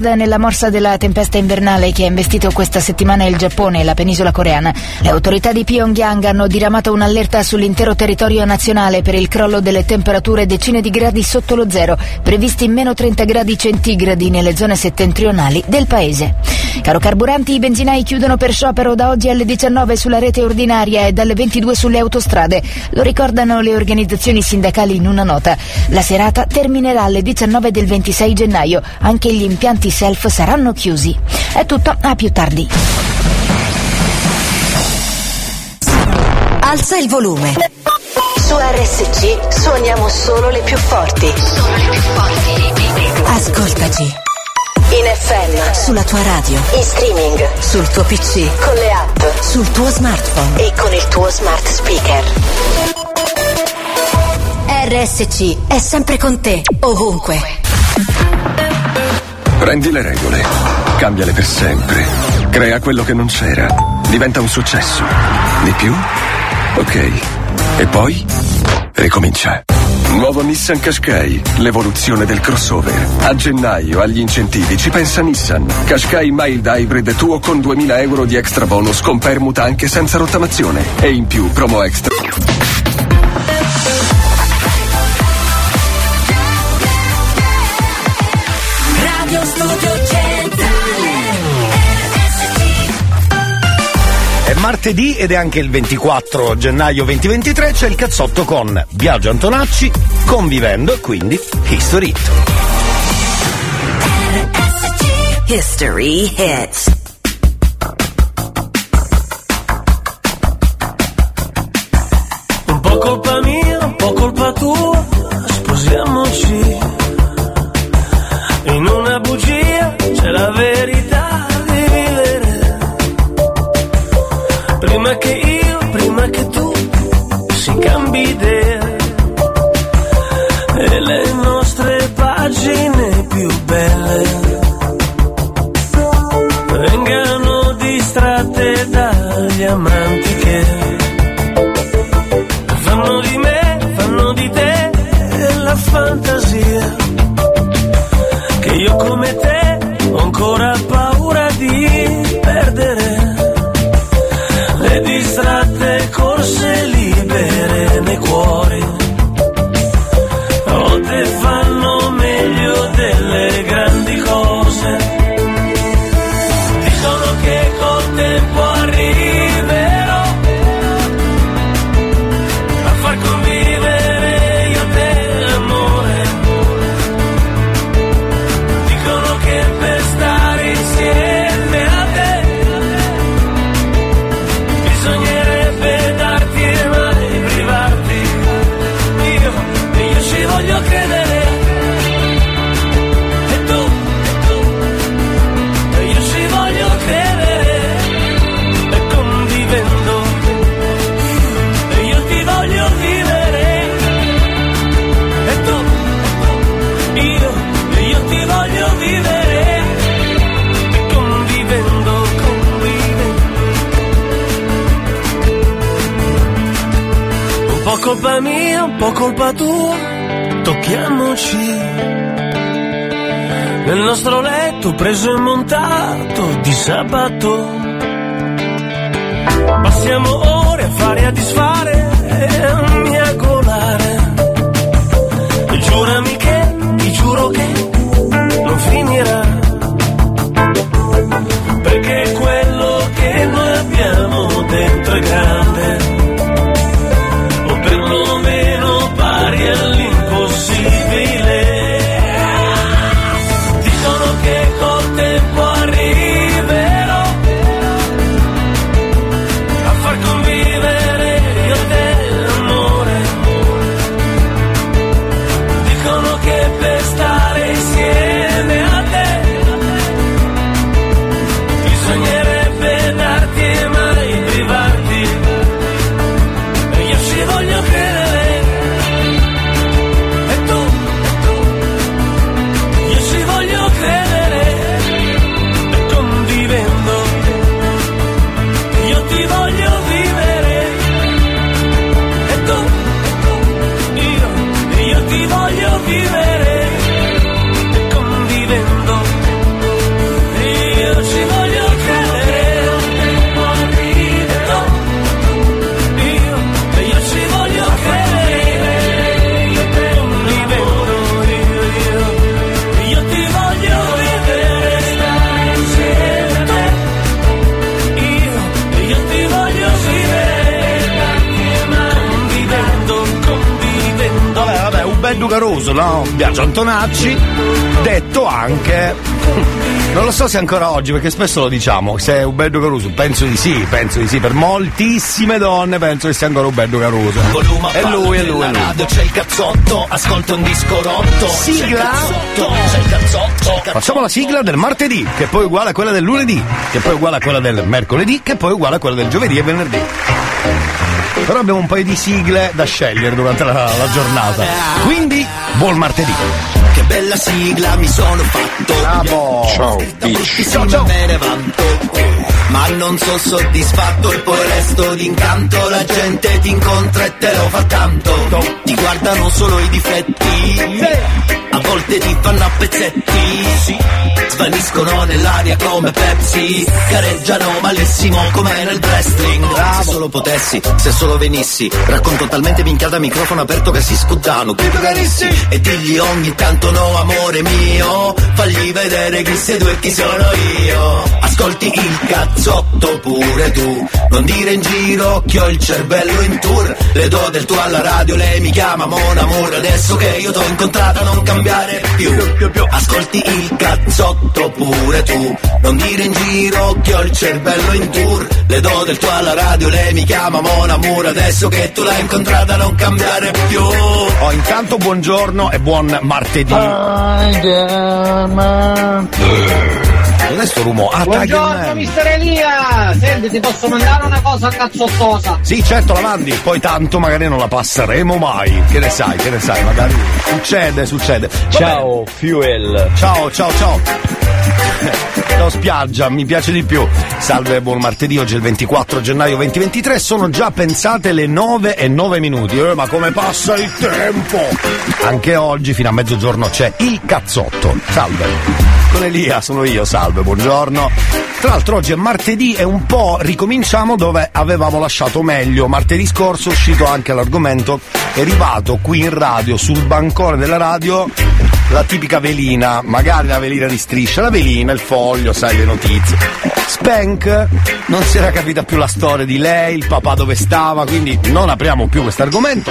nella morsa della tempesta invernale che ha investito questa settimana il Giappone e la penisola coreana, le autorità di Pyongyang hanno diramato un'allerta sull'intero territorio nazionale per il crollo delle temperature decine di gradi sotto lo zero, previsti meno 30 gradi centigradi nelle zone settentrionali del paese. Caro carburanti, i benzinai chiudono per sciopero da oggi alle 19 sulla rete ordinaria e dalle 22 sulle autostrade. Lo ricordano le organizzazioni sindacali in una nota. La serata terminerà alle 19 del 26 gennaio. Anche gli impianti self saranno chiusi. È tutto, a più tardi. Alza il volume. Su RSC suoniamo solo le più forti. Solo le più forti. Ascoltaci. In FM, sulla tua radio, in streaming, sul tuo PC, con le app, sul tuo smartphone e con il tuo smart speaker. RSC è sempre con te, ovunque. Prendi le regole, cambiale per sempre. Crea quello che non c'era. Diventa un successo. Di più? Ok. E poi? Ricomincia. Nuovo Nissan Qashqai, l'evoluzione del crossover. A gennaio agli incentivi ci pensa Nissan. Qashqai Mild Hybrid tuo con 2000 euro di extra bonus con permuta anche senza rottamazione. E in più promo extra. Martedì ed è anche il 24 gennaio 2023, c'è il cazzotto con Biagio Antonacci, convivendo e quindi History Hit. History hits. Un po' colpa mia, un po' colpa tua, sposiamoci. In una bugia c'è la po' colpa tua, tocchiamoci. Nel nostro letto preso e montato di sabato. Passiamo ore a fare e a disfare e a miagolare. Giurami Biagio Antonacci, detto anche. Non lo so se ancora oggi, perché spesso lo diciamo, se è Ubeddu Caruso, penso di sì, penso di sì, per moltissime donne penso che sia ancora Ubeddu Caruso. È lui, è lui, è lui. radio c'è il cazzotto, ascolta un disco rotto. Sigla? C'è il cazzotto. Facciamo la sigla del martedì, che poi è uguale a quella del lunedì, che poi è uguale a quella del mercoledì, che poi è uguale a quella del giovedì e venerdì. Però abbiamo un paio di sigle da scegliere durante la, la giornata. Quindi, buon martedì. Che bella sigla mi sono fatto. Bravo. Ciao, Ci sono me ne vanto. Ma non sono soddisfatto e poi resto d'incanto La gente ti incontra e te lo fa tanto Ti guardano solo i difetti A volte ti fanno a pezzetti Svaniscono nell'aria come Pepsi. Gareggiano malissimo come nel wrestling. Se solo potessi, se solo venissi Racconto talmente minchiata a microfono aperto che si scuddano Credo carissi E digli ogni tanto no amore mio Fagli vedere chi sei tu e chi sono io. Ascolti il cazzotto pure tu. Non dire in giro che ho il cervello in tour. Le do del tuo alla radio, lei mi chiama Mon Amour Adesso che io t'ho incontrata non cambiare più. Ascolti il cazzotto pure tu Non dire in giro che ho il cervello in tour. Le do del tuo alla radio, lei mi chiama Mon Amour Adesso che tu l'hai incontrata non cambiare più. Oh, intanto buongiorno e buon martedì. Cos'è sto rumore? Ah, Buongiorno mister Elia! Senti, ti posso mandare una cosa cazzottosa? Sì, certo, la mandi, poi tanto magari non la passeremo mai. Che ne sai, che ne sai, magari succede, succede. Va Ciao, Fuel. Ciao, ciao, ciao. Ciao spiaggia, mi piace di più. Salve, buon martedì, oggi è il 24 gennaio 2023, sono già pensate le 9 e 9 minuti. Eh, ma come passa il tempo? Anche oggi, fino a mezzogiorno, c'è il cazzotto. Salve. Con Elia, sono io, salve, buongiorno. Tra l'altro oggi è martedì e un po' ricominciamo dove avevamo lasciato meglio. Martedì scorso è uscito anche l'argomento, è arrivato qui in radio, sul bancone della radio, la tipica velina, magari la velina di striscia, la velina, il foglio, sai, le notizie. Spank, non si era capita più la storia di lei, il papà dove stava, quindi non apriamo più questo argomento.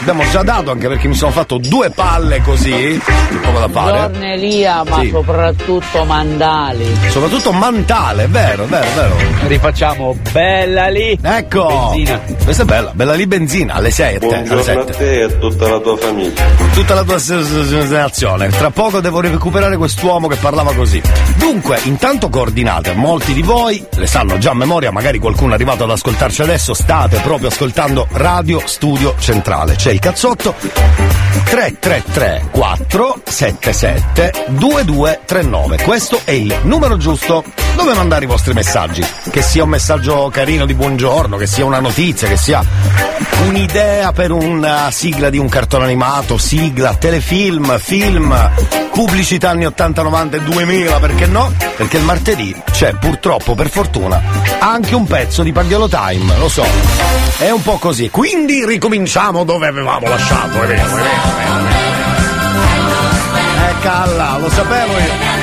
Abbiamo già dato anche perché mi sono fatto due palle così, poco da fare. Buongiorno Elia, ma Sì. soprattutto Mandali. Soprattutto Mantale, è vero, vero, vero. Rifacciamo bella lì. Ecco! Benzina. Questa è bella, bella lì benzina, alle 6, alle Buongiorno a 7. te e a tutta la tua famiglia. Tutta la tua nazione. Tra poco devo recuperare quest'uomo che parlava così. Dunque, intanto coordinate, molti di voi le sanno già a memoria, magari qualcuno è arrivato ad ascoltarci adesso, state proprio ascoltando Radio Studio Centrale. C'è il cazzotto 333 477 2239. Questo è il numero giusto dove mandare i vostri messaggi. Che sia un messaggio carino di buongiorno, che sia una notizia, che sia un'idea per una sigla di un cartone animato, sigla, telefilm, film, pubblicità anni 80, 90 e 2000, perché no? Perché il martedì c'è purtroppo, per fortuna, anche un pezzo di Pagliolo Time, lo so. È un po' così. Quindi ricominciamo dove avevamo lasciato, è vero, è vero, è vero. Eh calla, lo sapevo io.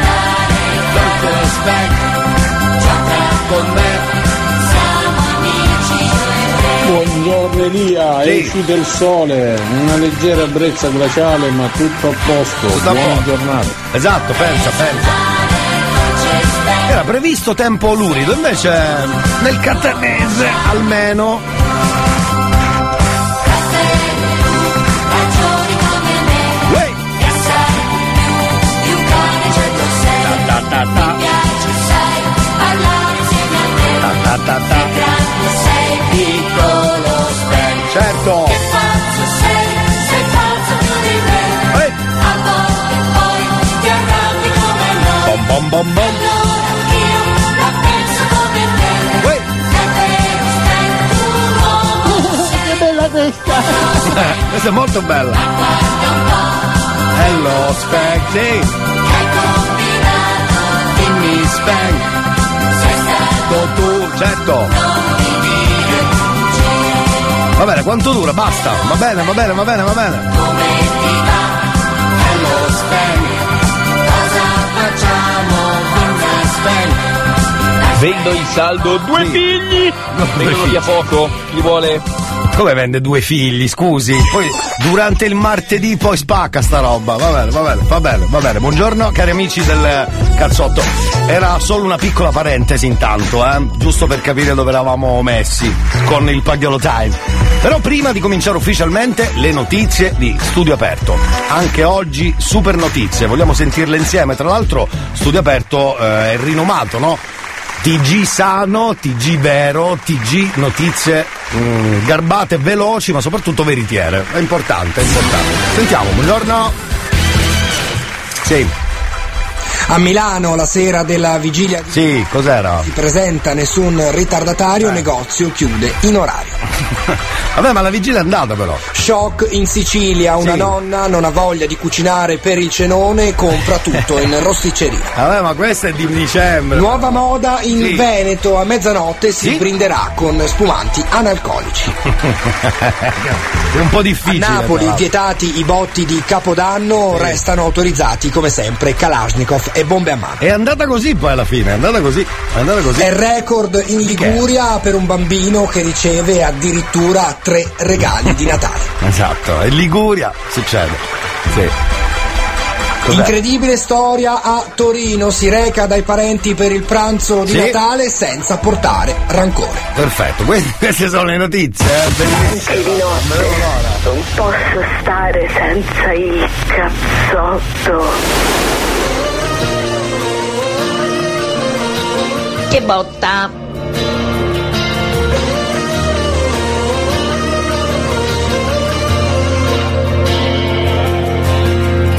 Buongiorno Elia, Sì. uscito il sole, una leggera brezza glaciale ma tutto a posto, Tutto buona posto. giornata. Esatto, pensa, pensa. Era previsto tempo lurido, invece nel catanese almeno. Questa è molto bella! Hello, Spank, sì! Dimmi, Spank! Tu, certo! Va bene, quanto dura? Basta! Va bene, va bene, va bene, va bene! Hello, Spank! Cosa facciamo? Dimmi, Spank! Vendo in saldo due figli. Vengono via poco. Chi vuole Come vende due figli, scusi? Poi durante il martedì poi spacca sta roba. Va bene, va bene, va bene, va bene. Buongiorno cari amici del cazzotto. Era solo una piccola parentesi intanto, eh? Giusto per capire dove eravamo messi con il Pagliolo Time. Però prima di cominciare ufficialmente le notizie di Studio Aperto. Anche oggi super notizie, vogliamo sentirle insieme. Tra l'altro Studio Aperto eh, è rinomato, no? TG sano, TG vero, TG notizie mm, garbate, veloci, ma soprattutto veritiere. È importante, è importante. Sentiamo, buongiorno. Sì. A Milano la sera della vigilia di Sì, cos'era? si presenta nessun ritardatario, negozio chiude in orario. Vabbè, ma la vigilia è andata però. Shock in Sicilia, una Sì. nonna non ha voglia di cucinare per il cenone e compra tutto in rosticceria. Vabbè, ma questo è di dicembre. Nuova moda in Sì. Veneto, a mezzanotte si Sì? brinderà con spumanti analcolici. è un po' difficile. A Napoli, vietati i botti di Capodanno, restano autorizzati come sempre Kalashnikov e bombe a mano. È andata così poi alla fine, è andata così, è andata così. È record in Liguria per un bambino che riceve addirittura tre regali di Natale. Esatto, è Liguria succede. Sì. Cos'è? Incredibile storia a Torino, si reca dai parenti per il pranzo di Sì. Natale senza portare rancore. Perfetto, queste, queste sono le notizie, eh. Anche di notte non posso stare senza il cazzotto. Che botta!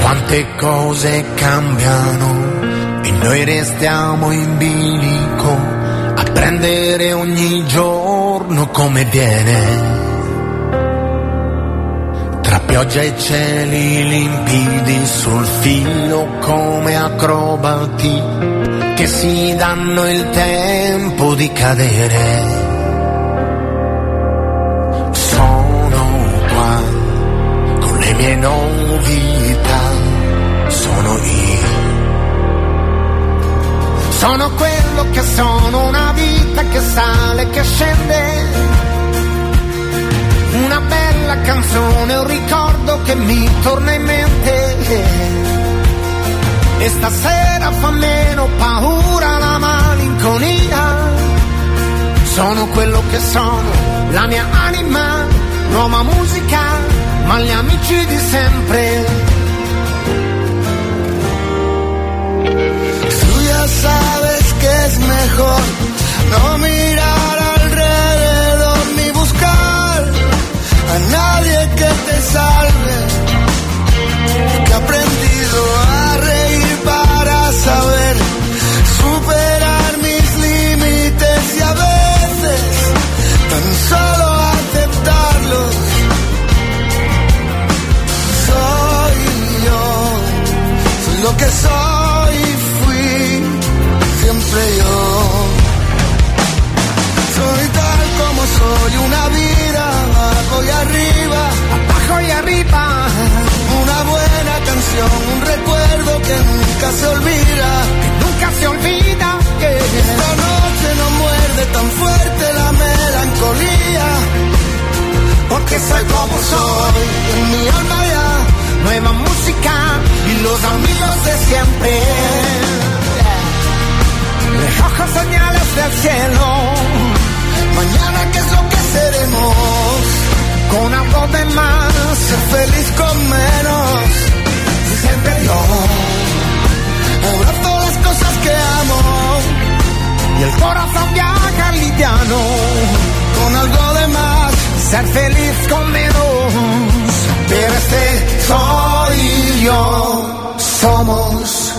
Quante cose cambiano e noi restiamo in bilico a prendere ogni giorno come viene. Tra pioggia e cieli limpidi sul filo come acrobati che si danno il tempo di cadere. Sono qua con le mie novità, sono io. Sono quello che sono, una vita che sale, che scende. Una bella canzone, un ricordo che mi torna in mente. E stasera fa meno paura la malinconia. Sono quello che sono, la mia anima, nuova musica, ma gli amici di sempre. Tú ya sabes que es mejor no mirar alrededor ni buscar a nadie que te salve. Que he saber superar mis límites y a veces tan solo aceptarlos. Soy yo, soy lo que soy y fui siempre yo. Soy tal como soy, una vida abajo y arriba, abajo y arriba. Una buena canción, un recuerdo que nunca se olvida, nunca se olvida que esta noche no muerde tan fuerte la melancolía, porque soy como soy, en mi alma ya, nueva música y los amigos de siempre. Ojos señales del cielo. Mañana qué es lo que seremos. Con algo de más. Ser feliz con menos. Siempre yo. Abrazo las cosas que amo. Y el corazón viaja liviano. Con algo de más. Ser feliz con menos. Pero este soy yo. Somos.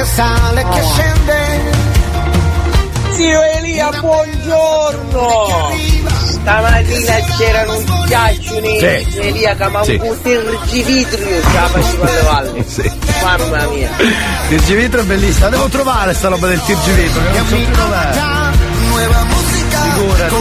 Che sale, che scende. Zio Elia, buongiorno! Stamattina c'erano un ghiaccio nero, Sì. Elia che mi ha Sì. un tergivitrio, ce la facevo alle valle. Sì. Mamma mia. Tirgivitro è bellissima, devo trovare sta roba del tirgivitro, che non so più dov'è. Figurati.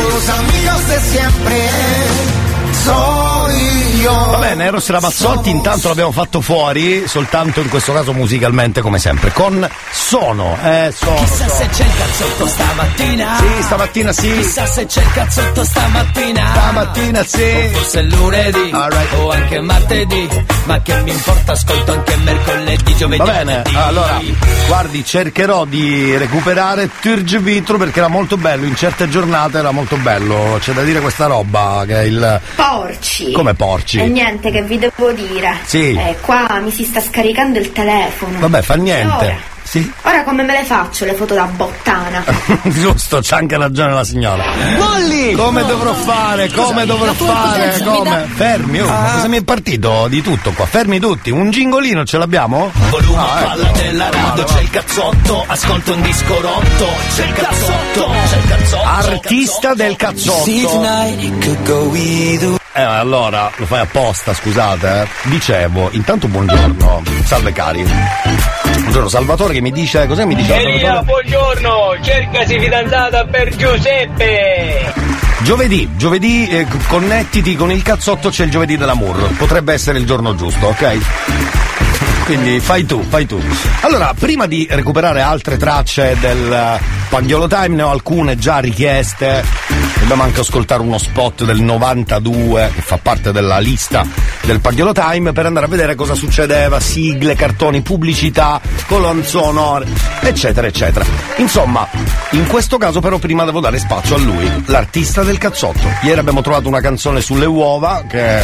Va bene, Eros Ramazzotti intanto l'abbiamo fatto fuori, soltanto in questo caso musicalmente come sempre, con Sono, eh, Sono. Chissà sono. se c'è il cazzotto stamattina. Sì, stamattina sì. Chissà se c'è il cazzotto stamattina. Stamattina sì. O forse lunedì. O anche martedì. Ma che mi importa, ascolto anche mercoledì, giovedì. Va bene, allora, guardi, cercherò di recuperare Turge Vitro perché era molto bello, in certe giornate era molto bello, c'è da dire questa roba che è il... Porci. Come porci? E niente, che vi devo dire? Sì. Eh, qua mi si sta scaricando il telefono. Vabbè, fa niente. ora? Sì. Ora come me le faccio le foto da bottana? Giusto, c'ha anche ragione la signora. Molli! Come dovrò fare? Come dovrò fare? Come? Fermi, oh, ma cosa mi è partito di tutto qua? Fermi tutti, un gingolino ce l'abbiamo? Volume Ah, ecco. palla della radio, c'è il cazzotto, ascolto un disco rotto, c'è il cazzotto, c'è il cazzotto. Artista del cazzotto. Eh, allora, lo fai apposta, scusate. eh. Dicevo, intanto buongiorno. Salve cari. Buongiorno Salvatore che mi dice, cos'è mi dice? Elia, buongiorno, cercasi fidanzata per Giuseppe. Giovedì, giovedì eh, connettiti con il cazzotto, c'è il giovedì dell'amour. Potrebbe essere il giorno giusto, ok? Quindi fai tu, fai tu. Allora, prima di recuperare altre tracce del Pagliolo Time, ne ho alcune già richieste. Dobbiamo anche ascoltare uno spot del 92 che fa parte della lista del Pagliolo Time per andare a vedere cosa succedeva, sigle, cartoni, pubblicità, colonne sonore, eccetera, eccetera. Insomma, in questo caso però prima devo dare spazio a lui, l'artista del cazzotto. Ieri abbiamo trovato una canzone sulle uova che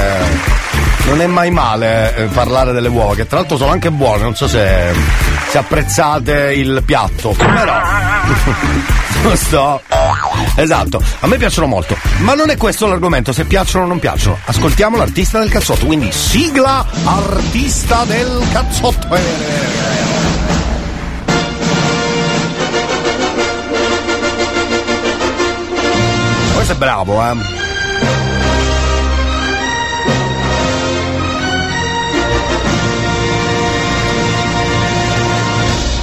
non è mai male eh, parlare delle uova, che tra l'altro sono anche buone, non so se, se apprezzate il piatto, però non sto. Esatto, a me piacciono molto, ma non è questo l'argomento, se piacciono o non piacciono. Ascoltiamo l'artista del cazzotto, quindi sigla artista del cazzotto. Questo è bravo, eh.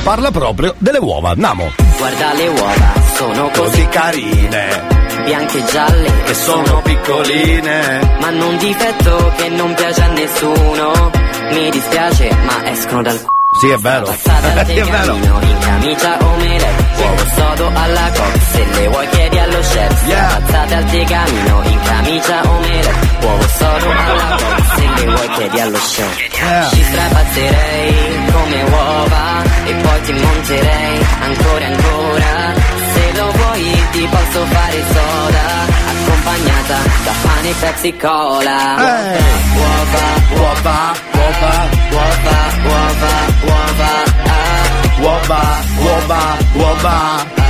Parla proprio delle uova, andiamo. Guarda le uova, sono così carine, bianche e gialle, che sono piccoline. ma hanno un difetto che non piace a nessuno. Mi dispiace, ma escono dal c***o. Sì, è vero. Passata al è vero. in camicia omelette, uovo sodo alla cox, se le vuoi chiedi allo chef. Passate al tegamino, in camicia omelette, uovo sodo alla cox, se le vuoi chiedi allo chef. Ci strapazzerei come uova e poi ti monterei ancora e ancora. Se lo vuoi ti posso fare soda, accompagnata da pane e Pepsi Cola. Uova, uova, uova, uova, uova, uova, ah. Uova, uova, uova.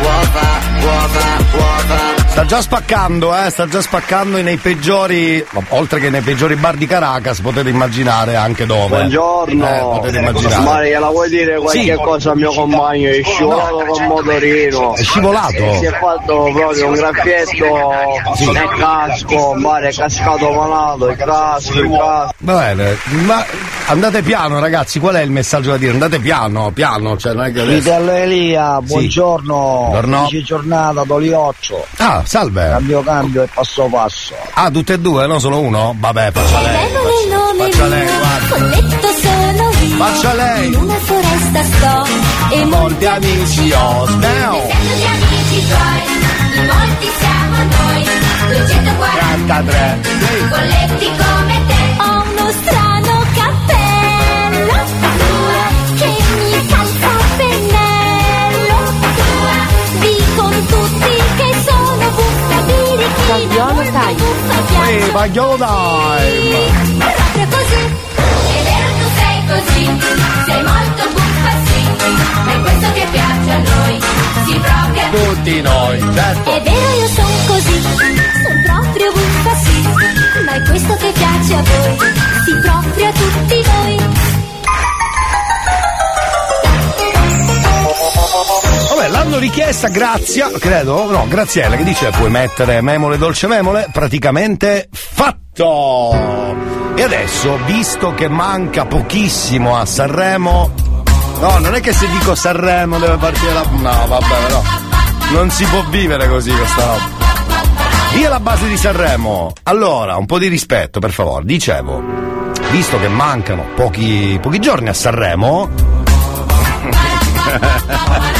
Uova, uova, uova. Sta già spaccando, eh, sta già spaccando nei peggiori, oltre che nei peggiori bar di Caracas, potete immaginare anche dove. Buongiorno, Eh, potete immaginare. Maria, la vuoi dire qualche Sì. cosa al mio compagno? È scivolato con motorino. È scivolato? Si è fatto proprio un graffietto nel casco, Mario è cascato malato, il casco, il casco. Va bene, ma andate piano ragazzi, qual è il messaggio da dire? Andate piano, piano, cioè non è che adesso... Elia, buongiorno. Buongiorno. Giornata, Dolioccio. Ah, salve. Cambio cambio e passo passo. Ah, tutte e due, no? Solo uno? Vabbè, faccia lei. Faccia lei, guarda. Faccia lei. In una foresta sto. E Molti amici ho. Now. gli amici tuoi. Molti siamo noi. 243. Folletti come te. Ehi, Pagliolo time. Proprio così. È vero tu sei così. Sei molto buffa sì. Ma è questo che piace a noi. Si proprio. Tutti noi, certo. È vero io sono così. Sono proprio buffa sì. Ma è questo che piace a voi. Sì proprio a tutti noi. Vabbè, l'hanno richiesta Grazia, credo, no, Graziella che dice puoi mettere memole dolce memole, praticamente fatto! E adesso, visto che manca pochissimo a Sanremo, no, non è che se dico Sanremo deve partire la... no, vabbè, no. Non si può vivere così questa roba. Via la base di Sanremo. Allora, un po' di rispetto, per favore. Dicevo, visto che mancano pochi, pochi giorni a Sanremo.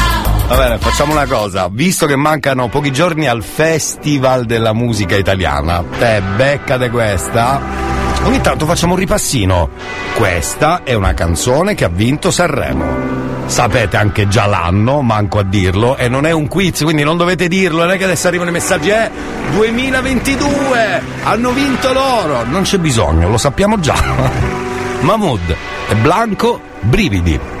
Va bene, facciamo una cosa. Visto che mancano pochi giorni al Festival della musica italiana, te beccate questa. Ogni tanto facciamo un ripassino. Questa è una canzone che ha vinto Sanremo. Sapete anche già l'anno, manco a dirlo, e non è un quiz, quindi non dovete dirlo, non è che adesso arrivano i messaggi, eh, 2022, hanno vinto loro, non c'è bisogno, lo sappiamo già. Mahmood e Blanco, brividi.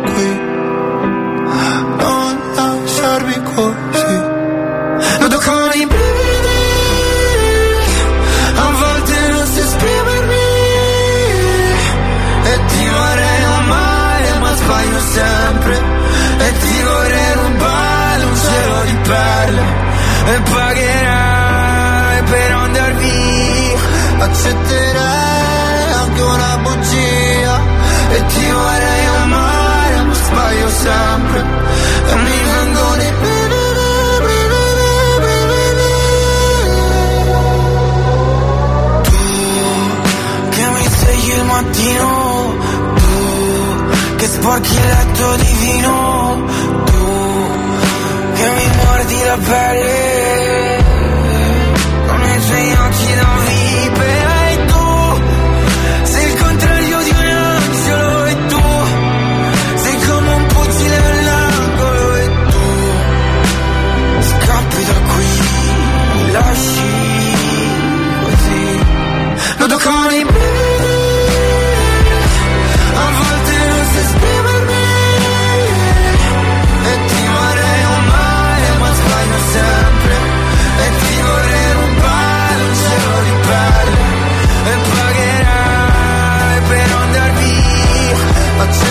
così. Noto con i brividi, a volte non so esprimermi. E ti vorrei amare ma sbaglio sempre. E ti vorrei rubare un cielo di perle. E pagherai per andar via. Accetterai anche una bugia. E ti vorrei amare ma sbaglio sempre. E mi vengono i che svegli il mattino, tu che sporchi il letto di vino, tu che mi mordi la pelle, via Accetterai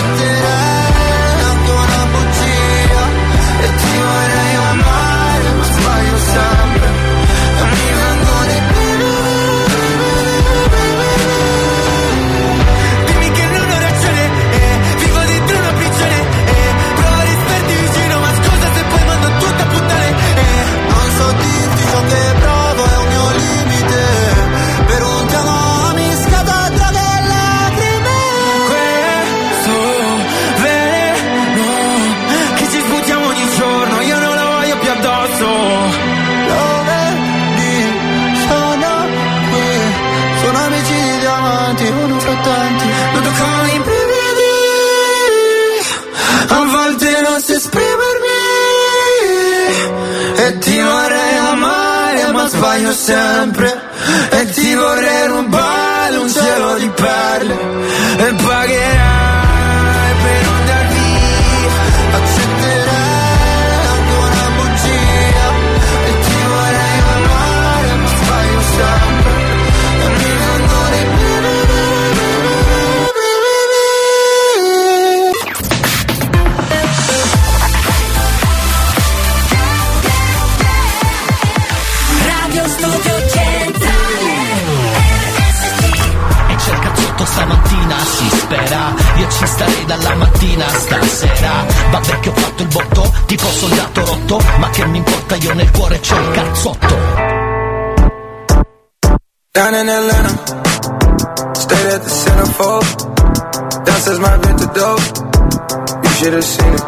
diamanti, uno fra tanti. Toccano i brividi, a volte non so esprimermi. E ti vorrei amare, ma sbaglio sempre. E ti vorrei rubare un cielo di perle. E pagherai ci starei dalla mattina stasera Vabbè che ho fatto il botto, tipo soldato rotto Ma che mi importa, io nel cuore c'ho il cazzotto Down in Atlanta, stayed at the centerfold. Downstairs my vintage dope, you should have seen it.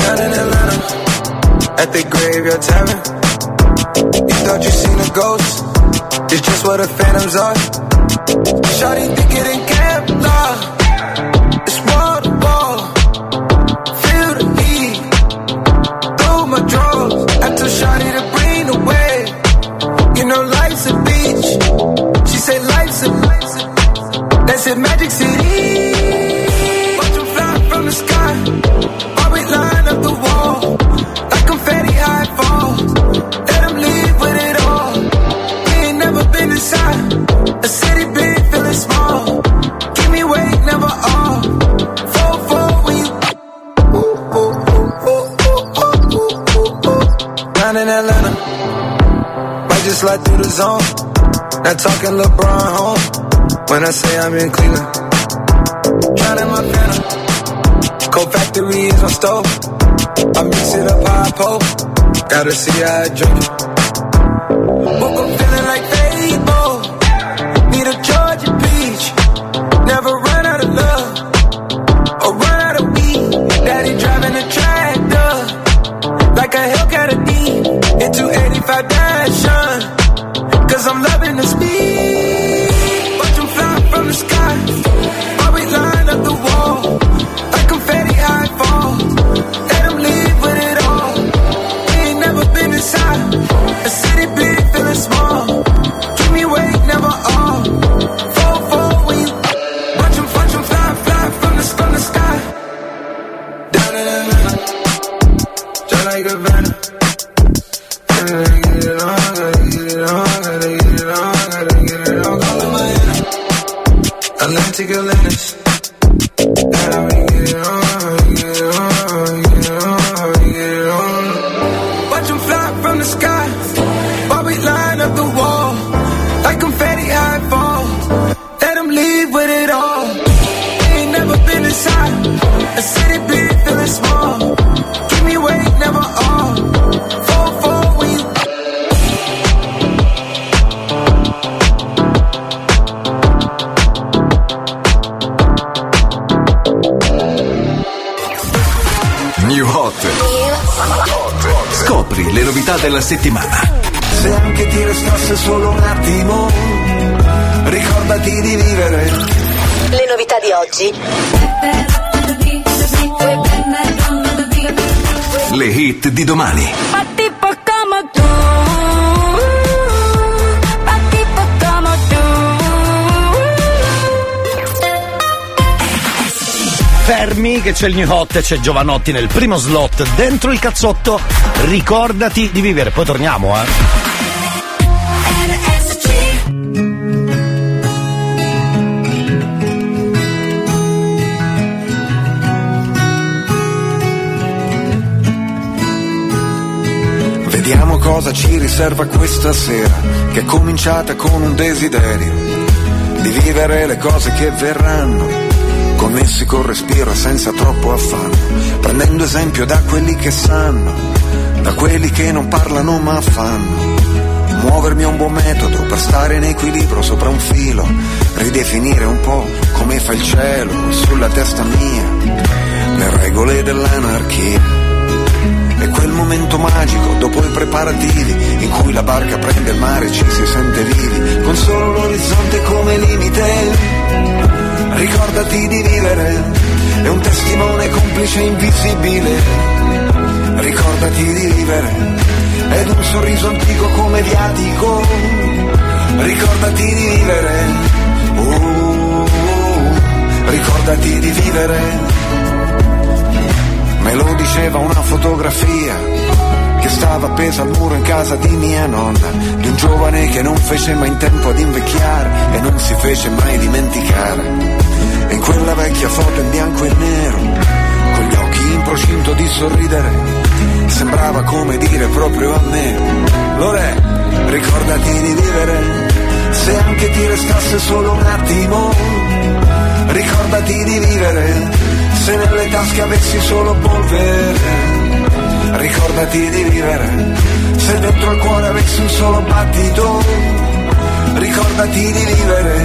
Down in Atlanta, at the graveyard tavern. You thought you seen a ghost, it's just what the phantoms are. Shawty think it in zone. Not talking LeBron home. When I say I'm in Cleveland. Drowning my phantom. Cold factory is my stove. I mix it up I pole. Gotta see how I drink it. Settimana. Se anche ti restasse solo un attimo, ricordati di vivere. Le novità di oggi. Le hit di domani. Fermi che c'è il New Hot e c'è Giovanotti nel primo slot dentro il cazzotto. Ricordati di vivere. Poi torniamo, eh. Vediamo cosa ci riserva questa sera, che è cominciata con un desiderio di vivere le cose che verranno, connessi col respiro e senza troppo affanno, prendendo esempio da quelli che sanno, da quelli che non parlano ma fanno. Muovermi è un buon metodo per stare in equilibrio sopra un filo, ridefinire un po' come fa il cielo sulla testa mia, le regole dell'anarchia. È quel momento magico dopo i preparativi in cui la barca prende il mare e ci si sente vivi, con solo l'orizzonte come limite. Ricordati di vivere, è un testimone complice invisibile. Ricordati di vivere, ed un sorriso antico come viatico. Ricordati di vivere, uh, ricordati di vivere. Me lo diceva una fotografia che stava appesa al muro in casa di mia nonna, di un giovane che non fece mai in tempo ad invecchiare e non si fece mai dimenticare. E in quella vecchia foto in bianco e nero, con gli occhi in procinto di sorridere, sembrava come dire proprio a me, Lore, ricordati di vivere, se anche ti restasse solo un attimo, ricordati di vivere se nelle tasche avessi solo polvere. Ricordati di vivere, se dentro il cuore avessi un solo battito. Ricordati di vivere,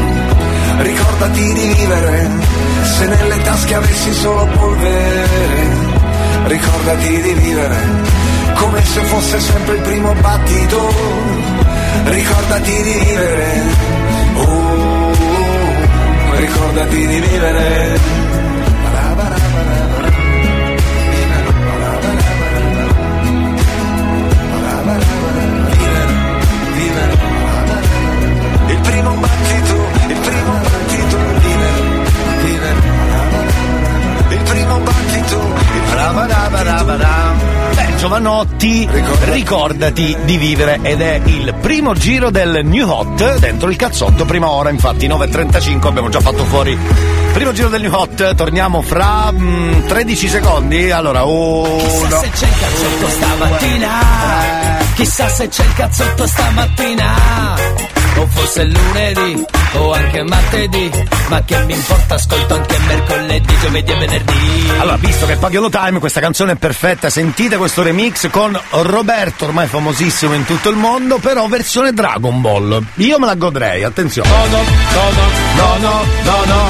ricordati di vivere, se nelle tasche avessi solo polvere. Ricordati di vivere, come se fosse sempre il primo battito. Ricordati di vivere, oh, ricordati di vivere. Beh, Giovanotti, ricordati di vivere ed è il primo giro del New Hot dentro il cazzotto, prima ora, infatti 9.35 abbiamo già fatto fuori. Primo giro del New Hot, torniamo fra mm, 13 secondi. Allora, Chissà uno. se c'è il cazzotto stamattina. Chissà se c'è il cazzotto stamattina. O fosse lunedì o anche martedì. Ma che mi importa, ascolto anche mercoledì, giovedì e venerdì. Allora, visto che è Pagliolo Time, questa canzone è perfetta, sentite questo remix con Roberto, ormai famosissimo in tutto il mondo, però versione Dragon Ball. Io me la godrei, attenzione. No, no, no, no, no, no, no.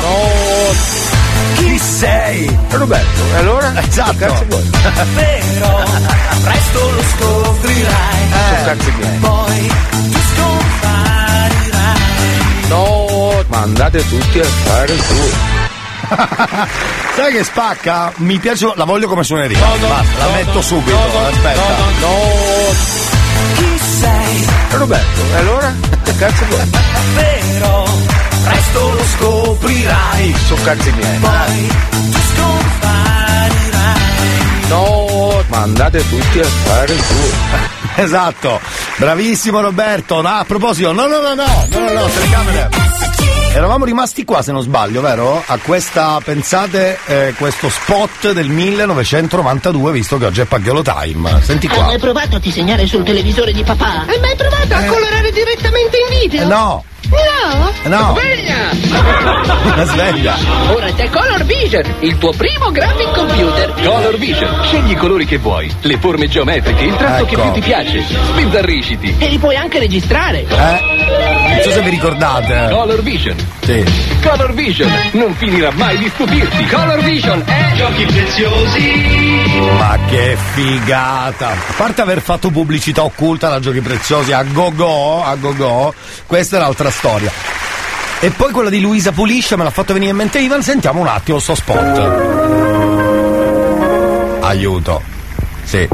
Chi sei? Roberto, e allora? Esatto. Cazzo vuoi? Vero, presto lo scoprirai. Che cazzo? Poi tu scomparirai. Andate tutti a fare il culo. Sai che spacca? Mi piace, la voglio come suoneria. Basta, la metto subito. Aspetta. Chi sei? Roberto, e allora? Che cazzo vuoi? Vero, presto lo scoprirai. Sono cazzi miei. Poi tu scomparirai. No, ma andate tutti a fare il culo. Esatto, bravissimo Roberto. No, a proposito, no, no, no, no, no, no, no, telecamere. Eravamo rimasti qua, se non sbaglio, vero? A questa, pensate, eh, questo spot del 1992, visto che oggi è Pagliolo Time. Senti Hai qua. mai provato a disegnare sul televisore di papà? Hai mai provato a colorare direttamente in video? Eh, no, No? no, Sveglia! sveglia. Ora c'è Color Vision, il tuo primo graphic computer. Color Vision, scegli i colori che vuoi, le forme geometriche, il tratto che Ecco. più ti piace. Sbizzarrisciti. E li puoi anche registrare. Eh? Non so se vi ricordate. Color Vision. Sì. Color Vision non finirà mai di stupirti. Color Vision è giochi preziosi. Ma che figata! A parte aver fatto pubblicità occulta da giochi preziosi a go go, a go go, questa è l'altra storia. E poi quella di Luisa Puliscia me l'ha fatto venire in mente Ivan, sentiamo un attimo sto spot. Aiuto. Sì.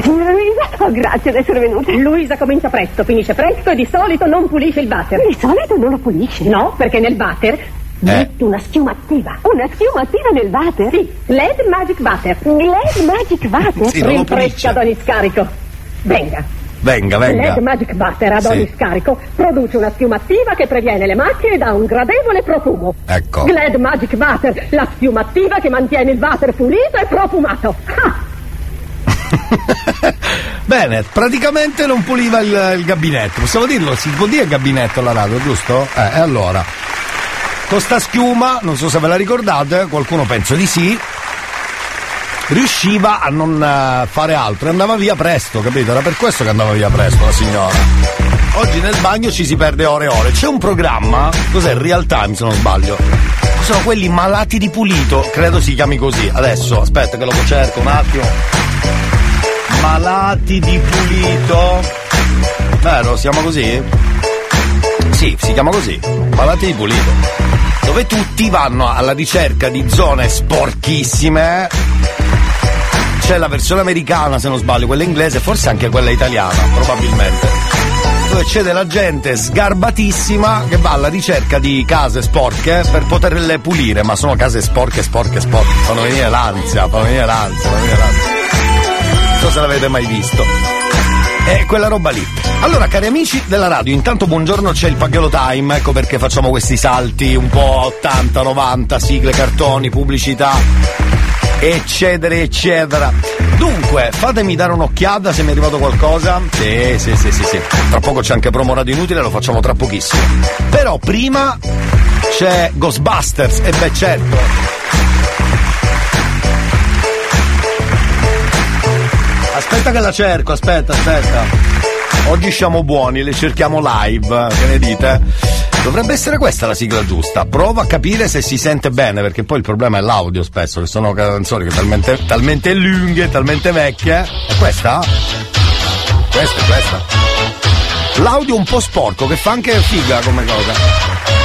Signora Luisa, oh, grazie di essere venuta. Luisa comincia presto, finisce presto e di solito non pulisce il water. Di solito non lo pulisce? No, perché nel water mette una schiuma attiva. Una schiuma attiva nel water? Sì, LED Magic Water. LED Magic Water? Sì, Rinfresca ad ogni scarico. Venga. Venga, venga. Magic Butter ad Sì. ogni scarico produce una schiuma attiva che previene le macchie e dà un gradevole profumo. Ecco. Glad Magic Butter, la schiuma attiva che mantiene il water pulito e profumato. Ah, Bene, praticamente non puliva il, il gabinetto. Possiamo dirlo? Si può dire gabinetto alla radio, giusto? Eh, e allora. Con sta schiuma, non so se ve la ricordate, qualcuno penso di sì. Riusciva a non eh, fare altro e andava via presto, capito? Era per questo che andava via presto la signora. Oggi nel bagno ci si perde ore e ore. C'è un programma, cos'è? Real time se non sbaglio. Sono quelli malati di pulito, credo si chiami così. Adesso, aspetta che lo cerco un attimo. Malati di pulito. Vero, siamo così? Sì, si chiama così. Malati di pulito. Dove tutti vanno alla ricerca di zone sporchissime. C'è la versione americana, se non sbaglio, quella inglese, forse anche quella italiana, probabilmente. Dove c'è della gente sgarbatissima che va alla ricerca di case sporche per poterle pulire, ma sono case sporche, sporche, sporche. Fanno venire l'ansia, fanno venire l'ansia, fanno venire l'ansia. Non so se l'avete mai visto. È quella roba lì. Allora, cari amici della radio, intanto buongiorno c'è il Pagliolo Time, ecco perché facciamo questi salti un po' 80, 90, sigle, cartoni, pubblicità, eccetera, eccetera. Dunque, fatemi dare un'occhiata se mi è arrivato qualcosa. Sì, sì, sì, sì, sì. Tra poco c'è anche promo radio inutile, lo facciamo tra pochissimo. Però prima c'è Ghostbusters, e beh certo. Aspetta che la cerco, aspetta, aspetta. Oggi siamo buoni, le cerchiamo live, che ne dite? Dovrebbe essere questa la sigla giusta. Prova a capire se si sente bene, perché poi il problema è l'audio spesso, che sono canzoni che talmente, talmente lunghe, talmente vecchie. È questa? Questa, questa. L'audio un po' sporco, che fa anche figa come cosa.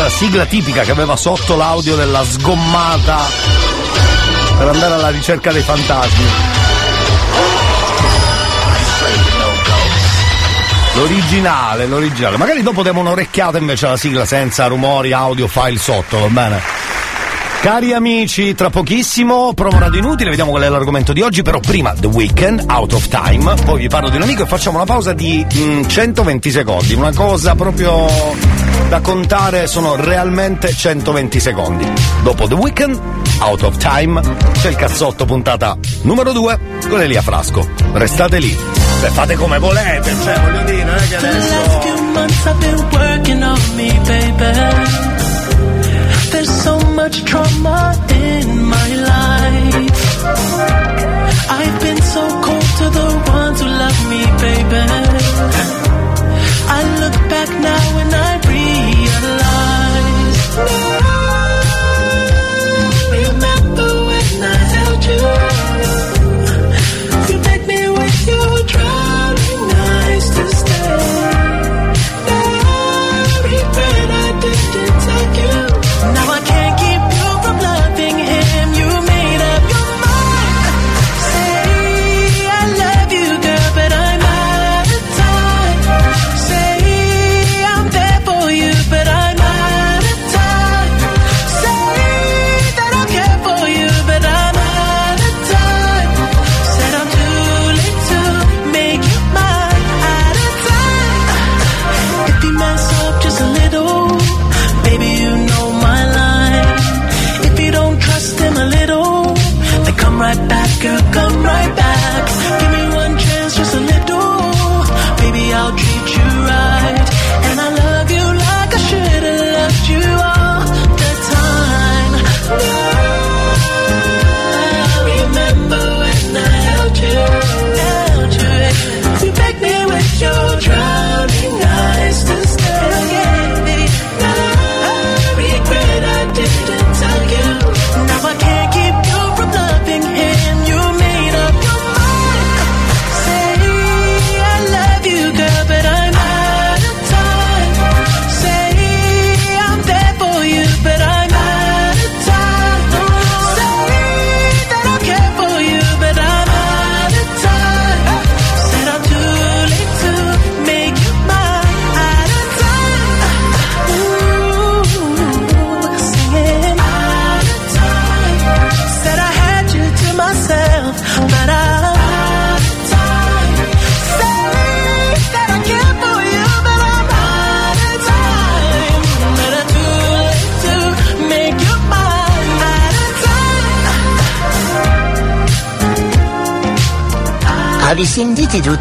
Questa sigla tipica che aveva sotto l'audio della sgommata per andare alla ricerca dei fantasmi. L'originale, l'originale. Magari dopo diamo un'orecchiata invece alla sigla senza rumori, audio, file sotto, va bene? Cari amici, tra pochissimo promo radio inutile, vediamo qual è l'argomento di oggi, però prima The Weekend, Out of Time, poi vi parlo di un amico e facciamo una pausa di mm, 120 secondi, una cosa proprio da contare sono realmente 120 secondi. Dopo The Weekend, Out of Time, c'è il cazzotto puntata numero 2 con Elia Frasco. Restate lì. Beh, fate come volete, cioè voglio dire, non è che adesso... There's so much trauma in my life. I've been so cold to the ones who love me, baby. I look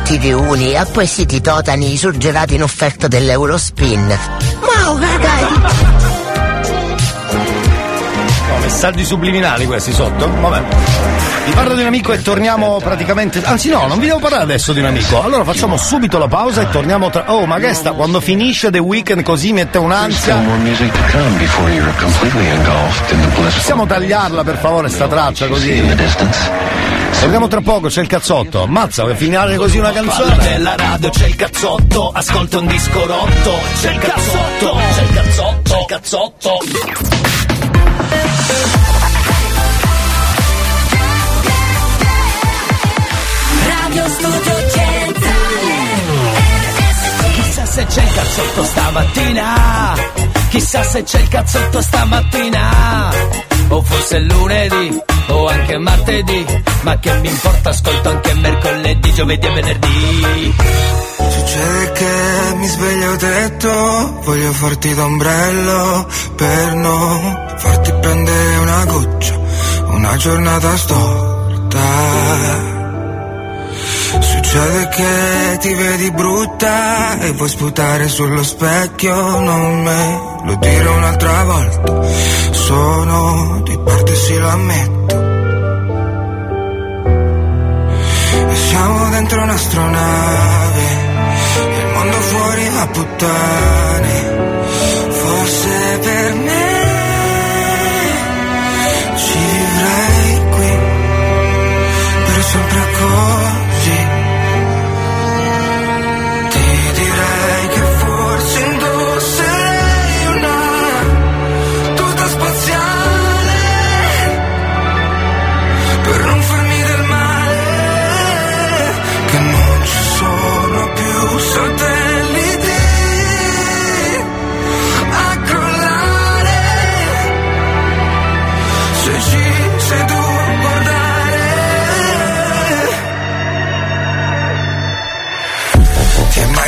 TV1 acquisiti totani surgelati in offerta dell'Eurospin. Wow, ragazzi! messaggi subliminali questi sotto? Vabbè. Vi parlo di un amico e torniamo praticamente. Anzi no, non vi devo parlare adesso di un amico. Allora facciamo subito la pausa e torniamo tra. Oh, ma che sta quando finisce The Weeknd così mette un'ansia. Possiamo tagliarla per favore sta traccia così. Torniamo tra poco, c'è il cazzotto. Ammazza, per finire così una canzone. Nella radio c'è il cazzotto, ascolta un disco rotto. C'è il cazzotto, c'è il cazzotto, c'è il cazzotto. Radio Studio Centrale Chissà se c'è il cazzotto stamattina. Chissà se c'è il cazzotto stamattina. O forse è lunedì, o anche martedì. Ma che mi importa, ascolto anche mercoledì, giovedì e venerdì. Succede che mi sveglio detto Voglio farti d'ombrello per non farti prendere una goccia Una giornata storta. Succede che ti vedi brutta e vuoi sputare sullo specchio, non me lo dire un'altra volta. Sono di parte sì lo ammetto. Siamo dentro un'astronave, il mondo fuori a puttane. Forse per me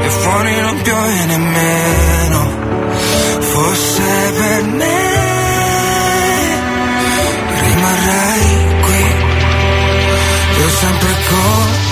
E fuori non piove nemmeno Forse per me rimarrei qui per sempre così.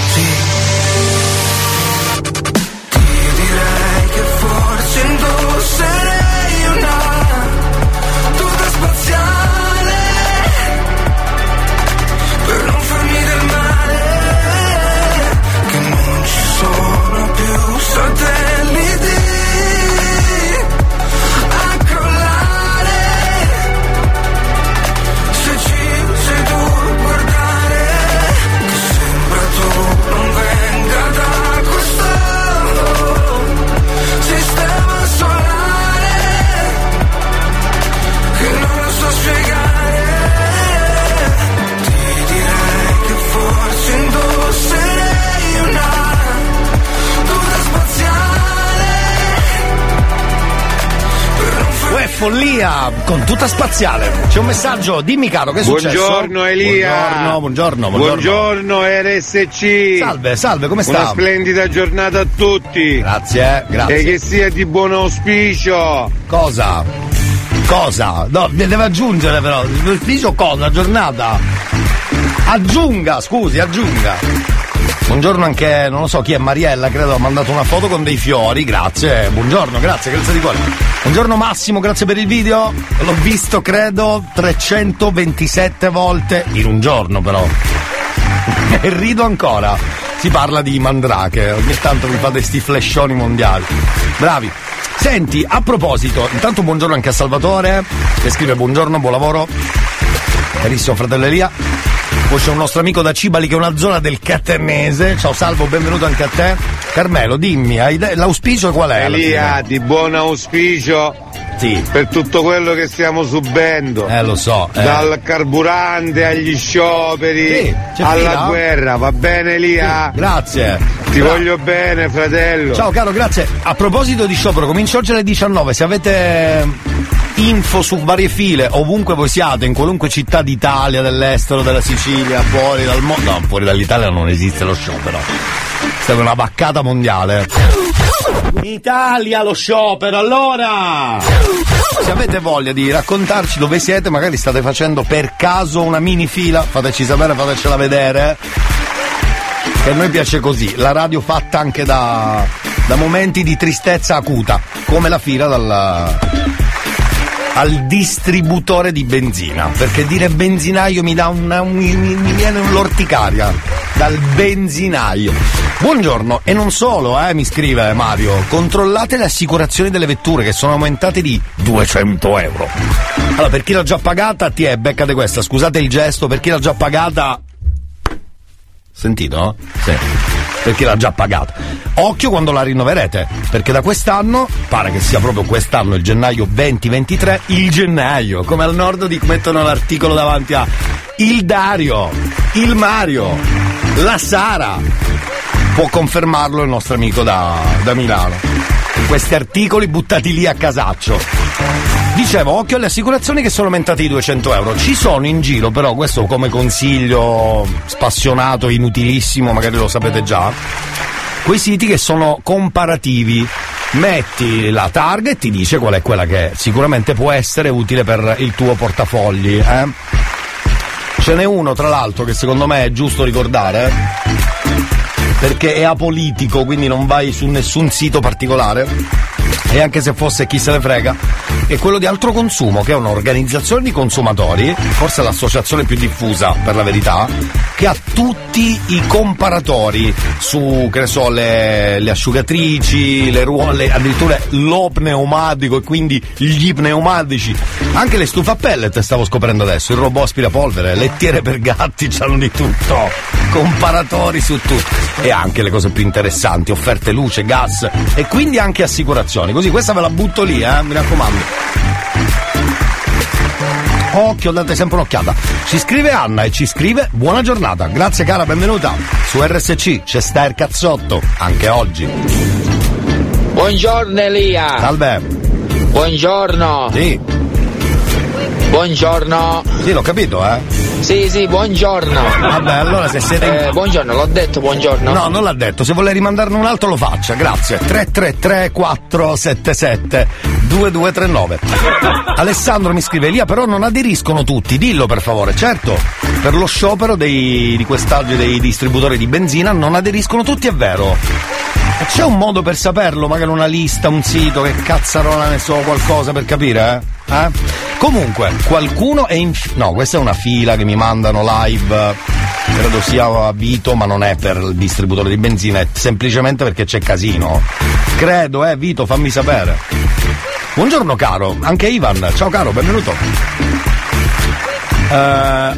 Con tuta spaziale. C'è un messaggio, dimmi caro, che è successo? Buongiorno Elia. Buongiorno, buongiorno, buongiorno. Buongiorno RSC. Salve, salve, come sta? Una splendida giornata a tutti. Grazie, eh, grazie. E che sia di buon auspicio. Cosa? Cosa? No, deve aggiungere però. L'auspicio cosa? La giornata? Aggiunga, scusi, aggiunga. Buongiorno anche, non lo so chi è, Mariella, credo ha mandato una foto con dei fiori, grazie. Buongiorno, grazie, grazie di cuore. Buongiorno Massimo, grazie per il video. L'ho visto, credo, 327 volte in un giorno però. E rido ancora. Si parla di Mandrake, ogni tanto mi fate sti flashoni mondiali. Bravi. Senti, a proposito, intanto buongiorno anche a Salvatore, che scrive buongiorno, buon lavoro. Carissimo fratello Elia. Poi c'è un nostro amico da Cibali che è una zona del Catanese. Ciao Salvo, benvenuto anche a te. Carmelo, dimmi, l'auspicio qual è? Elia, di buon auspicio. Sì. Per tutto quello che stiamo subendo. Eh, lo so. eh. Dal carburante agli scioperi Sì, alla fila? guerra, va bene Elia? Grazie. Ti Bra- voglio bene, fratello. Ciao caro, grazie. A proposito di sciopero, comincio oggi alle 19. Se avete info su varie file, ovunque voi siate, in qualunque città d'Italia, dell'estero, della Sicilia, fuori dal mondo. No, fuori dall'Italia non esiste lo sciopero. È una vaccata mondiale. In Italia lo sciopero, allora! Se avete voglia di raccontarci dove siete, magari state facendo per caso una mini fila, fateci sapere, fatecela vedere. Che a noi piace così, la radio fatta anche da, da momenti di tristezza acuta, come la fila dal, al distributore di benzina. Perché dire benzinaio mi dà una, un- mi, mi viene un'orticaria. Dal benzinaio. Buongiorno, e non solo, eh, mi scrive Mario, controllate le assicurazioni delle vetture che sono aumentate di 200 euro. Allora, per chi l'ha già pagata, ti è, beccate questa, scusate il gesto, per chi l'ha già pagata, Sentito? Sì. Per chi l'ha già pagata. Occhio quando la rinnoverete, perché da quest'anno, pare che sia proprio quest'anno, il gennaio 2023, il gennaio, come al nord di mettono l'articolo davanti a il Dario, il Mario, la Sara. Può confermarlo il nostro amico da, da Milano. Questi articoli buttati lì a casaccio. Dicevo, occhio alle assicurazioni che sono aumentate di 200 euro. Ci sono in giro, però, questo come consiglio spassionato, inutilissimo, magari lo sapete già, quei siti che sono comparativi. Metti la target e ti dice qual è quella che sicuramente può essere utile per il tuo portafogli. Eh? Ce n'è uno, tra l'altro, che secondo me è giusto ricordare, perché è apolitico, quindi non vai su nessun sito particolare. E anche se fosse chi se ne frega, è quello di altro consumo, che è un'organizzazione di consumatori, forse l'associazione più diffusa per la verità, che ha tutti i comparatori su, che ne so, le, le asciugatrici, le ruote, addirittura lo pneumatico e quindi gli pneumatici, anche le stufe a pellet stavo scoprendo adesso, il robot aspirapolvere, lettiere per gatti, c'hanno di tutto, comparatori su tutto e anche le cose più interessanti, offerte luce, gas e quindi anche assicurazioni, così questa ve la butto lì, eh, mi raccomando. Occhio, date sempre un'occhiata. Ci scrive Anna e ci scrive buona giornata. Grazie cara, benvenuta. Su RSC c'è sta il cazzotto, anche oggi. Buongiorno Elia. Salve. Buongiorno. Sì. Buongiorno. Sì, l'ho capito, eh. Sì, sì, buongiorno. Vabbè, allora se siete. Eh, buongiorno, l'ho detto, buongiorno. No, non l'ha detto. Se vuole rimandarne un altro lo faccia, grazie. 333 477 2239. Alessandro mi scrive Elia, però non aderiscono tutti, dillo per favore. Certo, per lo sciopero dei, di quest'oggi dei distributori di benzina non aderiscono tutti, è vero. C'è un modo per saperlo, magari una lista, un sito, che cazzarola ne so, qualcosa per capire, eh? Eh? Comunque, qualcuno è in. No, questa è una fila che mi mandano live. Credo sia a Vito, ma non è per il distributore di benzina, è semplicemente perché c'è casino. Credo, eh, Vito, fammi sapere. Buongiorno caro, anche Ivan. Ciao caro, benvenuto. Eh,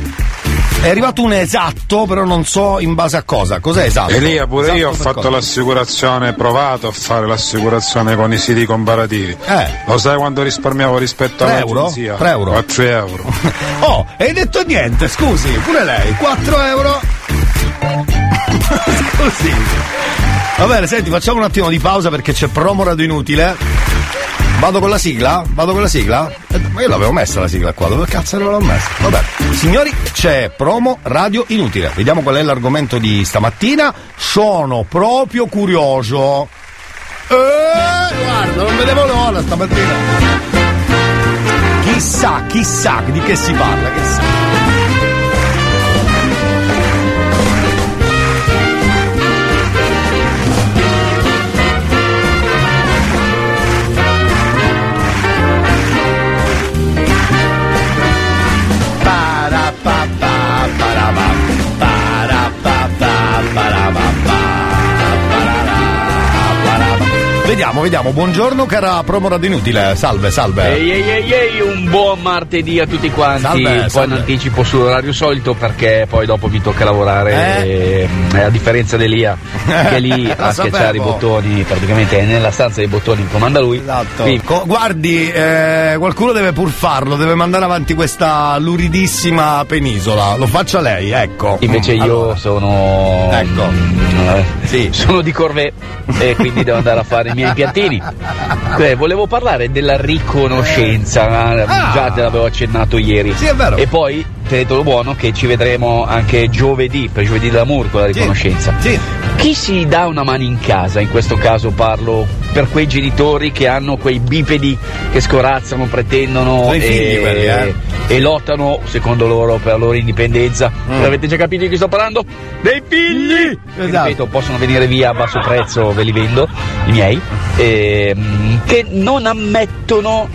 è arrivato un esatto, però non so in base a cosa. Cos'è esatto? Elia, pure Esatto io ho fatto cosa? l'assicurazione, provato a fare l'assicurazione con i siti comparativi. Eh. Lo sai quanto risparmiavo rispetto Tre euro? all'agenzia? Tre euro? 4 euro. Oh, hai detto niente, scusi, pure lei, 4 euro. scusi. Va bene, senti, facciamo un attimo di pausa perché c'è promo radio inutile. Vado con la sigla? Vado con la sigla? Eh, Ma io l'avevo messa la sigla qua, dove cazzo non l'ho messa? Vabbè. Signori, c'è promo radio inutile. Vediamo qual è l'argomento di stamattina. Sono proprio curioso. Eh, guarda, non vedevo l'ora stamattina. Chissà, chissà di che si parla, chissà. Vediamo, vediamo. Buongiorno, cara promo radio inutile. Salve, salve. Ehi ehi ehi un buon martedì a tutti quanti. Salve, poi salve. in anticipo sull'orario solito perché poi dopo mi tocca lavorare e, eh, a differenza di Elia che lì a schiacciare i bottoni, praticamente è nella stanza dei bottoni comanda lui. Esatto. Quindi, Co- guardi, eh, qualcuno deve pur farlo, deve mandare avanti questa luridissima penisola. Lo faccia lei, ecco. Invece Mm, io allora. sono. Ecco. eh, Sono di Corvée e quindi devo andare a fare i miei impiantini. Eh, volevo parlare della riconoscenza, eh, già te l'avevo accennato ieri. Sì, è vero. E poi tenetelo buono che ci vedremo anche giovedì, per giovedì dell'amour con la riconoscenza. Chi si dà una mano in casa, in questo caso parlo per quei genitori che hanno quei bipedi che scorazzano, pretendono i figli e, quelli, eh. e lottano, secondo loro, per la loro indipendenza. Mm. Avete già capito di chi sto parlando? Dei figli! Che, Esatto. Ripeto, possono venire via a basso prezzo, ve li vendo, i miei, ehm, che non ammettono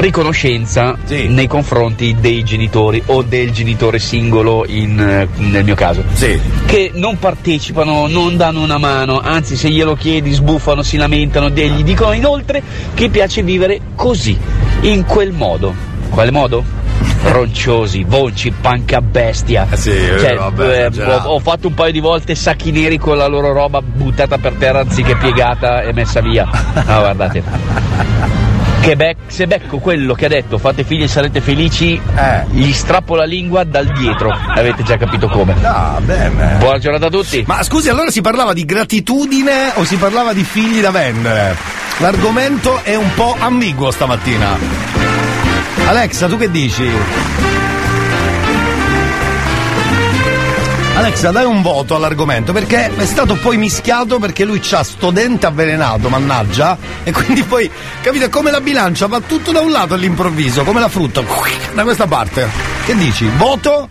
riconoscenza nei confronti dei genitori o del genitore singolo in, eh, nel mio caso che non partecipano non danno una mano anzi se glielo chiedi sbuffano si lamentano e gli dicono inoltre che piace vivere così in quel modo quale modo? ronciosi, vonci, panca bestia. sì, Cioè, vabbè, eh, ho, ho fatto un paio di volte sacchi neri con la loro roba buttata per terra anziché piegata e messa via. Ah, guardate. Che bec- se becco quello che ha detto fate figli e sarete felici, gli strappo la lingua dal dietro. Avete già capito come. Ah, bene. Buona giornata a tutti. Ma scusi, allora si parlava di gratitudine o si parlava di figli da vendere? L'argomento è un po' ambiguo stamattina. Alexa, tu che dici? Alexa, dai un voto all'argomento perché è stato poi mischiato perché lui c'ha sto dente avvelenato, mannaggia, e quindi poi, capite, come la bilancia va tutto da un lato all'improvviso, come la frutta, da questa parte. Che dici? Voto?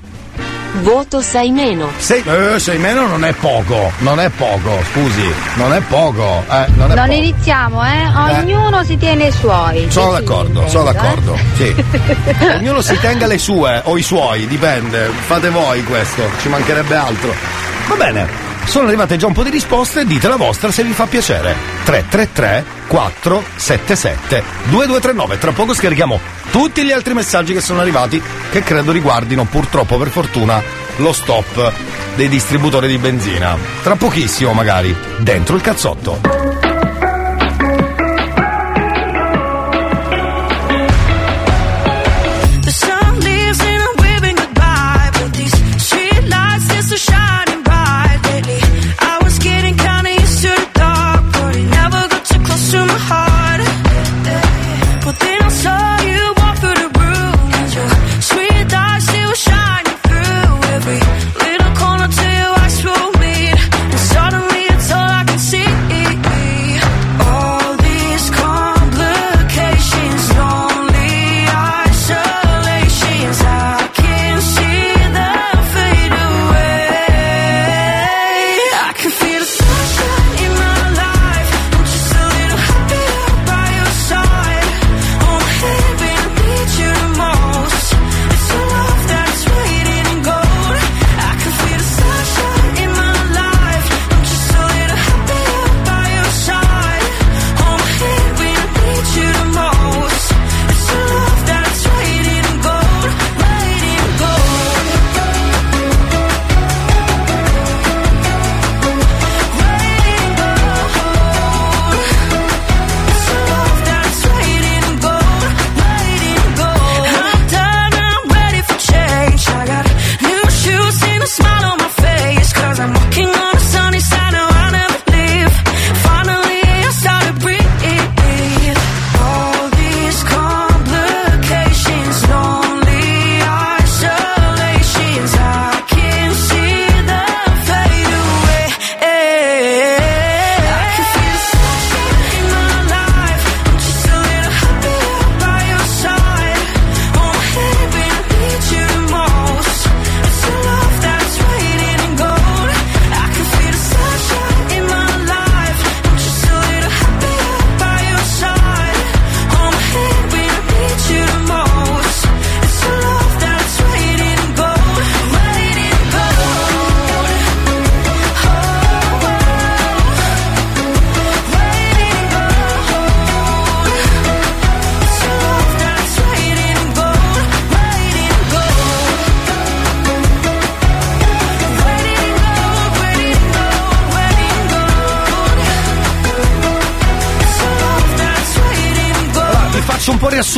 Voto 6 meno. Sei, eh, sei meno non è poco, non è poco, scusi, non è poco, eh, non è Non poco. iniziamo, eh? Ognuno si tiene i suoi. Sono d'accordo, sono Intendo, d'accordo, sì. Ognuno si tenga le sue o i suoi, dipende, fate voi questo, ci mancherebbe altro. Va bene, sono arrivate già un po' di risposte, dite la vostra se vi fa piacere. 333 477 2239, tra poco scarichiamo tutti gli altri messaggi che sono arrivati che credo riguardino purtroppo per fortuna lo stop dei distributori di benzina. Tra pochissimo magari, dentro il cazzotto.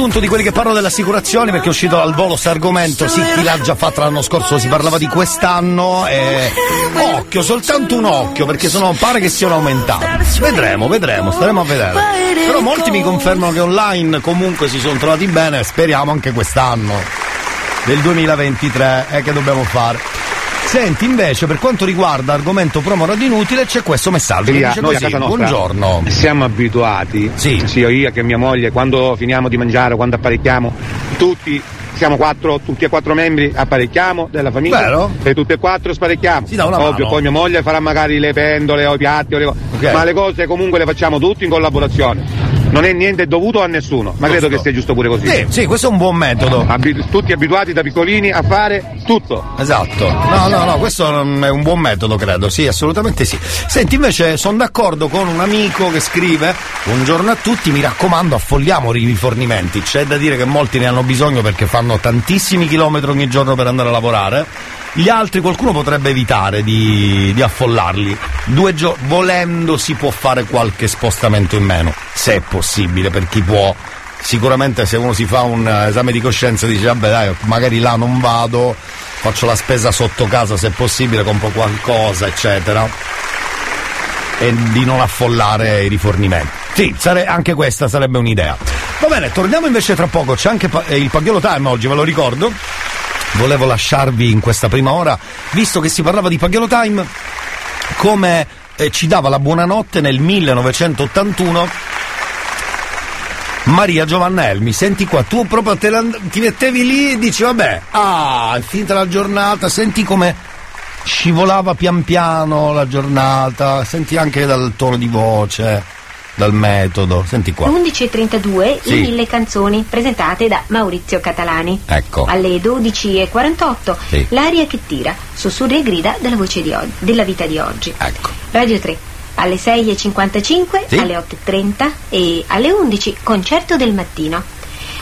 Riassunto di quelli che parlo delle assicurazioni perché è uscito al volo questo argomento, sì, chi l'ha già fatto l'anno scorso, si parlava di quest'anno e occhio, soltanto un occhio perché sono, pare che siano aumentati. Vedremo, vedremo, staremo a vedere. Però molti mi confermano che online comunque si sono trovati bene, speriamo anche quest'anno del 2023 eh, che dobbiamo fare. Senti, invece, per quanto riguarda argomento promo radio inutile, c'è questo messaggio. che noi a così, buongiorno. Siamo abituati, sia io che mia moglie, quando finiamo di mangiare, quando apparecchiamo, tutti siamo quattro, tutti e quattro membri apparecchiamo della famiglia Vero? e tutti e quattro sparecchiamo. dà una Ovvio, mano. poi mia moglie farà magari le pendole o i piatti, o le co- Ok. ma le cose comunque le facciamo tutti in collaborazione. non è niente dovuto a nessuno, ma credo che sia giusto pure così. Sì, sì, questo è un buon metodo. Abi- tutti abituati da piccolini a fare tutto. Esatto. No, no, no, questo non è un buon metodo, credo. Sì, assolutamente sì. Senti, invece sono d'accordo con un amico che scrive: Buongiorno a tutti, mi raccomando, affolliamo i rifornimenti. C'è da dire che molti ne hanno bisogno perché fanno tantissimi chilometri ogni giorno per andare a lavorare. Gli altri qualcuno potrebbe evitare di, di affollarli. Due gio- volendo si può fare qualche spostamento in meno, se è possibile, per chi può. Sicuramente se uno si fa un eh, esame di coscienza dice vabbè dai, magari là non vado, faccio la spesa sotto casa se possibile, compro qualcosa, eccetera. E di non affollare i rifornimenti. Sì, sare- anche questa sarebbe un'idea. Va bene, torniamo invece tra poco, c'è anche pa- il Pagliolo Time oggi, ve lo ricordo. Volevo lasciarvi in questa prima ora, visto che si parlava di Pagliolo Time, come eh, ci dava la buonanotte nel 1981 Maria Giovanna Elmi, senti qua, tu proprio te la- ti mettevi lì e dici vabbè, ah, è finita la giornata, senti come scivolava pian piano la giornata, senti anche dal tono di voce, dal metodo, senti qua. 11.32 Sì. i mille canzoni presentate da Maurizio Catalani. Ecco. Alle 12.48 Sì. l'aria che tira, sussurri e grida della voce di oggi, della vita di oggi. Ecco. Radio 3. Alle 6.55, Sì. alle 8.30 e alle 11 concerto del mattino.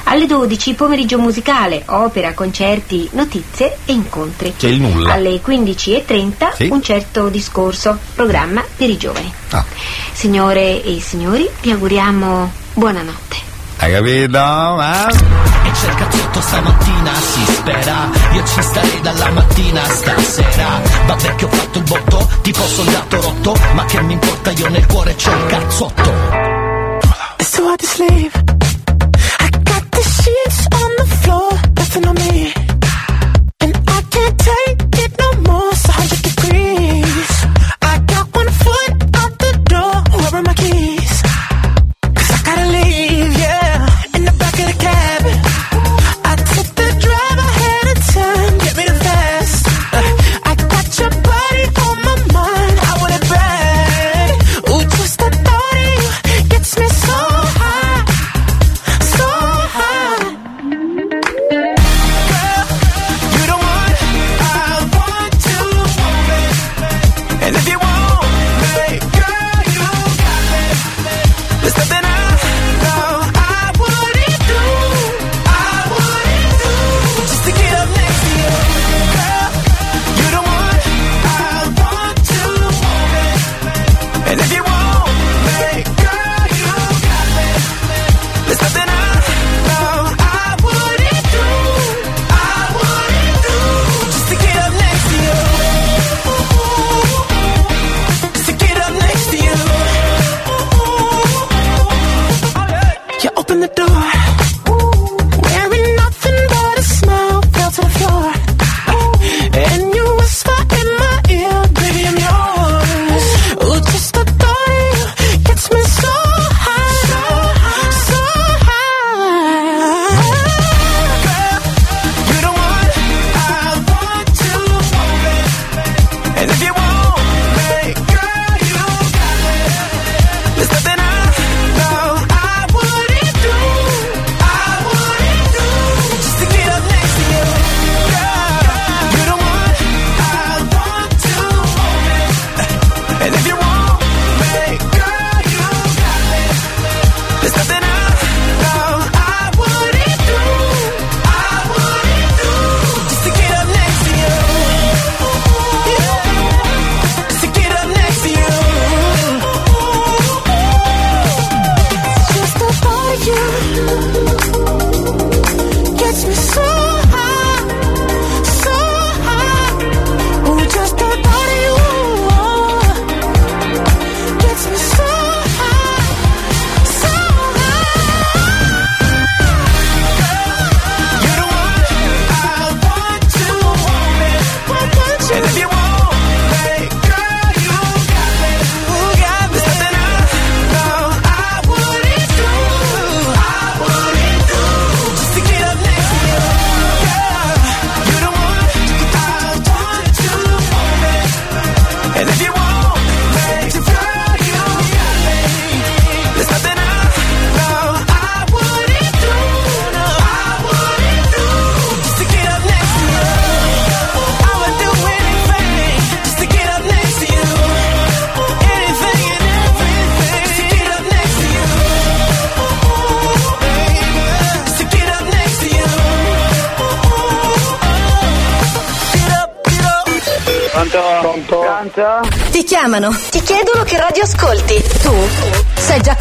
Alle 12 pomeriggio musicale, opera, concerti, notizie e incontri. C'è il nulla. Alle 15.30 Sì. un certo discorso, programma per i giovani. Ah. Signore e signori, vi auguriamo buonanotte. Hai capito? Eh? E c'è il cazzotto stamattina, si spera Io ci starei dalla mattina a stasera Vabbè che ho fatto il botto, tipo soldato rotto Ma che mi importa, io nel cuore c'ho il cazzotto too hard to sleep. I got the sheets on the floor, nothing on me.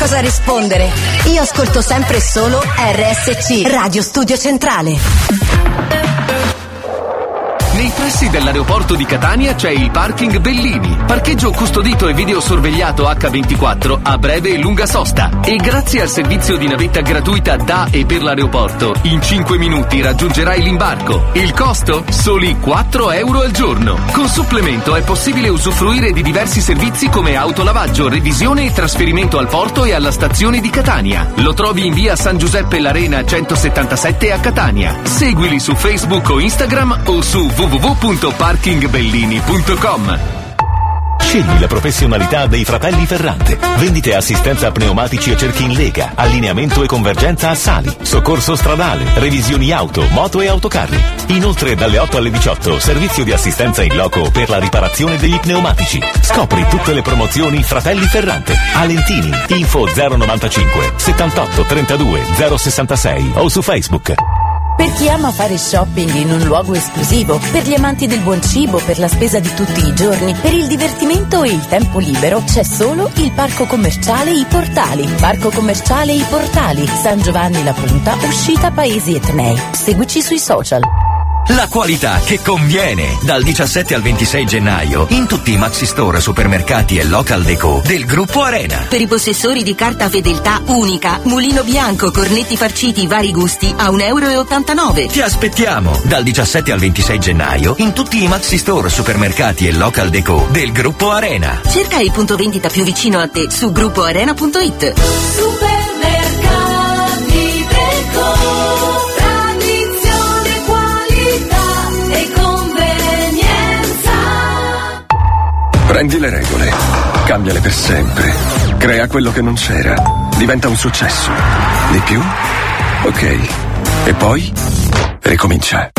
Cosa rispondere. Io ascolto sempre solo RSC, Radio Studio Centrale. Pressi dell'aeroporto di Catania c'è il parking Bellini, parcheggio custodito e videosorvegliato H24 a breve e lunga sosta. E grazie al servizio di navetta gratuita da e per l'aeroporto, in 5 minuti raggiungerai l'imbarco. Il costo? Soli 4 euro al giorno. Con supplemento è possibile usufruire di diversi servizi come autolavaggio, revisione e trasferimento al porto e alla stazione di Catania. Lo trovi in via San Giuseppe L'Arena 177 a Catania. Seguili su Facebook o Instagram o su www.parkingbellini.com. Scegli la professionalità dei fratelli Ferrante. Vendite e assistenza pneumatici e cerchi in lega, allineamento e convergenza a sali, soccorso stradale, revisioni auto, moto e autocarri. Inoltre dalle 8 alle 18 servizio di assistenza in loco per la riparazione degli pneumatici. Scopri tutte le promozioni Fratelli Ferrante. Alentini, info 095 78 32 066 o su Facebook. Per chi ama fare shopping in un luogo esclusivo, per gli amanti del buon cibo, per la spesa di tutti i giorni, per il divertimento e il tempo libero, c'è solo il Parco Commerciale I Portali. Parco Commerciale I Portali, San Giovanni La Punta, uscita Paesi Etnei. Seguici sui social. La qualità che conviene! Dal 17 al 26 gennaio in tutti i Maxi Store, supermercati e local deco del gruppo Arena. Per i possessori di carta fedeltà unica, mulino bianco, cornetti farciti, vari gusti a 1,89 euro. Ti aspettiamo dal 17 al 26 gennaio in tutti i Maxi Store, supermercati e local deco del gruppo Arena. Cerca il punto vendita più vicino a te su gruppoarena.it. Supermercati Prendi le regole, cambiale per sempre, crea quello che non c'era, diventa un successo. Di più? Ok. E poi? Ricomincia.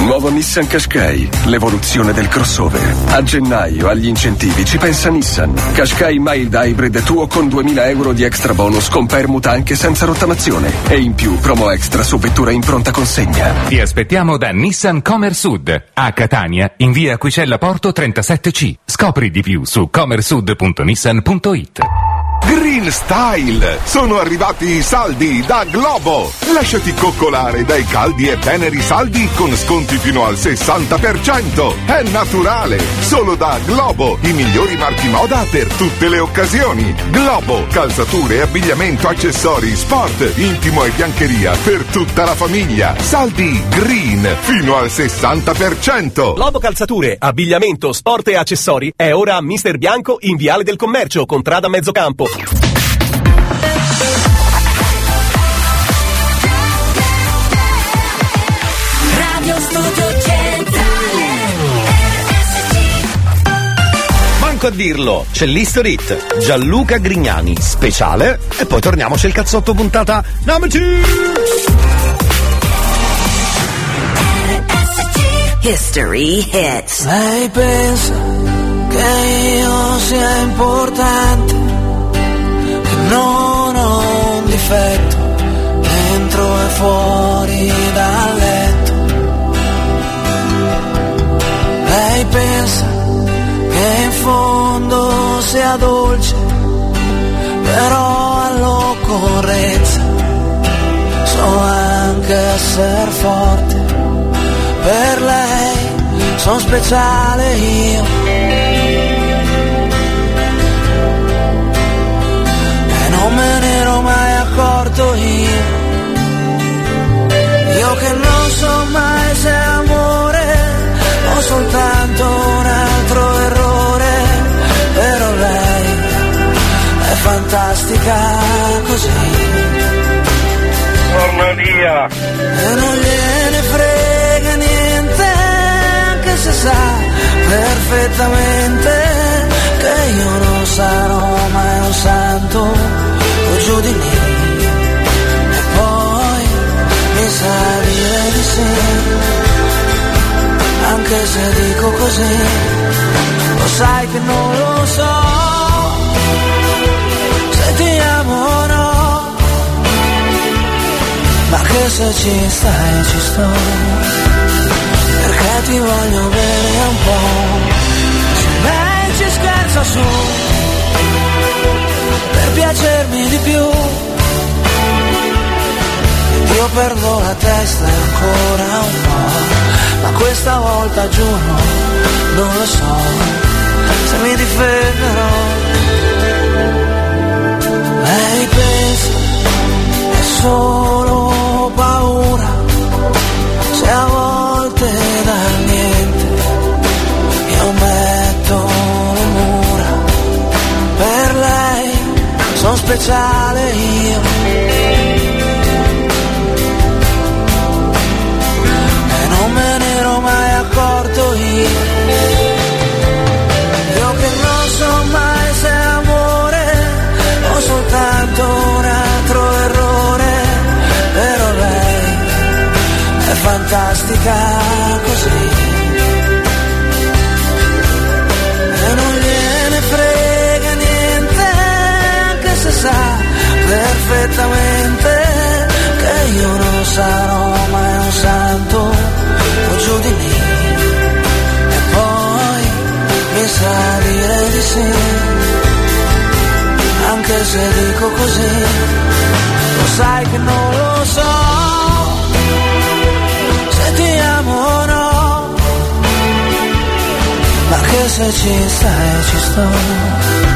Nuovo Nissan Qashqai, l'evoluzione del crossover. A gennaio agli incentivi ci pensa Nissan. Qashqai Mild Hybrid tuo con 2000 euro di extra bonus con permuta anche senza rottamazione. E in più promo extra su vettura in pronta consegna. Ti aspettiamo da Nissan Comer Sud, a Catania, in via Aquicella Porto 37C. Scopri di più su comersud.nissan.it. Green Style! Sono arrivati i saldi da Globo! Lasciati coccolare dai caldi e teneri saldi con sconti fino al 60%! È naturale! Solo da Globo! I migliori marchi moda per tutte le occasioni! Globo! Calzature, abbigliamento, accessori, sport, intimo e biancheria per tutta la famiglia! Saldi Green fino al 60%! Globo Calzature, abbigliamento, sport e accessori è ora a Mister Bianco in Viale del Commercio, contrada Mezzocampo. Radio Studio Centrale. Manco a dirlo, c'è l'History Hit, Gianluca Grignani, speciale, e poi torniamo, c'è il cazzotto puntata number two. History Hits. Lei pensa che io sia importante, non ho un difetto dentro e fuori dal letto. Lei pensa che in fondo sia dolce, però all'occorrenza so anche essere forte. Per lei sono speciale io. Non me ne ero mai accorto io. Io che non so mai se è amore o soltanto un altro errore. Però lei è fantastica così. Torna via! E non gliene frega niente, anche se sa perfettamente che io non sarò mai un santo o giù di lì. E poi mi sa dire di sì, anche se dico così, lo sai che non lo so, se ti amo o no. Ma che se ci stai ci sto perché ti voglio bene un po' scherza su per piacermi di più. Io perdo la testa ancora un po', ma questa volta giuro, non lo so se mi difenderò. Lei pensa è solo paura, se a volte sono speciale io. E non me ne ero mai accorto io. Io che non so mai se amore o soltanto un altro errore. Però lei è fantastica così. Se sa perfettamente che io non sarò mai un santo o giù di lì. E poi mi sa dire di sì, anche se dico così, lo sai che non lo so, se ti amo o no, ma che se ci stai ci sto,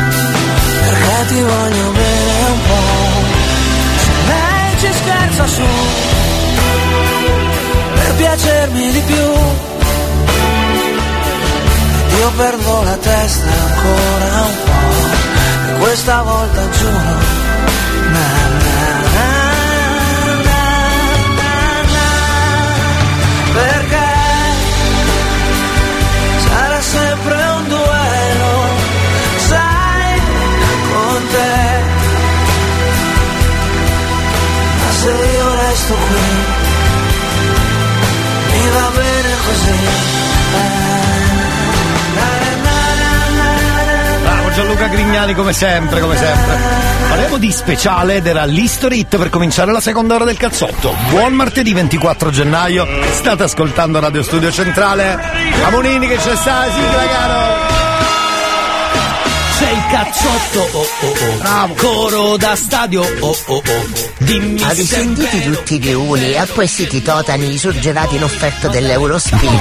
ti voglio bene un po', se lei ci scherza su, per piacermi di più, io perdo la testa ancora un po', e questa volta giuro, resto qui, mi va bene così. Bravo Gianluca Grignani come sempre, come sempre. Parliamo di speciale ed era l'History Hit per cominciare la seconda ora del cazzotto. Buon martedì 24 gennaio, state ascoltando Radio Studio Centrale. Amonini che c'è sta la sigla caro! C'è il cazzotto, oh oh oh. Coro da stadio, oh oh oh. Dimmi Avete se sentiti tutti i riuni a questi totani surgelati in offerta dell'Eurospin?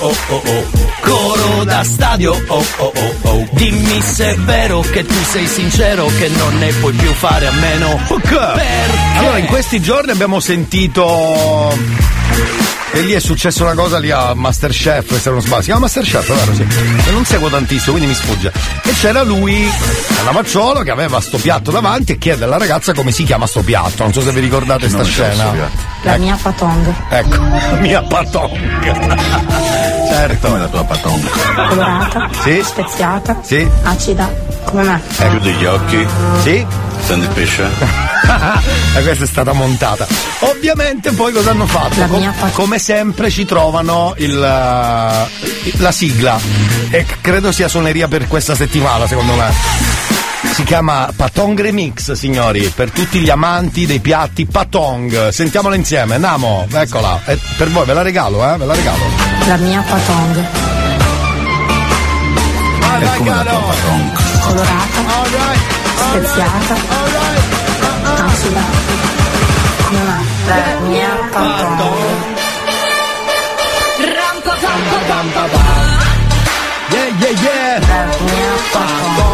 oh oh oh Coro da stadio oh oh oh oh. Dimmi se è vero che tu sei sincero che non ne puoi più fare a meno. Perché? Allora, in questi giorni abbiamo sentito. E lì è successa una cosa lì a Masterchef, se non sbaglio. Si chiama Masterchef, vero? Sì. E non seguo tantissimo, quindi mi sfugge. E c'era lui, Lavacciolo, che aveva sto piatto davanti e chiede alla ragazza come si chiama sto piatto. Non so se vi ricordate sta scena. La mia patong. Ecco, la mia patong. certo. Come la tua patong? Colorata. Sì. Speziata. Sì. Acida. Come me. Chiudi gli occhi. Sì. Senti il pesce? e questa è stata montata. Ovviamente poi cosa hanno fatto? Com- come sempre ci trovano il, uh, la sigla e credo sia suoneria per questa settimana secondo me. Si chiama Patong Remix, signori, per tutti gli amanti dei piatti Patong. Sentiamola insieme, andiamo, eccola. E per voi ve la regalo, eh? Ve la regalo. La mia patong. Vai, caro. Colorata. Speziata. Acida. Come me. La mia patong. Yeah, yeah, yeah. La mia patong.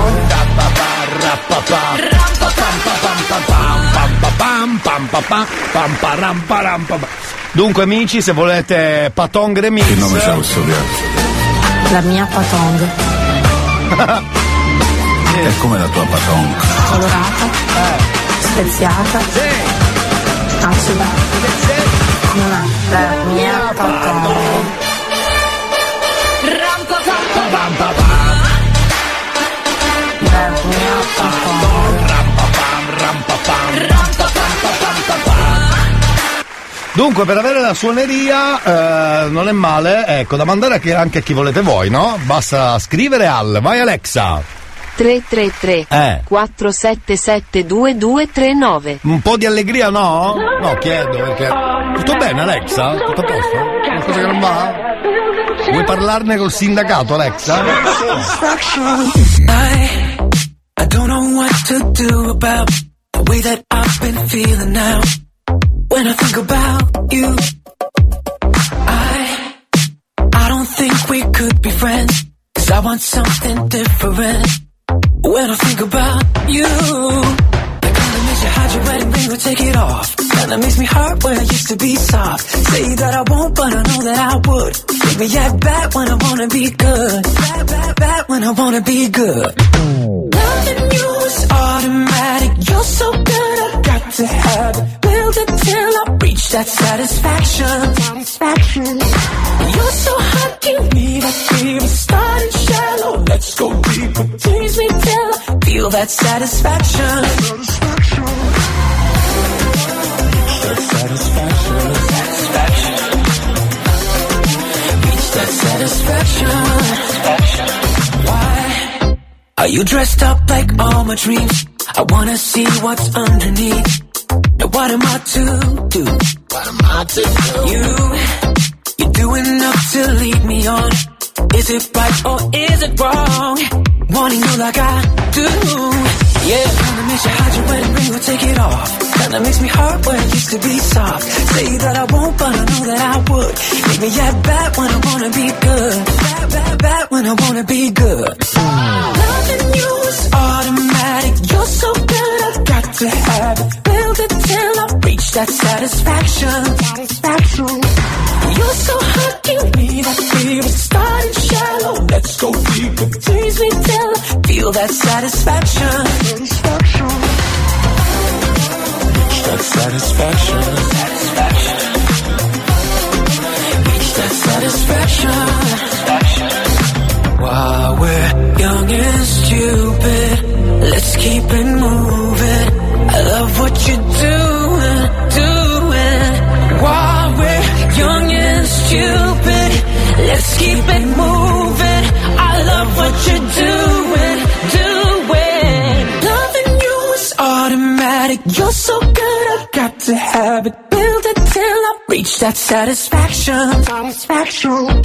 Dunque amici, se volete Patong Remix Che nome c'ha questo piatto? La mia patong. sì. è come la tua patronca. Colorata, eh. speziata, sì. acida, sì. non la mia patronca. Dunque, per avere la suoneria eh, non è male, ecco, da mandare anche a chi volete voi, no? Basta scrivere al Vai Alexa. 333 Eh. 477 2239 Un po' di allegria no? No, chiedo perché. Tutto bene Alexa? Tutto a posto? Qualcosa che non va? Vuoi parlarne col sindacato Alexa? I, I don't know what to do about the way that I've been feeling now. When I think about would. Make me act bad when I wanna be good. Bad, bad, bad when I wanna be good. Loving you is automatic. You're so good, I got to have it. Build it till I reach that satisfaction. Satisfaction. You're so hot, give me that fever. Starting shallow, let's go deeper. Tease me till I feel that satisfaction. Satisfaction. That satisfaction. Satisfaction. Why? Are you dressed up like all my dreams? I wanna see what's underneath. Now what am I to do? What am I to do? You, you're doing enough to lead me on. Is it right or is it wrong? Wanting you like I do. Yeah, kinda makes you hide your wedding ring or take it off. Kinda makes me hurt where it used to be soft. Say that I won't, but I know that I would. Make me act bad when I wanna be good. Bad, bad, bad when I wanna be good. Mm. Loving you is automatic. You're so good, I've got to have it. Build it till I reach that satisfaction. Satisfaction. You're so hot, give me that fever. Starting shallow, let's go deeper. Tease me till I feel that satisfaction. Satisfaction. Reach that satisfaction. Satisfaction. Reach that satisfaction. While we're young and stupid, keep it moving. I love what you're doing, doing. While we're young and stupid, let's keep it moving. I love what you're doing, doing. Loving you is automatic. You're so good, Got to have it. Build it till I reach that satisfaction. Satisfaction.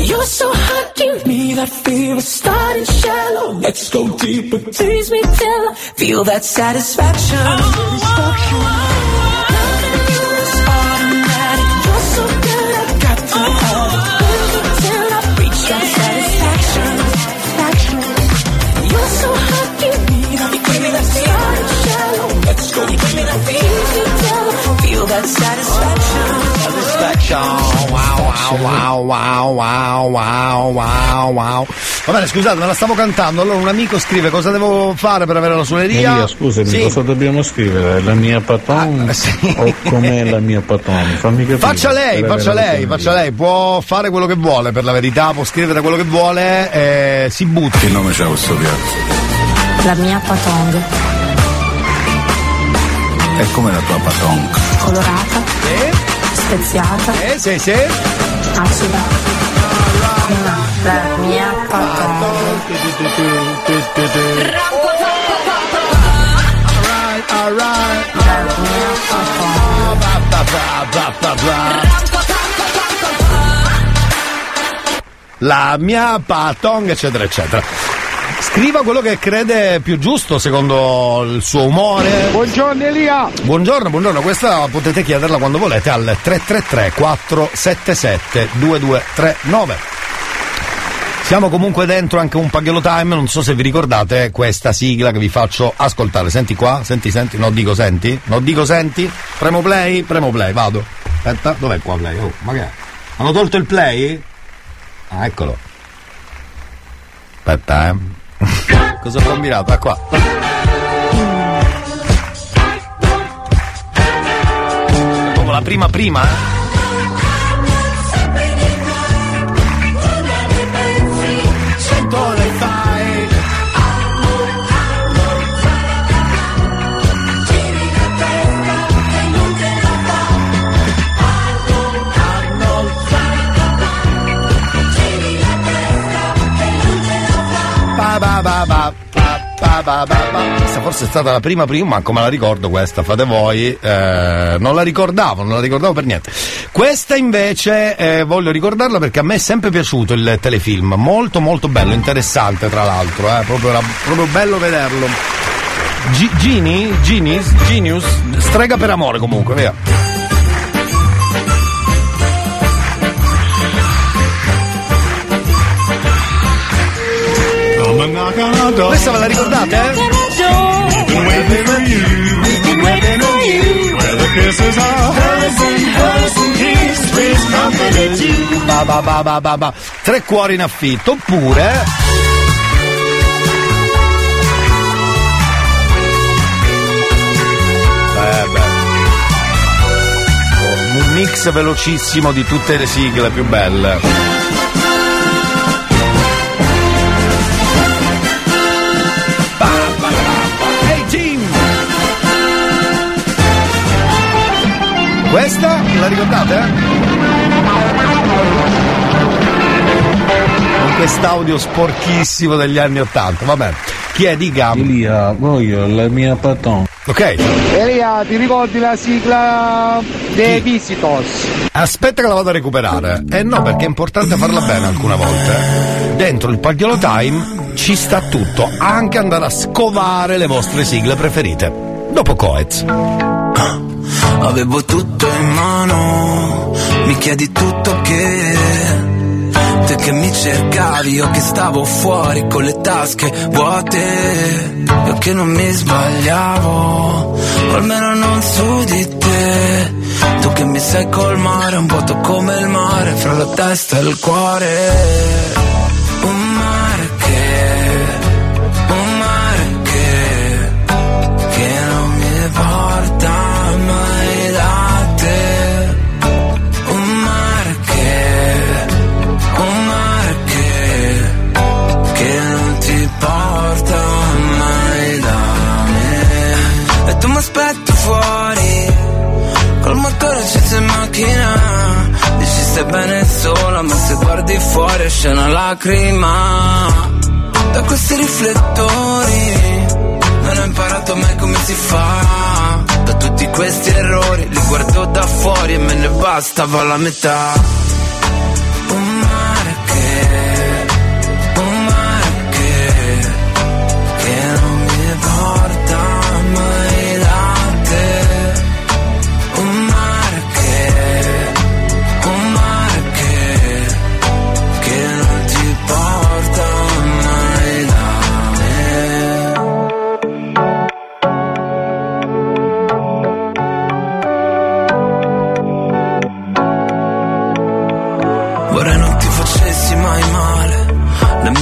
You're so hot, give me that fever. Starting shallow, let's go deeper. Tease me till I feel that satisfaction. Satisfaction. Loving that satisfaction. Satisfaction. Wow, wow, wow, wow, wow, wow, wow. Va bene, scusate, me la stavo cantando. Allora un amico scrive cosa devo fare per avere la suoneria. Elia, scusami, Sì. cosa dobbiamo scrivere? La mia paton o com'è la mia paton? Fammi capire. Faccia lei, faccia lei, faccia lei, può fare quello che vuole per la verità, può scrivere quello che vuole, eh, si butta. Che nome c'ha questo piatto? La mia patong, È come la tua paton. colorata, speziata, Eh, sì, sì. acida. La mia patong. Alright, La mia La mia patong, eccetera, eccetera. Scriva quello che crede più giusto secondo il suo umore. Buongiorno Elia! Buongiorno, buongiorno, questa potete chiederla quando volete al 333 477 2239. Siamo comunque dentro anche un Paghiolo Time, non so se vi ricordate questa sigla che vi faccio ascoltare. Senti qua, senti, senti, non dico senti, non dico senti. Premo play, premo play, vado. Aspetta, dov'è qua play? Oh, ma che è? Hanno tolto il play? Ah, eccolo. Aspetta, eh. Cosa ho combinato? Ah, qua. Proprio la prima prima, Questa forse è stata la prima prima, ma come la ricordo questa, fate voi. Eh, non la ricordavo, non la ricordavo per niente. Questa invece eh, voglio ricordarla perché a me è sempre piaciuto il telefilm, molto molto bello, interessante tra l'altro, eh, proprio, era proprio bello vederlo. G- Gini? Genius? Genius? Strega per amore comunque, via. Questa ve la ricordate? Eh? Ba, ba, ba, ba, ba, ba. Tre cuori in affitto, oppure Eh. Un mix velocissimo di tutte le sigle più belle. Questa la ricordate? Con quest'audio sporchissimo degli anni Ottanta, vabbè. Chi è dica? Elia, voglio la mia paton. Ok. Elia, ti ricordi la sigla dei Visitos? Aspetta che la vado a recuperare. Eh no, perché è importante farla bene alcune volte. Dentro il Pagliolo Time ci sta tutto, anche andare a scovare le vostre sigle preferite. Dopo Coez. Avevo tutto in mano, mi chiedi tutto che Te che mi cercavi, io che stavo fuori con le tasche vuote Io che non mi sbagliavo, o almeno non su di te. Tu che mi sai colmare, un vuoto come il mare Fra la testa e il cuore Stai bene sola ma se guardi fuori esce una lacrima. Da questi riflettori Non ho imparato mai come si fa? Da tutti questi errori Li guardo da fuori e me ne bastava la metà. Un mare che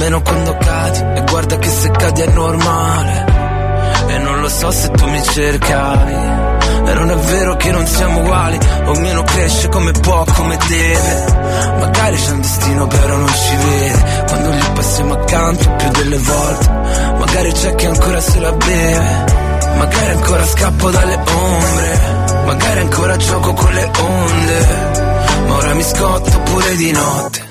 nemmeno quando cadi, e guarda che se cadi è normale. E non lo so se tu mi cercavi E non è vero che non siamo uguali Ognuno cresce come può, come deve. Magari c'è un destino però non ci vede. Quando gli passiamo accanto più delle volte Magari c'è chi ancora se la beve. Magari ancora scappo dalle ombre. Magari ancora gioco con le onde. Ma ora mi scotto pure di notte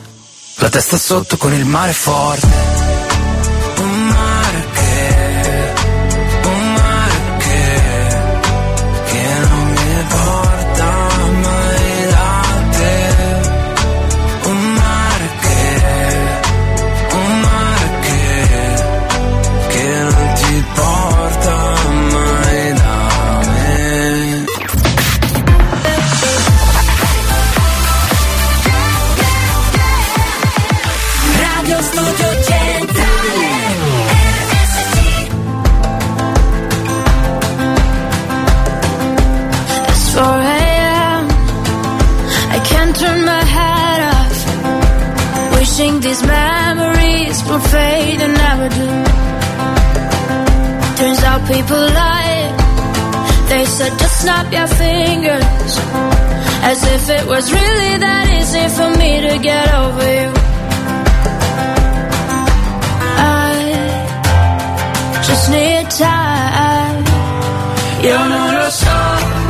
La testa sotto con il mare forte said just snap your fingers. As if it was really that easy for me to get over you. I just need time. Io non lo so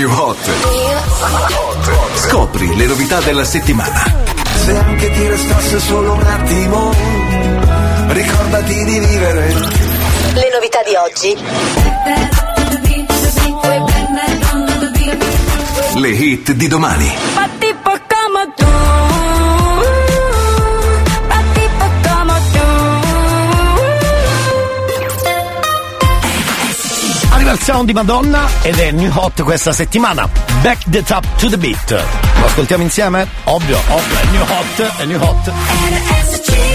New Hot. Scopri le novità della settimana. Se anche ti restasse solo un attimo Ricordati di vivere Le novità di oggi. Le hit di domani. Il sound di Madonna ed è New Hot questa settimana. Back the top to the beat. Lo ascoltiamo insieme? Ovvio, ovvio, è New Hot, è New Hot.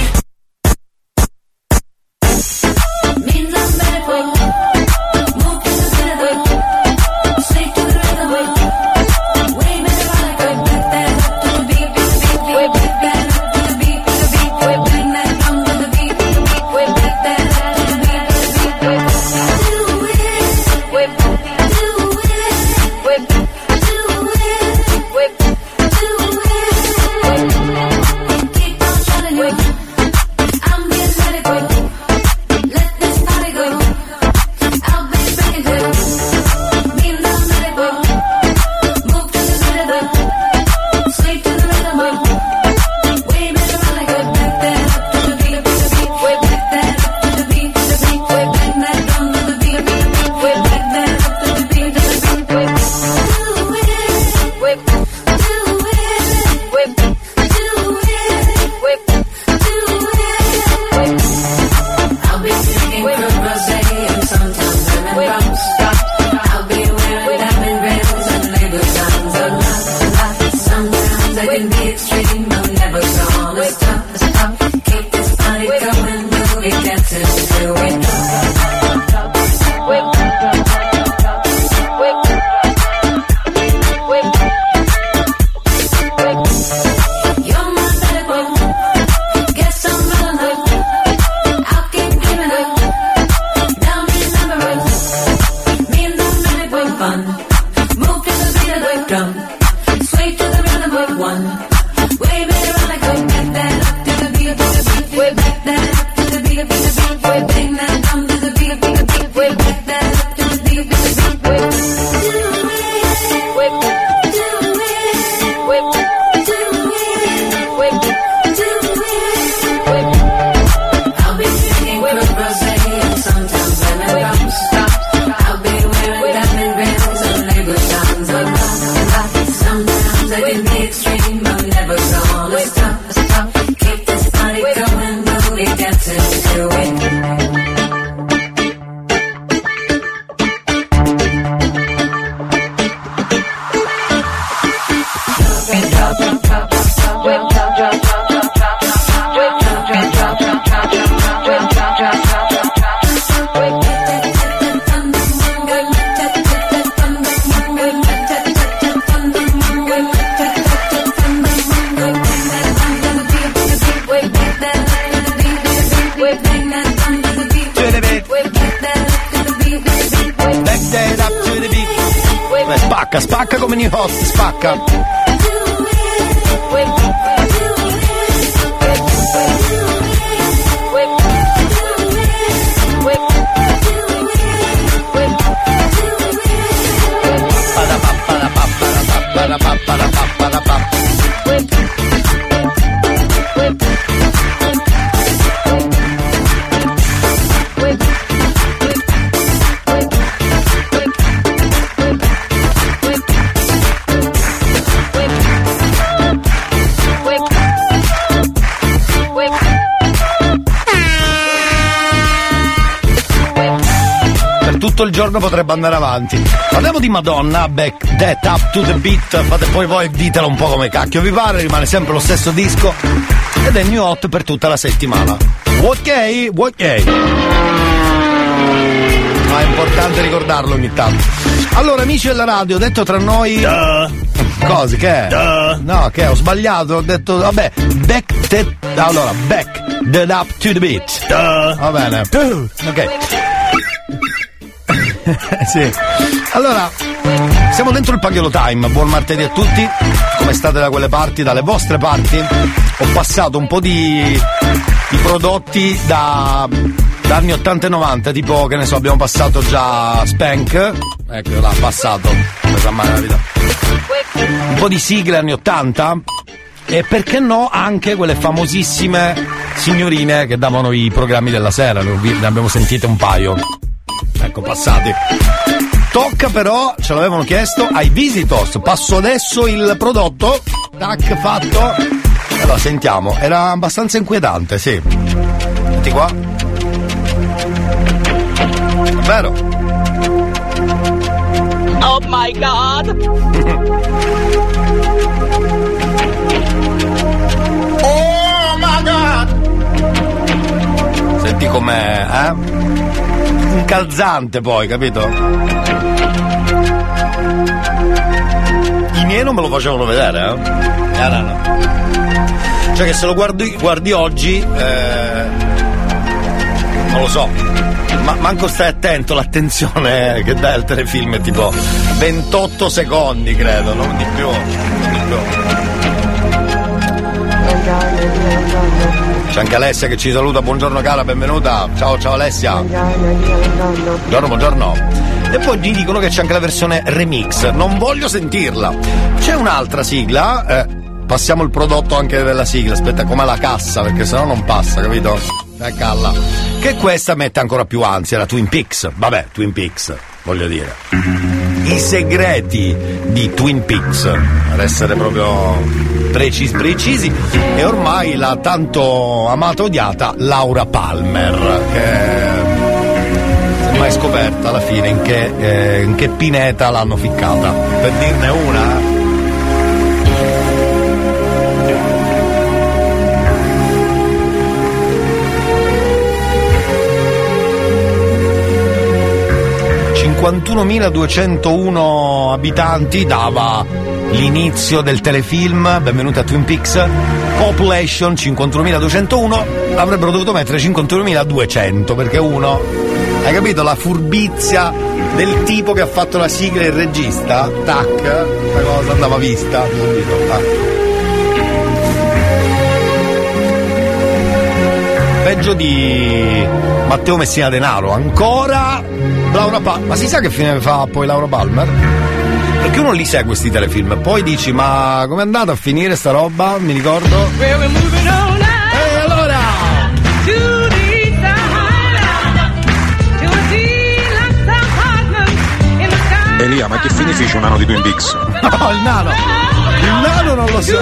with one. Wave it around like a giorno potrebbe andare avanti. Parliamo di Madonna, Back That Up to the Beat, fate poi voi ditelo un po' come cacchio vi pare, rimane sempre lo stesso disco ed è new hot per tutta la settimana. Ok, ok. Ma è importante ricordarlo ogni tanto. Allora, amici della radio, detto tra noi. Cose, che è? No, che? Ho sbagliato, ho detto, vabbè, back that. Allora, back that up to the beat. Va bene. Ok. sì. Allora, siamo dentro il Pagliolo Time. Buon martedì a tutti. Come state da quelle parti, dalle vostre parti? Ho passato un po' di, di prodotti da, da anni 80 e 90, tipo che ne so, abbiamo passato già Spank. Ecco, l'ha passato. Un po' di sigle anni 80. E perché no anche quelle famosissime signorine che davano i programmi della sera, ne abbiamo sentite un paio. Ecco, passati. Tocca però, ce l'avevano chiesto, ai Visitors. Passo adesso il prodotto. Tac, fatto. Allora, sentiamo. Era abbastanza inquietante, sì. Senti qua. Vero? Oh my god! Oh my god! Senti com'è, eh? Incalzante poi, capito? I miei non me lo facevano vedere, eh? Eh, no, no. Cioè che se lo guardi, guardi oggi, eh, non lo so. Ma manco stai attento, l'attenzione che dai al telefilm è tipo 28 secondi, credo, non di più. Non di più. C'è anche Alessia che ci saluta, buongiorno cara, benvenuta. Ciao, ciao Alessia. Buongiorno, buongiorno. E poi gli dicono che c'è anche la versione remix. Non voglio sentirla. C'è un'altra sigla. eh, passiamo il prodotto anche della sigla. Aspetta, come la cassa, perché sennò non passa, capito? Eh. Che questa mette ancora più ansia, la Twin Peaks. Vabbè, Twin Peaks, voglio dire. I segreti di Twin Peaks, per essere proprio precisi, precisi. E ormai la tanto amata odiata Laura Palmer, che si è mai scoperta alla fine in che, eh, in che pineta l'hanno ficcata. Per dirne una, eh. ...51.201 abitanti dava l'inizio del telefilm Benvenuti a Twin Peaks. Population 51.201 avrebbero dovuto mettere 51.200 perché uno hai capito la furbizia del tipo che ha fatto la sigla e il regista? Tac la cosa andava vista subito peggio di Matteo Messina Denaro ancora Laura Palmer. Ma si sa che fine fa poi Laura Palmer? Perché uno li segue questi telefilm poi dici ma com'è andata a finire sta roba? Mi ricordo. E allora? Elia, ma che fine fece un anno di Twin Peaks? no il nano. Il nano non lo so.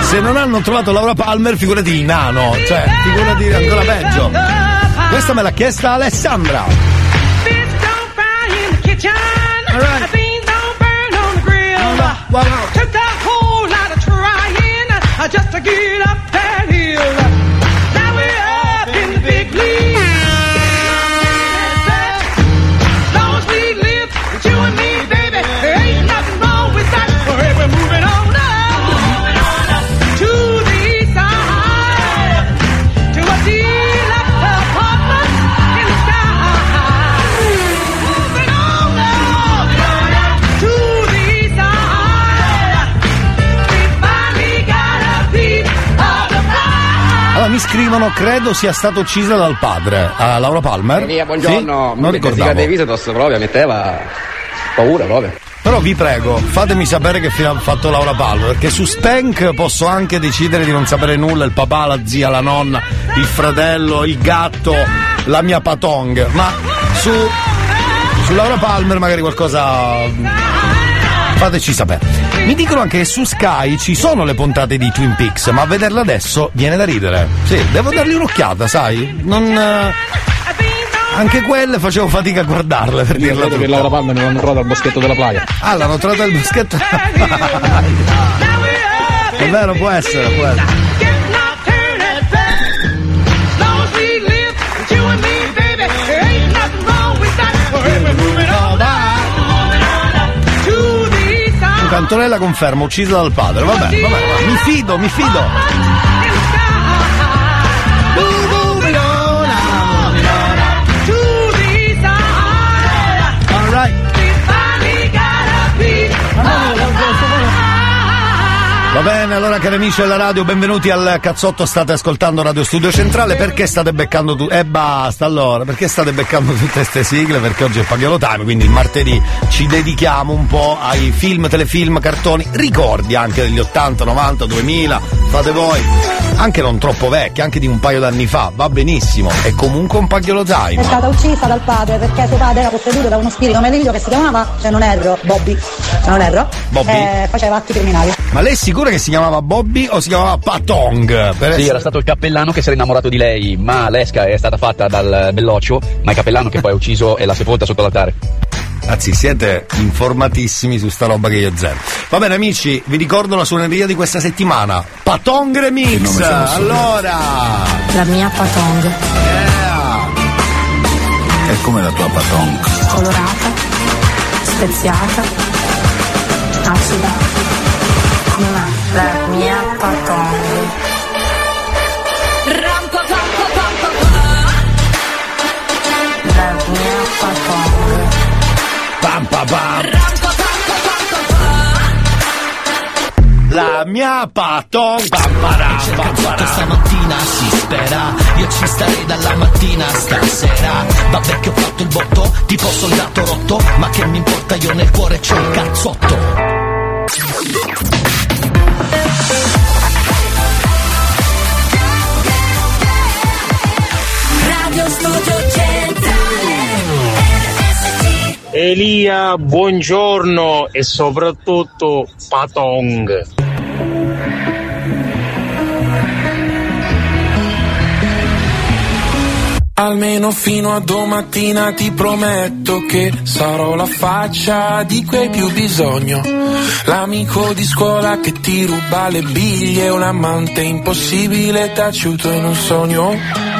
Se non hanno trovato Laura Palmer figurati il nano cioè figurati ancora peggio. Questa me l'ha chiesta Alessandra. Took a whole scrivono credo sia stata uccisa dal padre. A Laura Palmer? Sì? buongiorno. Non ricordavo. dei Visitos proprio, metteva paura proprio. Però vi prego, fatemi sapere che fine ha fatto Laura Palmer, perché su Spank posso anche decidere di non sapere nulla, il papà, la zia, la nonna, il fratello, il gatto, la mia patong, ma su, su Laura Palmer magari qualcosa fateci sapere. Mi dicono anche che su Sky ci sono le puntate di Twin Peaks, ma a vederla adesso viene da ridere. Sì, devo dargli un'occhiata, sai? Non. eh, Anche quelle facevo fatica a guardarle per dirla credo che tutta. Laura Palmer non l'hanno trovata al boschetto della playa. Ah, l'hanno trovata al boschetto. È vero, può essere, può essere. Antonella conferma, uccisa dal padre. Vabbè, vabbè, mi fido, mi fido. Va bene, allora cari amici della radio, benvenuti al cazzotto, state ascoltando Radio Studio Centrale, perché state beccando tu? E basta allora, perché state beccando tutte queste sigle? Perché oggi è Pagliolo Time, quindi il martedì ci dedichiamo un po' ai film, telefilm, cartoni, ricordi anche degli 80, 90, 2000, fate voi, anche non troppo vecchi, anche di un paio d'anni fa, va benissimo, è comunque un Pagliolo Time. È stata uccisa dal padre perché suo padre era posseduto da uno spirito maledito che si chiamava, se non erro, Bobby. Se non erro. Bobby? eh, faceva atti criminali. Ma lei è sicura che si chiamava Bobby o si chiamava Patong? Per Sì, essere- era stato il cappellano che si era innamorato di lei, ma l'esca è stata fatta dal belloccio, ma il cappellano che poi ha ucciso e l'ha sepolta sotto l'altare. Anzi, siete informatissimi su sta roba che io zero. Va bene, amici, vi ricordo la suoneria di questa settimana. Patong Remix! Allora! La mia patong. E come la tua patong? Colorata, speziata, La mia patong. La mia patong. Pam pam pam! La mia param, pam param. stamattina si spera Io ci starei dalla mattina a stasera Vabbè che ho fatto il botto Tipo soldato rotto Ma che mi importa io nel cuore c'ho il cazzotto Elia, buongiorno e soprattutto Patong. Almeno fino a domattina ti prometto che sarò la faccia di cui hai più bisogno. L'amico di scuola che ti ruba le biglie, un amante impossibile taciuto in un sogno.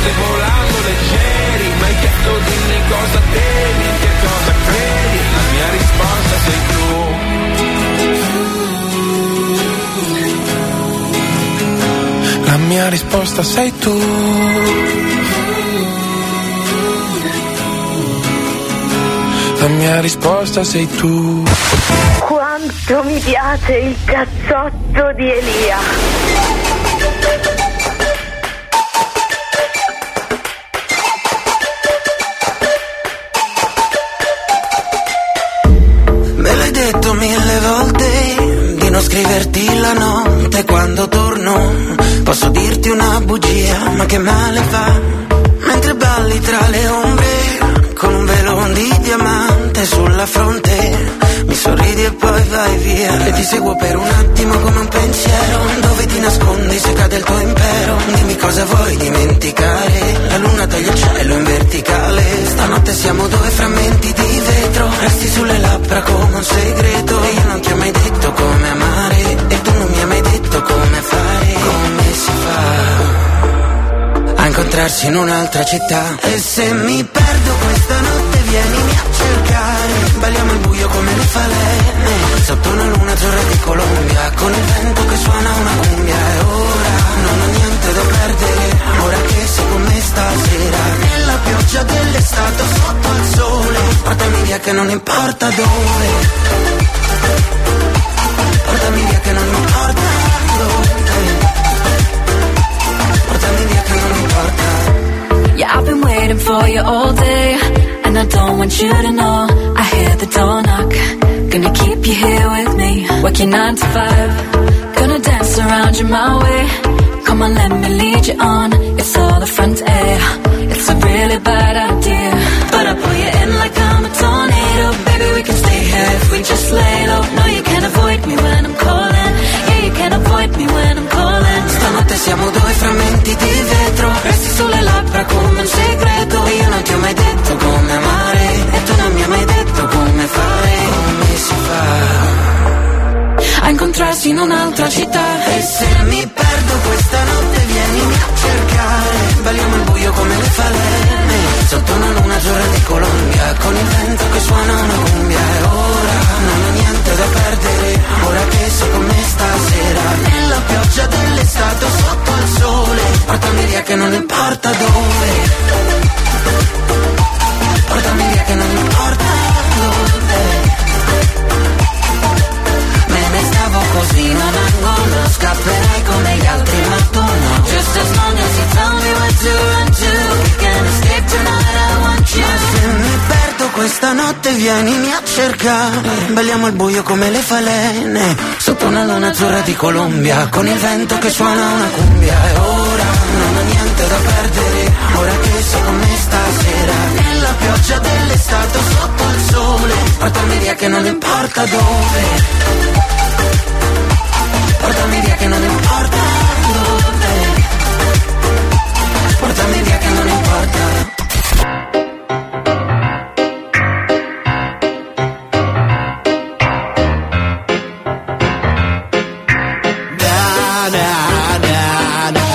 morte volando leggeri Ma hai chiesto dimmi cosa temi, in che cosa credi La mia risposta sei tu La mia risposta sei tu. La mia risposta sei tu. Quanto mi piace il cazzotto di Elia. Di non scriverti la notte quando torno. Posso dirti una bugia, ma che male fa? Mentre balli tra le ombre con un velo di diamante sulla fronte. Mi sorridi e poi vai via E ti seguo per un attimo come un pensiero Dove ti nascondi se cade il tuo impero Dimmi cosa vuoi dimenticare La luna taglia il cielo in verticale Stanotte siamo due frammenti di vetro Resti sulle labbra come un segreto E io non ti ho mai detto come amare detto come fare Come si fa a incontrarsi in un'altra città. E se mi perdo questa notte vienimi a cercare. Balliamo al buio come le falene Sotto una luna azzurra di Colombia Con il vento che suona una cumbia. E ora non ho niente da perdere Ora che sei con me stasera Nella pioggia dell'estate sotto al sole. Portami via che non importa dove Yeah, I've been waiting for you all day. And I don't want you to know. I hear the door knock. Gonna keep you here with me. Working nine to five. Gonna dance around you my way. Come on, let me lead you on. It's all the in un'altra città. E se mi perdo questa notte vienimi a cercare. Balliamo al buio come le falene Sotto una luna azzurra di Colombia Con il vento che suona una cumbia. E ora non ho niente da perdere Ora che sei con me stasera. Nella pioggia dell'estate sotto al sole Portami via che non importa dove. Portami via che non importa dove così, non angolo Scapperai come gli altri ma tu no Just as long as you tell me where to run to. We can escape tonight, I want you. Se mi perdo questa notte vienimi a cercare Balliamo al buio come le falene Sotto una luna azzurra di Colombia Con il vento che suona una cumbia E ora non ho niente da perdere Ora che sei pioggia dell'estate sotto il sole. Portami via che non importa dove. Portami via che non importa dove. Portami via che non importa. Na, na, na.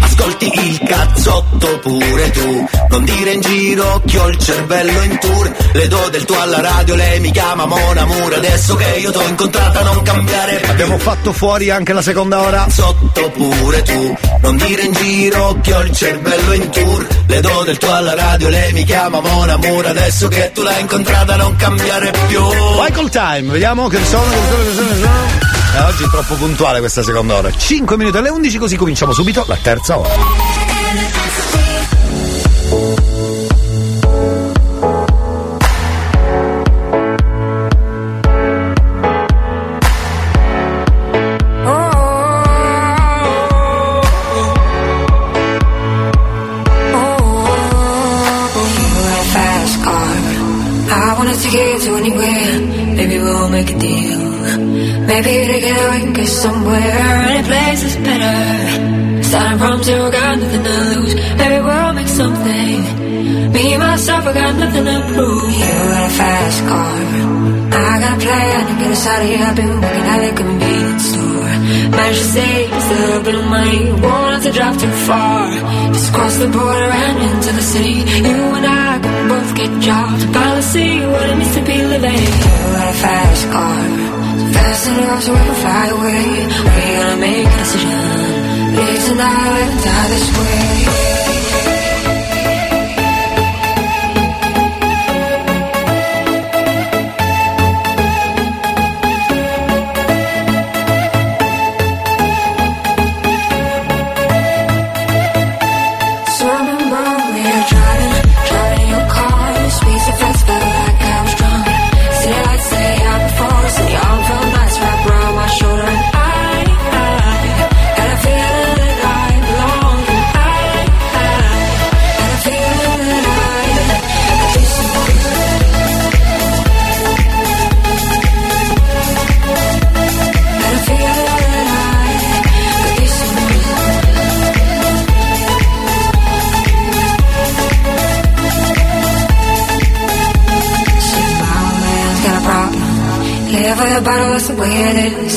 Ascolti il cazzotto pure tu Non dire in giro che ho il cervello in tour. Le do del tuo alla radio, lei mi chiama Mona Mura Adesso che io t'ho incontrata non cambiare. Abbiamo fatto fuori anche la seconda ora. Sotto pure tu Non dire in giro che ho il cervello in tour. Le do del tuo alla radio, lei mi chiama Mona Mura Adesso che tu l'hai incontrata non cambiare più. Col time, vediamo che sono, che sono, che sono, che sono. Oggi è troppo puntuale questa seconda ora. 5 minuti alle 11 così cominciamo subito la terza ora nothing to prove. You got a fast car. I got a plan to get us out of here. I've been working at the convenience store. Managed to save a little bit of money. Won't have to drive too far. Just cross the border and into the city. You and I can both get jobs. Finally see what it means to be living. You got a fast car. Fast enough so we can fly away. We're gonna make a decision. Live tonight die this way.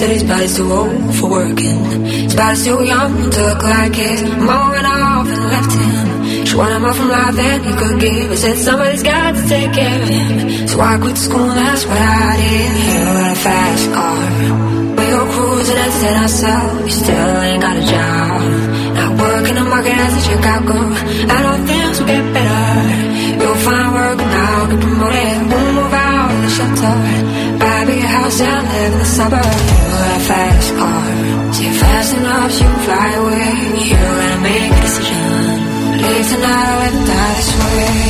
Said his body's too old for working. His body's too young to look like his. Mom went off and left him. She wanted more from life than he could give. He said somebody's got to take care of him. So I quit school, that's what I did. He got a fast car. We go cruising and set ourselves. You still ain't got a job. Not working the market as a Chicago. I know things will get better. You'll find work and I'll get promoted. We'll move out of the shelter. Buy a bigger house and live in the suburbs. Fast car. So fast enough, you fly away. You gotta make a decision. Leave tonight or die this way.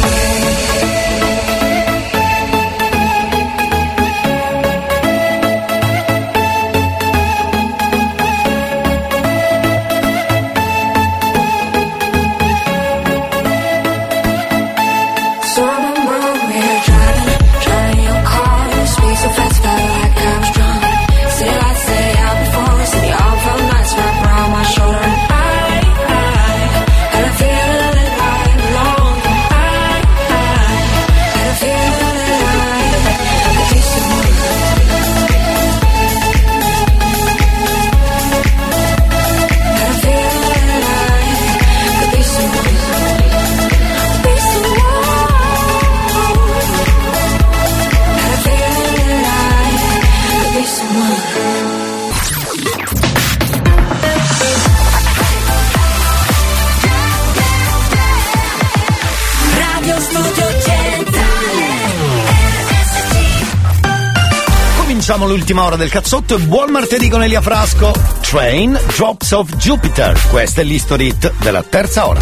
L'ultima ora del cazzotto e buon martedì con Elia Frasco. Train Drops of Jupiter. Questa è l'history hit della terza ora.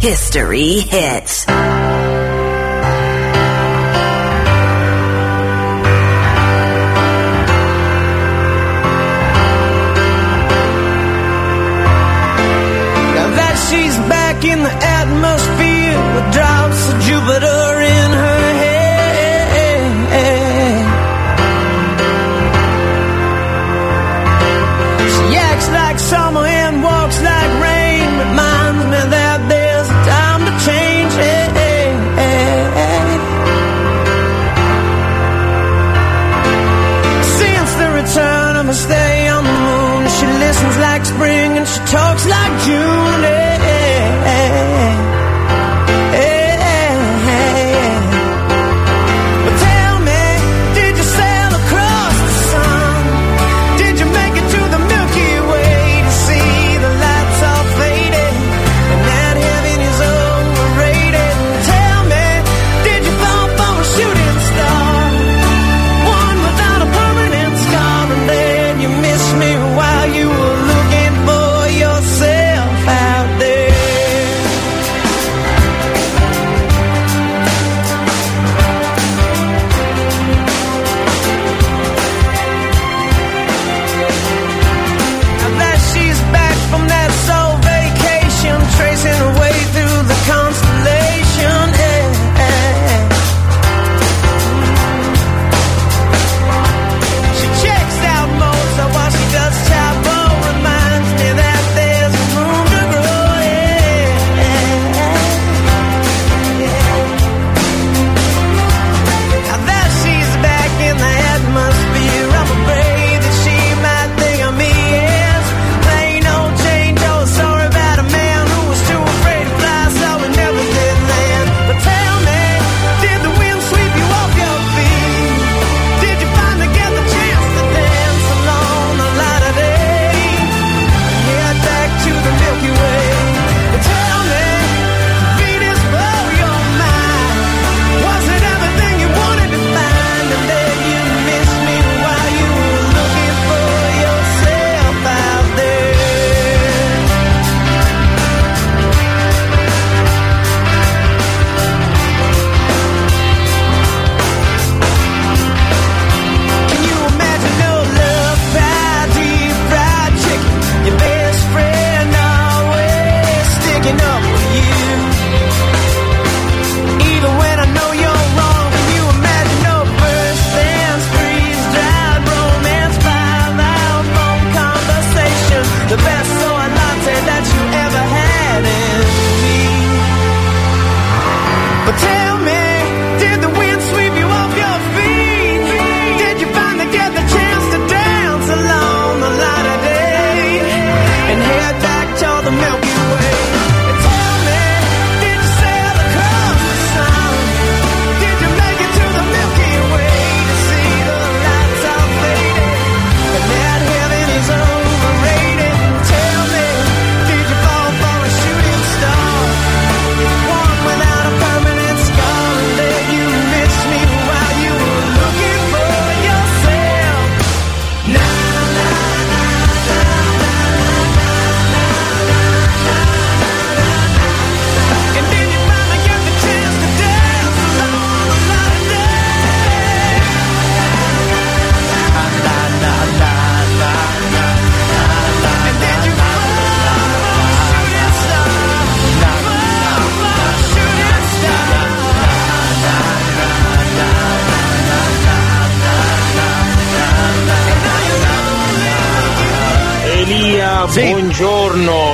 History hits. Now that she's back in the summer's day on the moon. She listens like spring and she talks like June.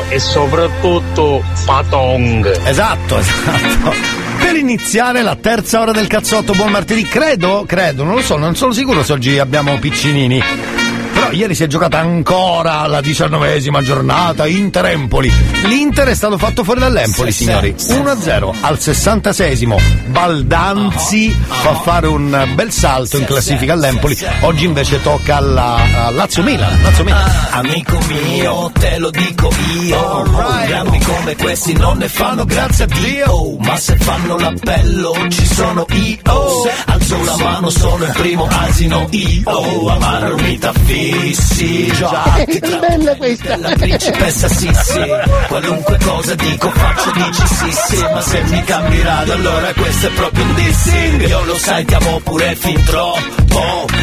E soprattutto Patong. Esatto, esatto. Per iniziare la terza ora del cazzotto, buon martedì, credo, credo, non lo so, non sono sicuro se oggi abbiamo piccinini. Però ieri si è giocata ancora la diciannovesima giornata Inter-Empoli. L'Inter è stato fatto fuori dall'Empoli, signori. 1-0 al 66esimo. Baldanzi fa fare un bel salto in classifica all'Empoli. Oggi invece tocca alla a Lazio-Milan. Lazio-Milan. Amico mio, te lo dico io Programmi come questi non ne fanno grazie a Dio Ma se fanno l'appello ci sono io Alzo la mano, sono il primo asino io Amaro mita fissi Già, ti bella questa! la principessa Sissi. Qualunque cosa dico faccio dici sì sì Ma se mi cambi radio allora questo è proprio un dissing. Io lo sai ti amo pure fin troppo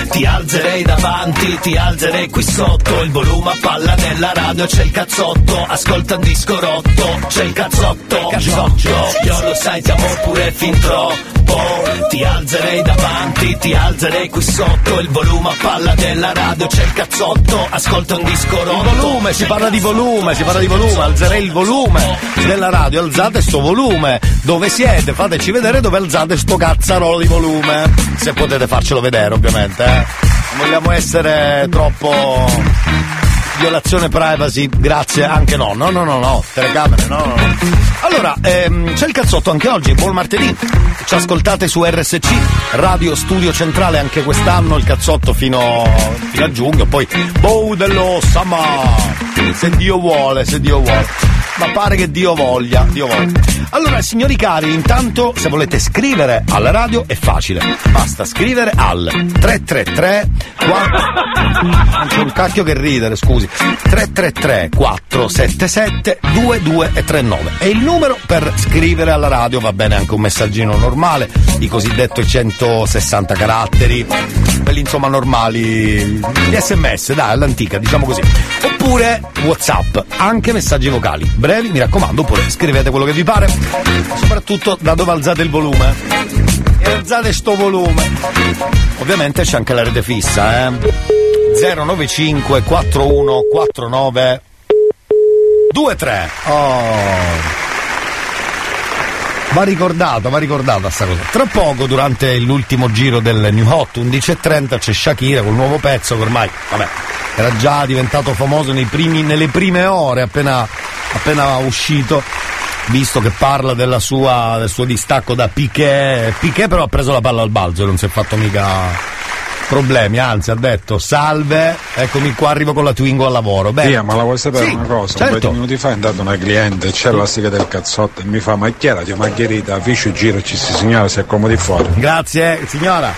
Ti alzerei davanti, ti alzerei qui sotto. Il volume a palla nella radio c'è il cazzotto. Ascolta un disco rotto, c'è il cazzotto. Cazzotto, io lo sai ti amo pure fin troppo. Ti alzerei davanti, ti alzerei qui sotto. Il volume a palla della radio c'è il cazzotto. Ascolta un disco rotto Il volume, si parla di volume, si parla di volume, alzerei il volume della radio, alzate sto volume. Dove siete? Fateci vedere dove alzate sto cazzarolo di volume. Se potete farcelo vedere, ovviamente, eh. Non vogliamo essere troppo violazione privacy, grazie, anche no, no, no, no, no, telecamere, no, no, no. Allora, ehm, c'è il cazzotto anche oggi, buon martedì. Ci ascoltate su RSC, Radio Studio Centrale anche quest'anno, il cazzotto fino, fino a giugno, poi Bow dello Summer, se Dio vuole, se Dio vuole. Ma pare che Dio voglia, Dio voglia. Allora, signori cari, intanto se volete scrivere alla radio è facile. Basta scrivere al 333 non c'è un cacchio che ridere, scusi. 333 477 2239 è il numero per scrivere alla radio, va bene anche un messaggino normale, i cosiddetti 160 caratteri, quelli insomma normali, gli sms, dai, all'antica, diciamo così. Oppure WhatsApp, anche messaggi vocali, brevi, mi raccomando, oppure scrivete quello che vi pare, soprattutto da dove alzate il volume. E alzate sto volume. Ovviamente c'è anche la rete fissa, eh. 095 41 49 23. Oh. Va ricordata, va ricordata sta cosa. Tra poco, durante l'ultimo giro del New Hot 11.30, c'è Shakira col nuovo pezzo che ormai, vabbè, era già diventato famoso primi- nelle prime ore appena, appena uscito. Visto che parla sua, del suo distacco da Piquet, Piquet però ha preso la palla al balzo e non si è fatto mica problemi, anzi ha detto salve, eccomi qua, arrivo con la Twingo al lavoro. Beh, Sì, ma la vuoi sapere Sì, una cosa? certo. Un paio di minuti fa è andata una cliente, c'è la sigla del cazzotto e mi fa ma chi era? Dio Margherita, fiscio giro ci si signora si accomodi fuori. Grazie, signora.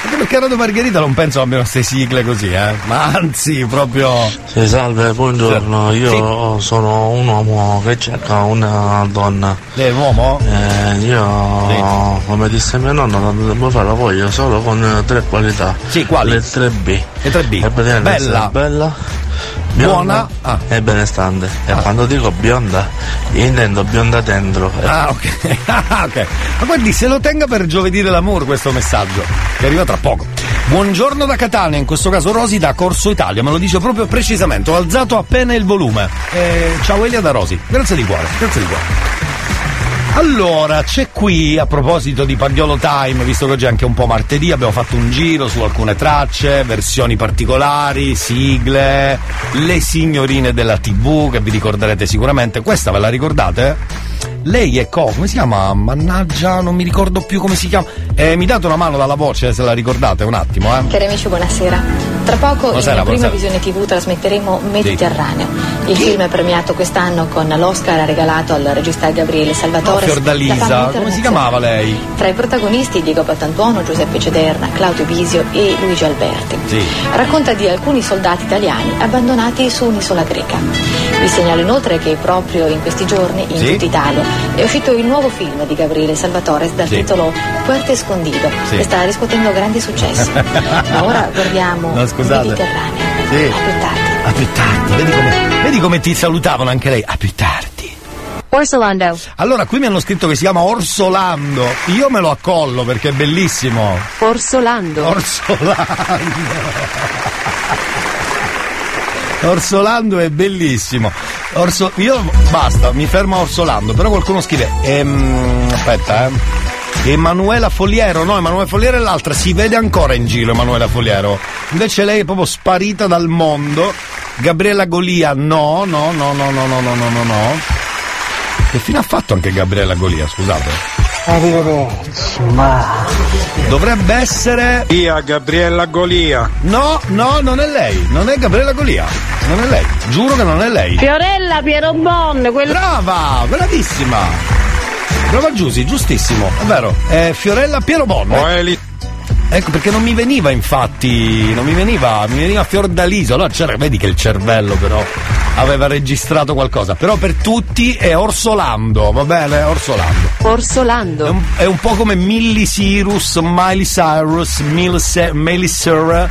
Anche perché a Radio Margherita non penso abbiano queste sigle così, eh. Ma anzi, proprio. Sì, salve, buongiorno. Io sono un uomo che cerca una donna. Lei è un uomo? Eh, io, come disse mio nonno, devo fare la voglio solo con tre qualità. Sì, quali? Le 3B. Le 3B. E praticamente Bella. Bella, Buona. bionda e benestante. E quando dico bionda, intendo bionda dentro. Ah, ok. Ah, ok. Ma guardi, se lo tenga per giovedì dell'amore questo messaggio, che arriva tra poco. Buongiorno da Catania, in questo caso Rosi da Corso Italia, me lo dice proprio precisamente, ho alzato appena il volume. Eh, ciao Elia da Rosi, grazie di cuore, grazie di cuore. Allora, c'è qui, a proposito di Pagliolo Time, visto che oggi è anche un po' martedì, abbiamo fatto un giro su alcune tracce, versioni particolari, sigle, le signorine della TV, che vi ricorderete sicuramente. Questa ve la ricordate? Lei è co, come si chiama? Mannaggia, non mi ricordo più come si chiama. Eh, mi date una mano dalla voce se la ricordate un attimo, eh? Cari amici, buonasera. Tra poco Buonasera, in prima visione TV trasmetteremo Mediterraneo. Il film è premiato quest'anno con l'Oscar regalato al regista Gabriele Salvatore. Fiordalisa, come si chiamava lei? Tra i protagonisti Diego Battantuono, Giuseppe Cederna, Claudio Bisio e Luigi Alberti. Sì. Racconta di alcuni soldati italiani abbandonati su un'isola greca. Vi segnalo inoltre che proprio in questi giorni in Sì. tutta Italia è uscito il nuovo film di Gabriele Salvatore dal Sì. titolo Puerto Escondido Sì. e sta riscuotendo grandi successi. Ma ora guardiamo No, scusate. Sì. A più tardi. A più tardi, vedi come, vedi come ti salutavano anche lei? A più tardi. Orsolando. Allora, qui mi hanno scritto che si chiama Orsolando. Io me lo accollo perché è bellissimo. Orsolando. Orsolando. Orsolando è bellissimo. Orso- io basta, mi fermo a Orsolando, però qualcuno scrive. Ehm, aspetta, eh. Emanuela Foliero, no, Emanuela Foliero è l'altra, si vede ancora in giro Emanuela Foliero. Invece lei è proprio sparita dal mondo. Gabriella Golia, no, no, no, no, no, no, no, no, no, no. Che fine ha fatto anche Gabriella Golia, scusate? Arrivederci, ma. Dovrebbe essere. Via Gabriella Golia. No, no, non è lei, non è Gabriella Golia. Non è lei, giuro che non è lei. Fiorella Piero Bon, quella. Brava, bravissima. Roman Giusi, giustissimo, è vero. Eh, Fiorella Piero Bonne. Oeli. Ecco perché non mi veniva infatti, non mi veniva, mi veniva Fiordaliso, allora c'era, vedi che il cervello però aveva registrato qualcosa, però per tutti è Orsolando, va bene? Orsolando. Orsolando. È un, è un po' come Millie Cyrus, Miley Cyrus, Miley Cyrus,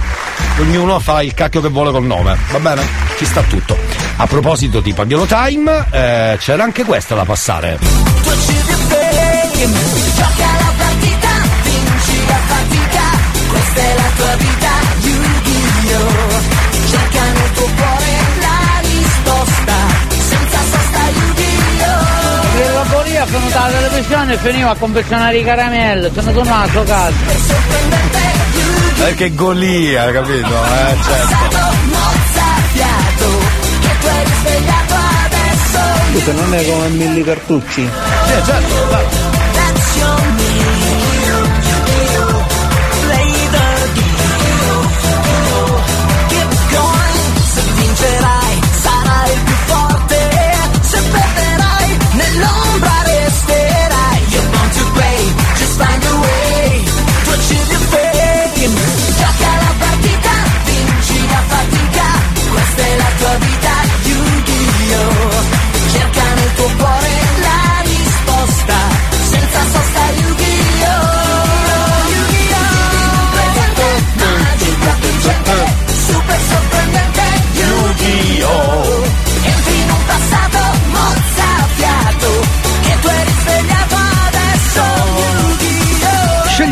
ognuno fa il cacchio che vuole col nome, va bene? Ci sta tutto. A proposito di Pagliolo Time, eh, c'era anche questa da passare. Tu accidi fame, gioca la partita, vinci la fatica, questa è la tua vita, Yu-Gi-Oh! Cerca nel tuo cuore la risposta, senza sosta Yu-Gi-Oh! La Golia sono dalla televisione e finiva a confezionare i caramelli, sono tornato a casa. Perché Golia, capito? Eh, certo. Scusa, non è come Milli Cartucci? Sì, certo, That's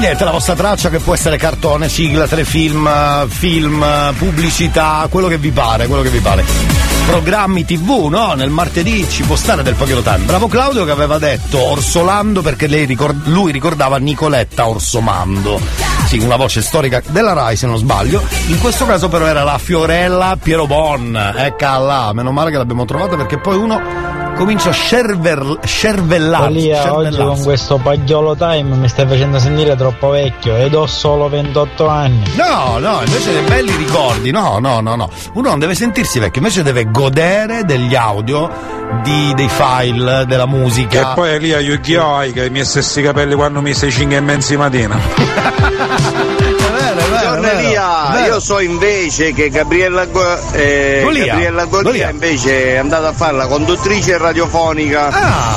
Scegliete la vostra traccia che può essere cartone, sigla, telefilm, film, pubblicità, quello che vi pare, quello che vi pare. Programmi tv, no? Nel martedì ci può stare del Pokémon Time. Bravo Claudio che aveva detto Orsolando perché ricord- lui ricordava Nicoletta Orsomando. Sì, una voce storica della Rai se non sbaglio. In questo caso però era la Fiorella Piero Bon. Ecca là, meno male che l'abbiamo trovata perché poi uno comincia a scerver- scervellarsi. Golia, oggi con questo pagliolo time mi stai facendo sentire troppo vecchio ed ho solo 28 anni. No, no, invece dei belli ricordi, no, no, no, no. Uno non deve sentirsi vecchio, invece deve godere degli audio, di- dei file, della musica. Che poi Elia Yu-Gi-Oh! hai che i miei stessi capelli quando mi sei 5 e mezza di mattina. Buongiorno Elia, io so invece che Gabriella, eh, Golia. Gabriella Golia, Golia. invece è andata a fare la conduttrice radiofonica.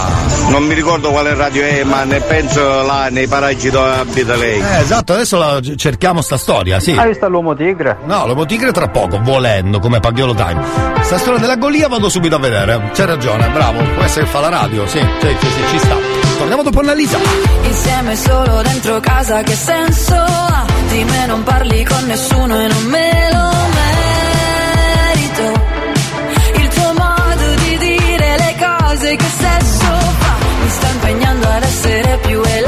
Non mi ricordo quale radio è, ma ne penso là nei paraggi dove abita lei. Eh, esatto, adesso la- cerchiamo sta storia, sì. Hai visto l'uomo tigre? No, l'uomo tigre tra poco, volendo, come Pagliolo Time. Sta storia della Golia vado subito a vedere. C'è ragione, bravo. Può essere che fa la radio, sì, sì, sì, sì, ci sta. Torniamo dopo Annalisa. Insieme solo dentro casa che senso ha? Di me non parli con nessuno e non me lo merito. Il tuo modo di dire le cose che sesso fa Mi sta impegnando ad essere più elastica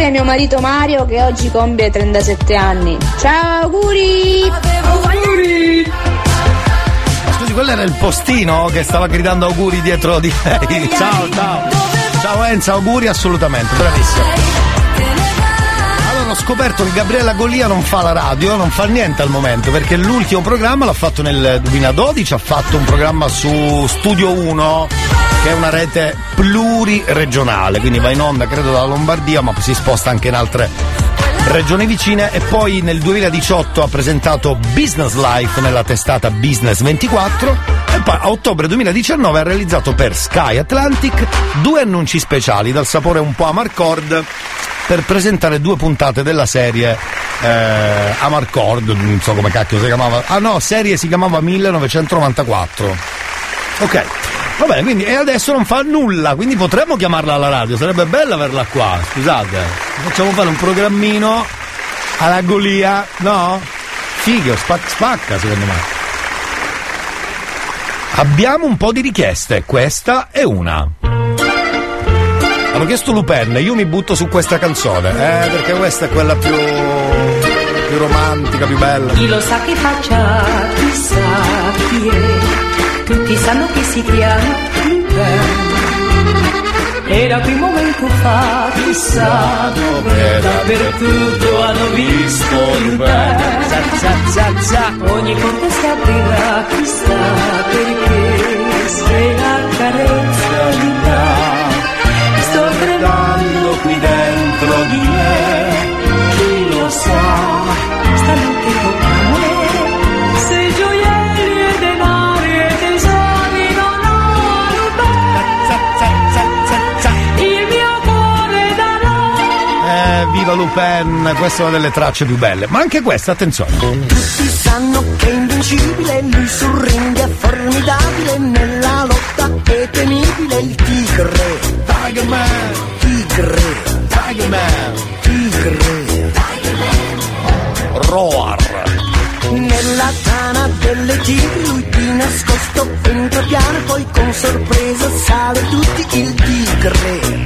auguri a mio marito Mario che oggi compie 37 anni. Ciao, auguri! Auguri! Scusi, quello era il postino che stava gridando auguri dietro di lei. Ciao, ciao. Ciao Enza, auguri assolutamente, bravissimo. Allora ho scoperto che Gabriella Golia non fa la radio, non fa niente al momento, perché l'ultimo programma l'ha fatto nel 2012, ha fatto un programma su Studio 1, che è una rete pluriregionale, quindi va in onda credo dalla Lombardia, ma si sposta anche in altre regioni vicine e poi nel 2018 ha presentato Business Life nella testata Business 24 e poi a ottobre 2019 ha realizzato per Sky Atlantic due annunci speciali dal sapore un po' amarcord per presentare due puntate della serie eh, Amarcord, non so come cacchio si chiamava. Ah no, serie si chiamava 1994. Ok. Va bene, quindi e adesso non fa nulla, quindi potremmo chiamarla alla radio, sarebbe bello averla qua, scusate. Facciamo fare un programmino alla Golia, no? Figo, spacca, secondo me. Abbiamo un po' di richieste, questa è una. Hanno chiesto Lupin, io mi butto su questa canzone, eh, perché questa è quella più, più romantica, più bella. Chi lo sa che faccia, chissà chi è. Tutti sanno che si chiama Lupin. Era qui un momento fa, chissà dove, dappertutto hanno visto Lupin. Ogni porta si aprirà, chissà perché, se accarezza l'età. Sto tremando qui dentro di me, viva Lupin, questa è una delle tracce più belle. Ma anche questa, attenzione. Tutti sanno che è invincibile, lui sul ring è formidabile, nella lotta è temibile il tigre. Tiger Man, tigre, Tiger Man, tigre. Roar. Nella tana delle tigri lui di nascosto entra piano poi con sorpresa sale tutti il. Tigre.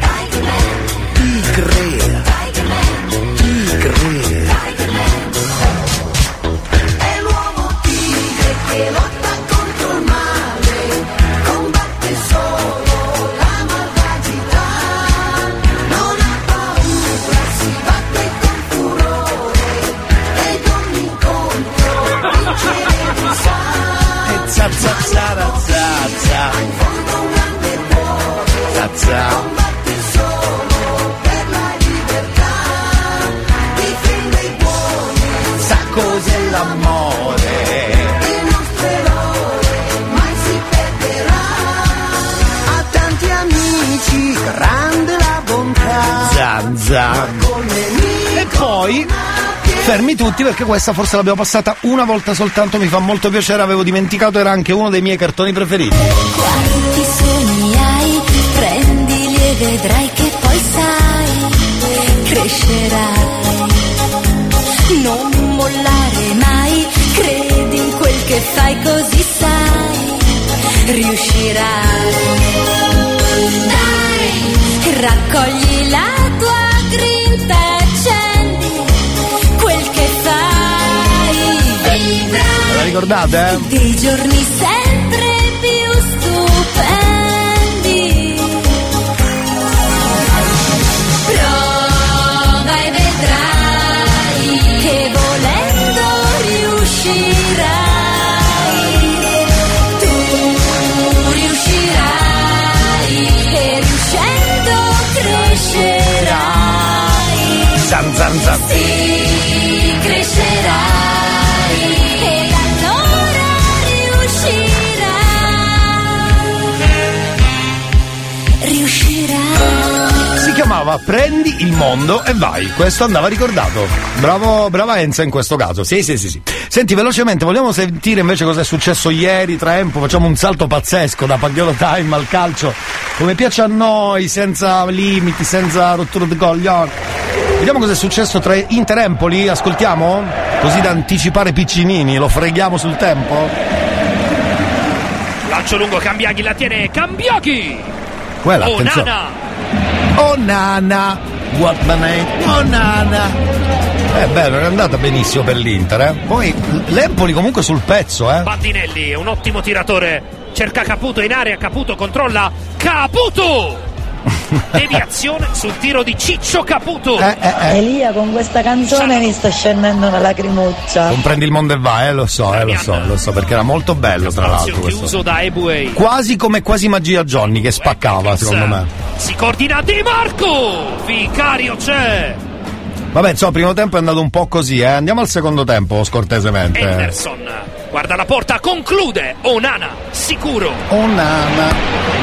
Fermi tutti perché questa forse l'abbiamo passata una volta soltanto, mi fa molto piacere, avevo dimenticato, era anche uno dei miei cartoni preferiti. Quanti sogni hai, prendili e vedrai che poi sai, crescerai. Non mollare mai, credi in quel che fai così sai, riuscirai. Dai, raccogli la tua grinta La ricordate, eh? dei giorni sempre più stupendi. Prova e vedrai che volendo riuscirai. Tu riuscirai e riuscendo crescerai. Zan zan zan. Sì, crescerai chiamava Prendi il mondo e vai. Questo andava ricordato. Bravo, brava Enza in questo caso. Sì, sì, sì, sì. Senti, velocemente, vogliamo sentire invece cosa è successo ieri tra Empo? Facciamo un salto pazzesco da Pagliolo Time al calcio. Come piace a noi, senza limiti, senza rottura di coglioni. Vediamo cosa è successo tra Inter Empoli, ascoltiamo? Così da anticipare Piccinini, lo freghiamo sul tempo? Lancio lungo, Cambiaghi la tiene, Cambiaghi! Quella, attenzione. Onana! Oh nana, what my name? Oh nana. Eh beh, non è andata benissimo per l'Inter, eh. Poi l'Empoli comunque sul pezzo, eh. Bandinelli è un ottimo tiratore. Cerca Caputo in area, Caputo controlla. Caputo! Deviazione sul tiro di Ciccio Caputo. Eh, Elia, con questa canzone mi sta scendendo una lacrimuccia. Comprendi il mondo e va, eh, lo so, eh, lo so, lo so, perché era molto bello tra l'altro chiuso questo. da Ebuei. Quasi come quasi magia Johnny che spaccava, secondo me. Si coordina Di Marco. Vicario c'è. Vabbè, insomma, primo tempo è andato un po' così, eh. Andiamo al secondo tempo, scortesemente. Henderson. Guarda la porta, conclude. Onana, sicuro. Oh nana,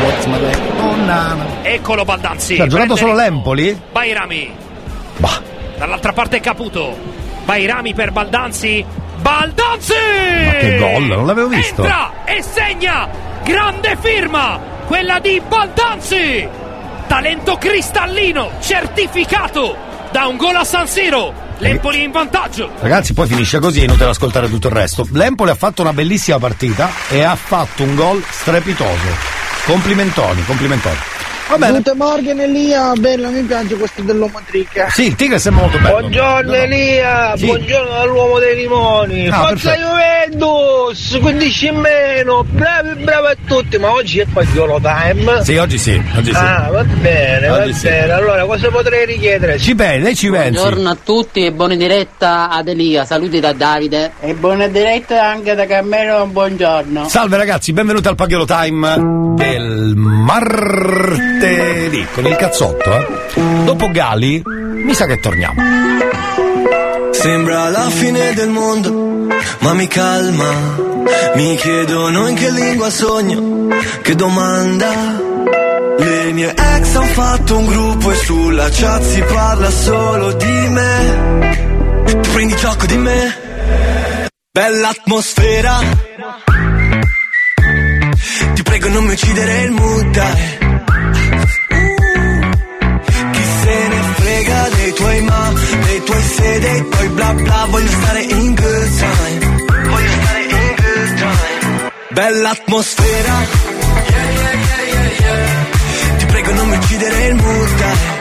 what's my name? Oh nana. Eccolo Baldanzi. Cioè, ha giocato solo l'Empoli? Bairami. Dall'altra parte Caputo. Bairami per Baldanzi. Baldanzi! Ma che gol, non l'avevo visto. Entra e segna! Grande firma! Quella di Baldanzi! Talento cristallino, certificato da un gol a San Siro. L'Empoli è in vantaggio. Ragazzi, poi finisce così, è inutile ascoltare tutto il resto. L'Empoli ha fatto una bellissima partita e ha fatto un gol strepitoso. Complimentoni, complimentoni. Va bene. Guten Morgen Elia, bella, mi piace questo dell'uomo trick. Sì, il tigre sembra molto bello. Buongiorno Elia, Sì. buongiorno dall'uomo dei limoni. Ah, Forza perfetto. Juventus, 15 in meno, bravi, bravi a tutti, ma oggi è Pagliolo time. Sì, oggi sì, oggi sì. Ah, va bene, Oggi va sì. bene. Allora, cosa potrei richiedere? Ci pensi, lei ci pensi. Buongiorno a tutti e buona diretta ad Elia, saluti da Davide. E buona diretta anche da Carmelo, buongiorno. Salve ragazzi, benvenuti al Paghiolo Time del martedì con il cazzotto. Eh? Dopo Gali, mi sa che torniamo. Sembra la fine del mondo, ma mi calma. Mi chiedono in che lingua sogno, che domanda. Le mie ex han fatto un gruppo e sulla chat si parla solo di me. Tu prendi gioco di me, bella atmosfera. Ti prego non mi uccidere il mood, dai. Dei tuoi bla bla Voglio stare in good time. Voglio stare in good time. Bella atmosfera. Yeah, yeah, yeah. Ti prego non mi uccidere il mood, dai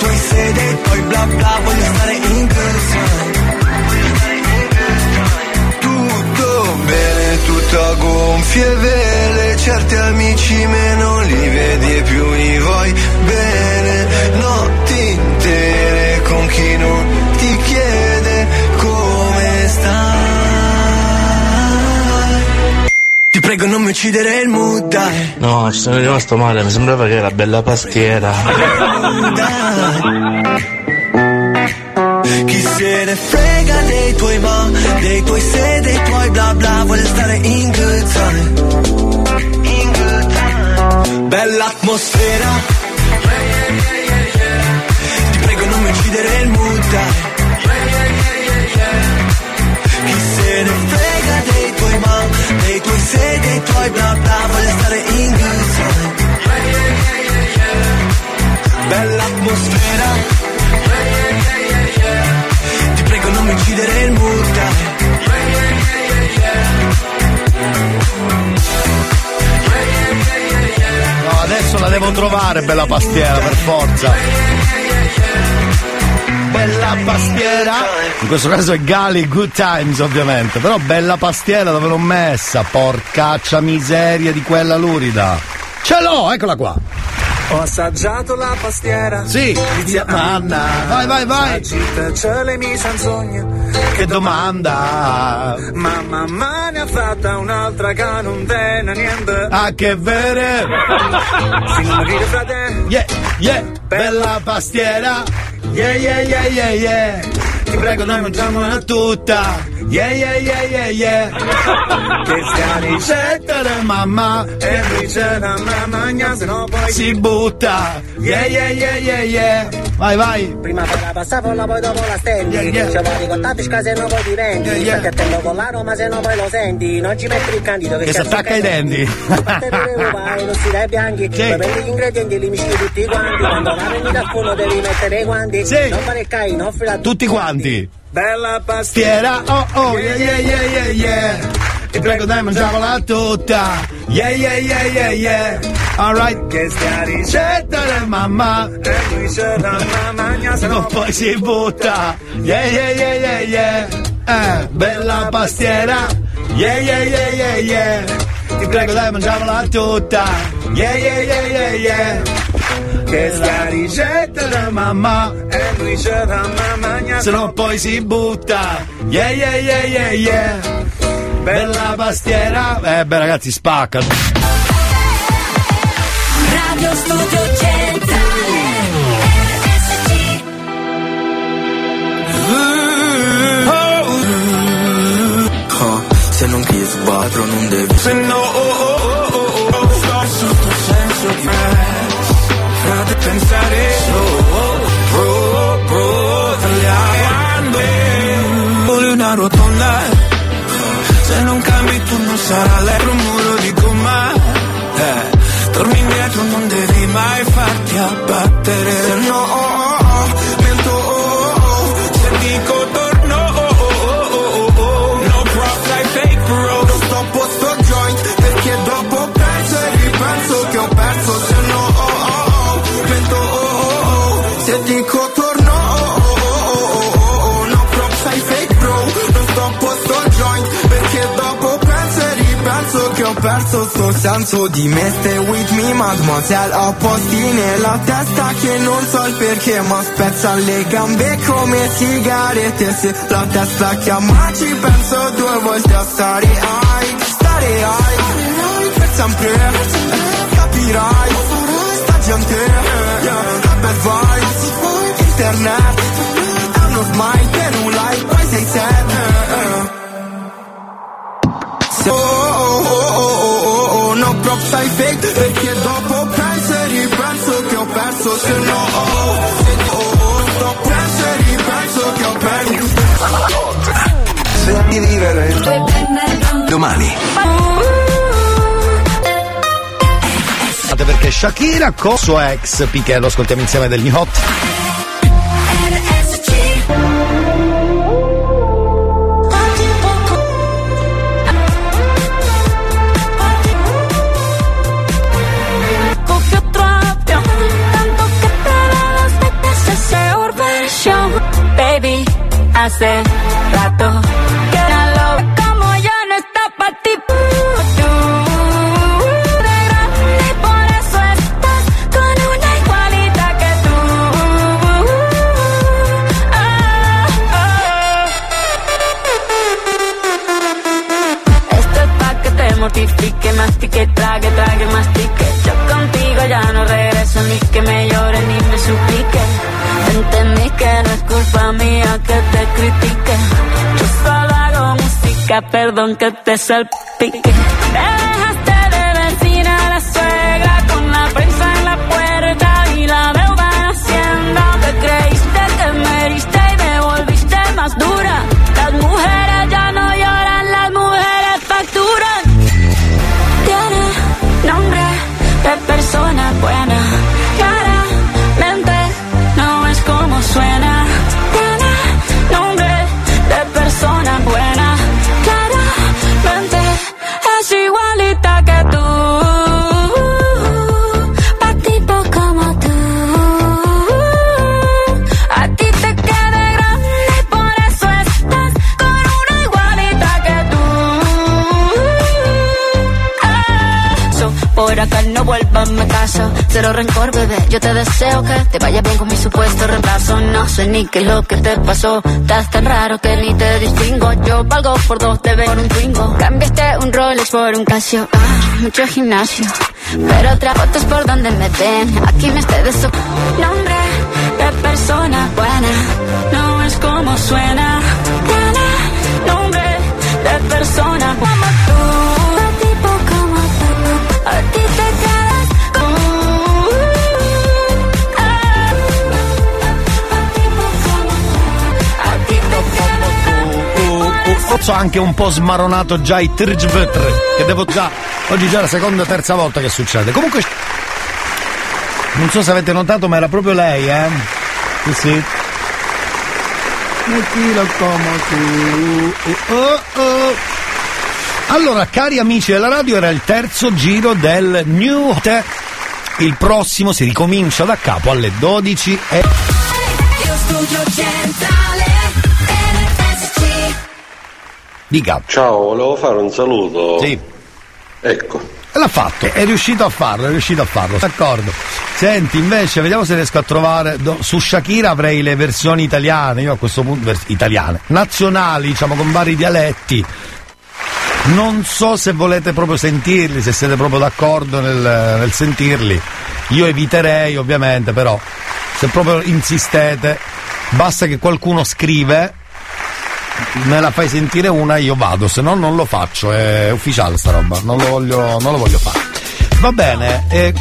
dei tuoi se, dei tuoi bla bla Voglio stare in time Tutto bene, tutto a gonfie vele Certi amici meno li vedi e più li vuoi bene. Notti intere con chi non ti chiede come stai prego non mi uccidere il mood, dai No, ci sono rimasto male, mi sembrava che era bella pastiera. Chi se ne frega dei tuoi ma, dei tuoi se, dei tuoi bla bla, vuole stare in good time. In good time. Bella atmosfera. Ti prego non mi uccidere il mood, dai. Tuoi ma, dei tuoi se, dei tuoi bla bla, vuole stare in yeah. Bella atmosfera. Ti prego non mi uccidere il yeah. No, adesso la devo trovare, bella pastiera, per forza. Bella pastiera. In questo caso è Gali Good Times, ovviamente. Però bella pastiera dove l'ho messa? Porcaccia miseria di quella lurida. Ce l'ho, eccola qua. Ho assaggiato la pastiera. Sì, zia Anna. Vai, vai, vai. Ce le mi sogno. Che domanda. Ma mamma ne ha fatta un'altra che non tiene niente. A che vere. Si non mi ride frate. Yeah, yeah, bella pastiera. Yeah, yeah, yeah, yeah, yeah. Ti prego dai mangiamola tutta Yeah yeah yeah yeah yeah. Che sia ricetta da mamma E ricetta mamma se no poi si butta. Yeah yeah yeah yeah yeah. Vai vai. Prima per la passafolla poi dopo la stendi. Yeah, yeah. Ci vuoi contatti se no poi ti vendi. Yeah, yeah. Perché tengo con la Roma se no poi lo senti. Non ci metti il candido che, Che si attacca ai denti. Parte per uva e non si dai bianchi. Poi prendi gli ingredienti e li mischi tutti quanti. Quando la prendi dal forno devi mettere i guanti. Sì. Non fare cai, non offri a Tutti quanti Bella Pastiera oh oh yeah yeah yeah yeah yeah Ti prego dai mangiamola tutta Yeah yeah yeah yeah yeah Alright Che sia ricetta da mamma E ricetta mamma se no poi si butta Yeah yeah yeah yeah yeah Eh, bella pastiera Yeah yeah yeah yeah yeah Ti prego dai mangiamola tutta Yeah yeah yeah yeah yeah Che sia ricetta da mamma E ricetta mamma se no poi si butta Yeah yeah yeah yeah yeah Bella pastiera Eh beh ragazzi spacca Radio Studio Centrale Oh, se non chi sbattro non devi Se no oh oh oh oh oh Sto sotto senso di me Frate pensare. Bro, bro, tagliando Vuole una rotonda. Se non cambi tu non sarà lei un muro di gomma. Eh, Torni indietro non devi mai farti abbattere ho perso sto senso di me Stay with me mademoiselle. Ho posti nella testa che non so il perché Ma spezza le gambe come sigarette. Se la testa chiama ci penso due volte a stare ai Stare ai. Per sempre Capirai Sta gente La bad vibes Internet È smile per un like Poi sei sad eh, oh, oh, no props ai fake Perché dopo penso e ripenso che ho perso Se no, oh, oh, se- oh, oh, sto penso e ripenso che ho perso. Senti vivere. Domani. Perché Shakira con suo ex Piquet lo ascoltiamo insieme degli hot hace rato que era lo como ya no está pa' ti. Tú, de grande, y por eso estás con una igualita que tú. Ah, ah. Esto es pa' que te mortifique, mastique, trague, trague, mastique. Yo contigo ya no regreso ni que me llore ni me suplique. Entendí que no es culpa mía que te critique. Yo solo hago música, perdón que te salpique. Cero rencor, bebé. Yo te deseo que te vaya bien con mi supuesto reemplazo. No sé ni qué es lo que te pasó. Estás tan raro que ni te distingo. Yo valgo por dos, te por un twingo. Cambiaste un Rolex por un Casio. Ah, mucho gimnasio. Pero fotos por donde me ven. Aquí me esté de so Nombre de persona buena. No es como suena. Tiene nombre de persona. Como Pozzo anche un po' smaronato già i Trjvtr, che devo già. Oggi già la seconda o terza volta che succede. Comunque. Non so se avete notato, ma era proprio lei, eh? Sì, sì. Oh, oh. Allora, cari amici della radio, era il terzo giro del New Hot. Il prossimo si ricomincia da capo alle 12 e. Dica. Ciao, volevo fare un saluto. Sì. Ecco. L'ha fatto, è riuscito a farlo, è riuscito a farlo, d'accordo. Senti, invece, vediamo se riesco a trovare. su Shakira avrei le versioni italiane, io a questo punto. vers- italiane. Nazionali, diciamo, con vari dialetti. Non so se volete proprio sentirli, se siete proprio d'accordo nel, nel sentirli. Io eviterei, ovviamente, però, se proprio insistete, basta che qualcuno scrive me la fai sentire una io vado, se no non lo faccio, è ufficiale sta roba, non lo voglio, non lo voglio fare. Va bene, e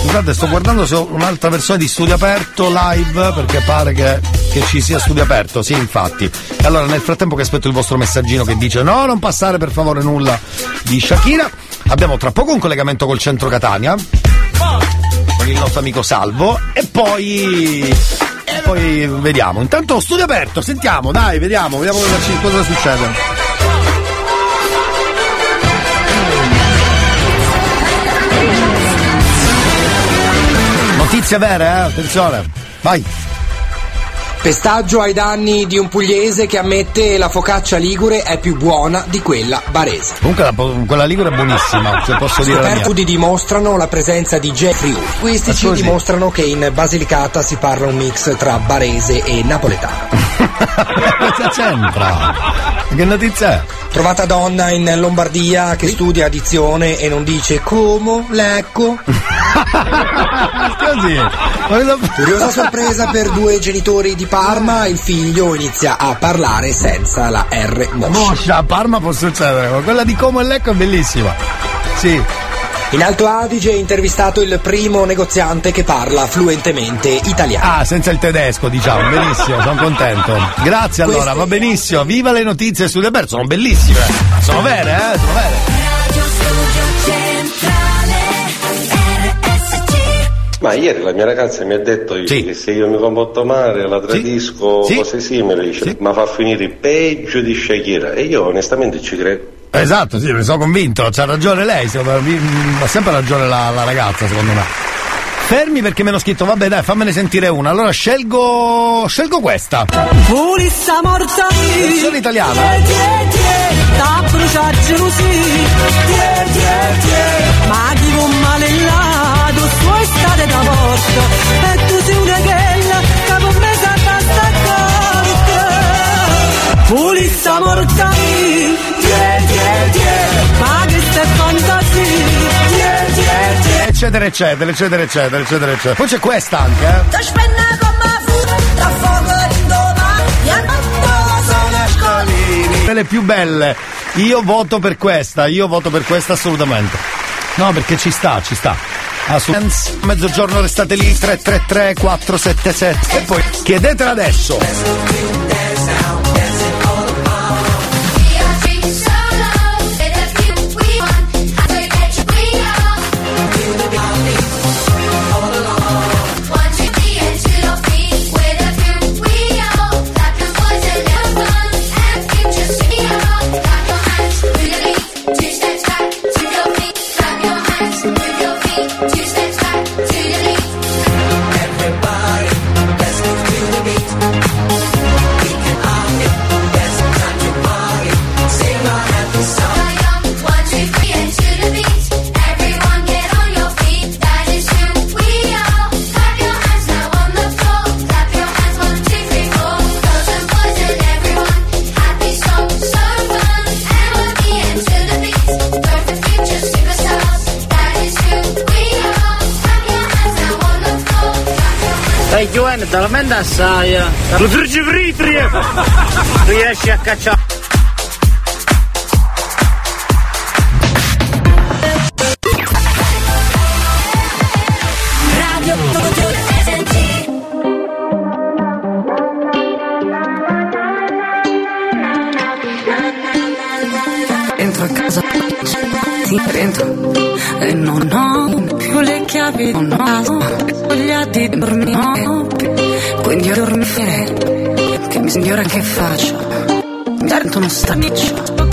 scusate, sto guardando se ho un'altra versione di studio aperto live perché pare che, che ci sia studio aperto, sì infatti. Allora nel frattempo che aspetto il vostro messaggino che dice no, non passare per favore nulla di Shakira, abbiamo tra poco un collegamento col centro Catania con il nostro amico Salvo e poi poi vediamo. Intanto studio aperto, sentiamo, dai, vediamo, vediamo cosa, cosa succede. Notizie vere, eh? Attenzione. Vai. Pestaggio ai danni di un pugliese che ammette la focaccia ligure è più buona di quella barese. Comunque la, quella ligure è buonissima, se posso dire la mia. Scoperti dimostrano la presenza di Jeffrey. Linguistici Ma scusi. dimostrano che in Basilicata si parla un mix tra barese e napoletano. Cosa c'entra? Che notizia è? Trovata donna in Lombardia che studia addizione e non dice come, lecco. Così. Curiosa sorpresa per due genitori di Parma, il figlio inizia a parlare senza la R moscia. Moscia, a Parma può succedere, ma quella di Como e Lecco è bellissima. Sì. In Alto Adige è intervistato il primo negoziante che parla fluentemente italiano. Ah, senza il tedesco, diciamo, benissimo, sono contento. Grazie allora, Queste- va benissimo. Viva le notizie su The Bear, sono bellissime. Sono vere, eh? Sono vere. Radio Studio Centrale RSC Ma ieri la mia ragazza mi ha detto che se io mi comporto male, la tradisco, Sì. cose simili, dice, ma fa finire peggio di Shakira. E io onestamente ci credo. Esatto, sì, ne sono convinto, c'ha ragione lei, me, ha sempre ragione la, la ragazza, secondo me. Fermi perché mi hanno scritto, vabbè dai, fammene sentire una. Allora scelgo. scelgo questa. Pulissa morta Versione italiana. Da ma chi male da E tu sei una me sa basta corta Pulissa morta Tie, Eccetera, eccetera, eccetera, eccetera, eccetera, eccetera. Poi c'è questa anche, eh. E Delle più belle. Io voto per questa, io voto per questa assolutamente. No, perché ci sta, ci sta. Assolutamente. Mezzogiorno restate lì 333 477 e poi chiedetela adesso. Dai Giovanni, te la mente assai. eh. Lo frigifritri! Riesci a cacciare. Entro a casa, ti dentro e non ho che faccio? Mi sento uno straniccio.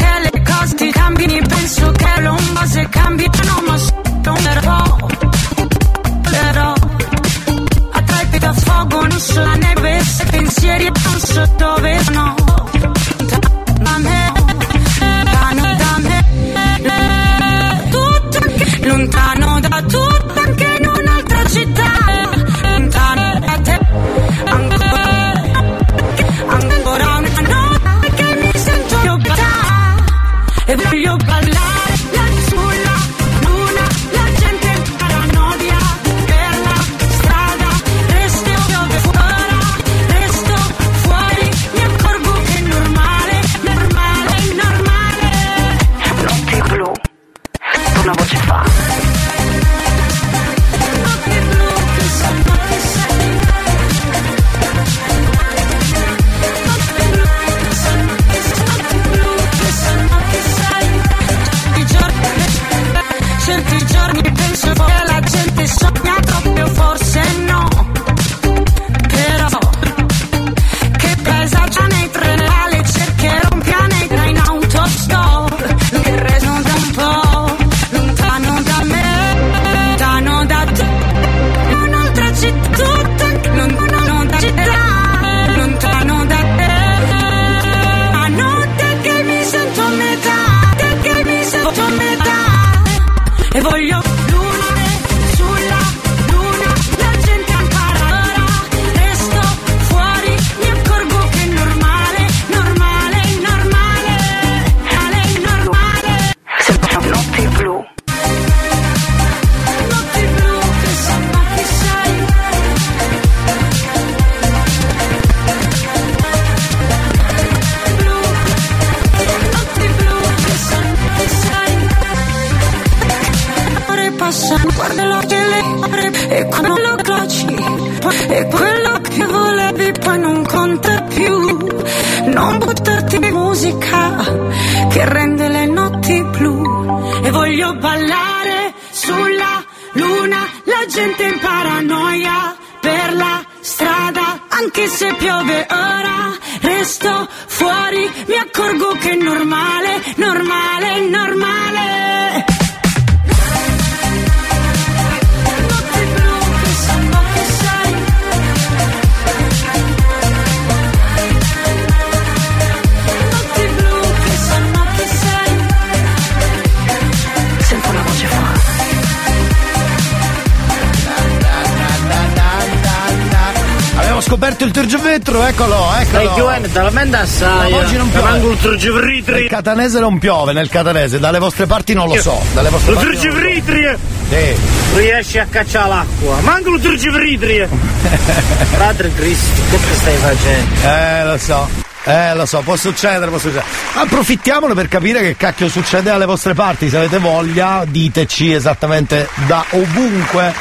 Catanese non piove, nel catanese, dalle vostre parti non lo so. Dalle vostre Lo frigifritri! Sì. Riesci a cacciare l'acqua. Manco lo frigifritri! Padre Cristo, che ti stai facendo? Eh, lo so. Eh, lo so, può succedere, può succedere. Approfittiamolo per capire che cacchio succede alle vostre parti. Se avete voglia, diteci esattamente da ovunque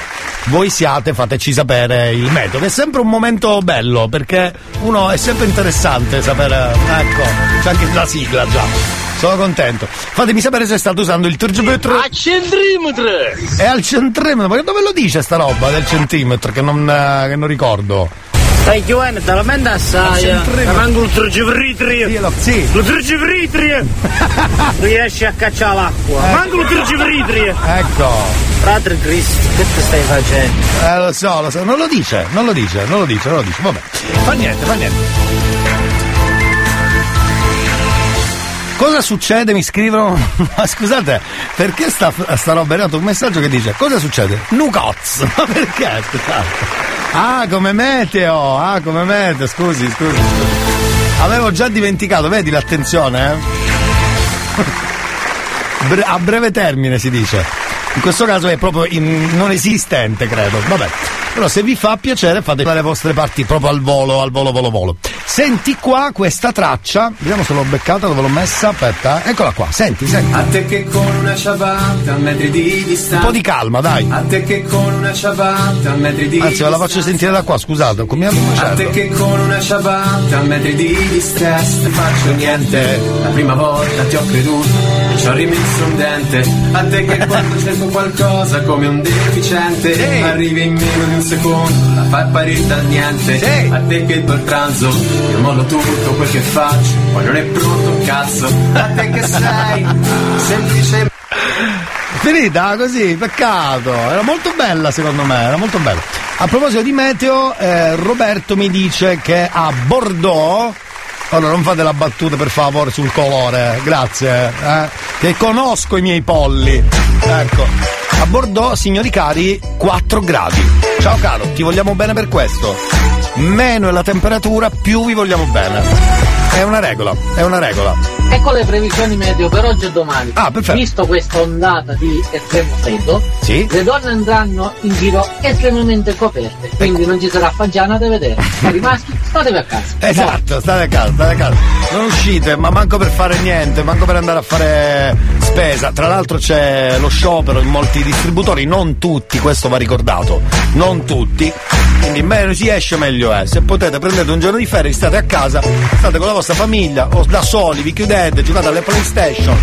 voi siate, fateci sapere il metodo. È sempre un momento bello perché uno è sempre interessante sapere. Ecco, c'è anche la sigla già. Sono contento. Fatemi sapere se state usando il tergiometro. A centimetro! È al centimetro, ma dove lo dice sta roba del centimetro che non, eh, che non ricordo? Dai Giovanni, te la mente assai. Al. Manco il frigifritri! Sì, lo, frigifritri! Riesci a cacciare l'acqua. Manco lo frigifritri! Ecco. Padre Cristo, che ti stai facendo? Eh, lo so, lo so, non lo dice, non lo dice, non lo dice, non lo dice, vabbè. Fa niente, fa niente. Cosa succede? Mi scrivono. Ma scusate, perché sta, sta roba è arrivato un messaggio che dice cosa succede? Nucoz! Ma perché? Ah, come meteo! Ah, come meteo, scusi, scusi. Avevo già dimenticato, vedi l'attenzione, eh? A breve termine si dice. In questo caso è proprio in- non esistente, credo. Vabbè. Però se vi fa piacere fate le vostre parti proprio al volo, al volo, volo, volo. Senti qua questa traccia, vediamo se l'ho beccata, dove l'ho messa, aspetta, eh. eccola qua, senti, senti. A te che con una ciabatta a metri di distanza. Un po' di calma, dai. A te che con una ciabatta a metri di Anzi, ve la faccio sentire da qua, scusate, come mi A te che con una ciabatta a metri di distanza non faccio niente. La prima volta ti ho creduto ci ho rimesso un dente. A te che quando cerco qualcosa come un deficiente arrivi in meno di un secondo, la fai apparire dal niente. A te che dal pranzo io mollo tutto quel che faccio, poi non è pronto un cazzo. A te che sei semplicemente Finita così, peccato. Era molto bella secondo me, era molto bella. A proposito di meteo, eh, Roberto mi dice che a Bordeaux. Allora non fate la battuta per favore sul colore, grazie. eh, che conosco i miei polli. Ecco. A Bordeaux, signori cari, 4 gradi. Ciao caro, ti vogliamo bene per questo. Meno è la temperatura, più vi vogliamo bene. È una regola, è una regola. Ecco le previsioni meteo per oggi e domani. Ah, perfetto. Visto questa ondata di estremo freddo, Sì. le donne andranno in giro estremamente coperte, quindi non ci sarà fagiana da vedere. Per i maschi statevi a casa. Esatto, state a casa, state a casa. Non uscite, ma manco per fare niente, manco per andare a fare spesa. Tra l'altro c'è lo sciopero in molti distributori, non tutti, questo va ricordato, non tutti. Quindi meno si esce meglio è. Se potete prendete un giorno di ferie, state a casa, state con la vostra famiglia o da soli, vi chiudete, giocate alle PlayStation,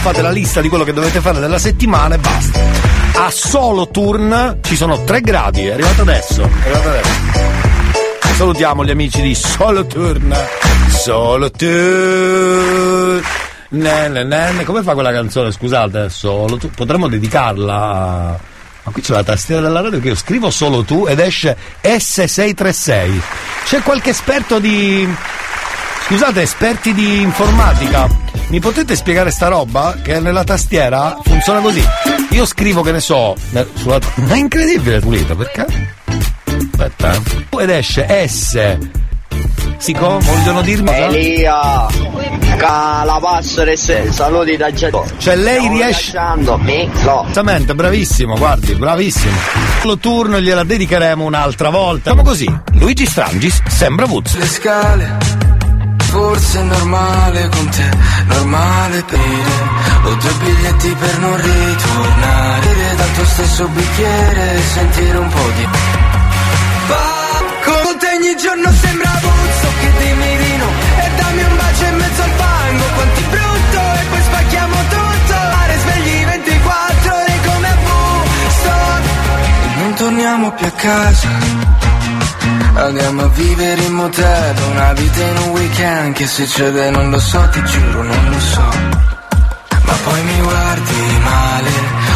fate la lista di quello che dovete fare nella settimana e basta. A solo turn ci sono 3 gradi, è arrivato adesso, è arrivato adesso. Salutiamo gli amici di Solo Turn. Solo Turn. Come fa quella canzone? Scusate, solo tu. Potremmo dedicarla. Ma qui c'è la tastiera della radio che io scrivo solo tu ed esce S636. C'è qualche esperto di. Scusate, esperti di informatica, mi potete spiegare sta roba? Che nella tastiera funziona così. Io scrivo che ne so. Sulla... È incredibile pulito, perché? Aspetta. eh. Ed esce S. Sico, vogliono dirmi. Elia, la passera e se, saluti da Giacomo. Cioè lei riesce. Esattamente, bravissimo, guardi, bravissimo. Lo turno gliela dedicheremo un'altra volta. Facciamo così. Luigi Strangis sembra Woods. Le scale, forse è normale con te, normale per dire. Ho due biglietti per non ritornare. Bere dal tuo stesso bicchiere e sentire un po' di. Va, con te ogni giorno sembra torniamo più a casa. Andiamo a vivere in motel, una vita in un weekend Che succede non lo so, ti giuro non lo so. Ma poi mi guardi male,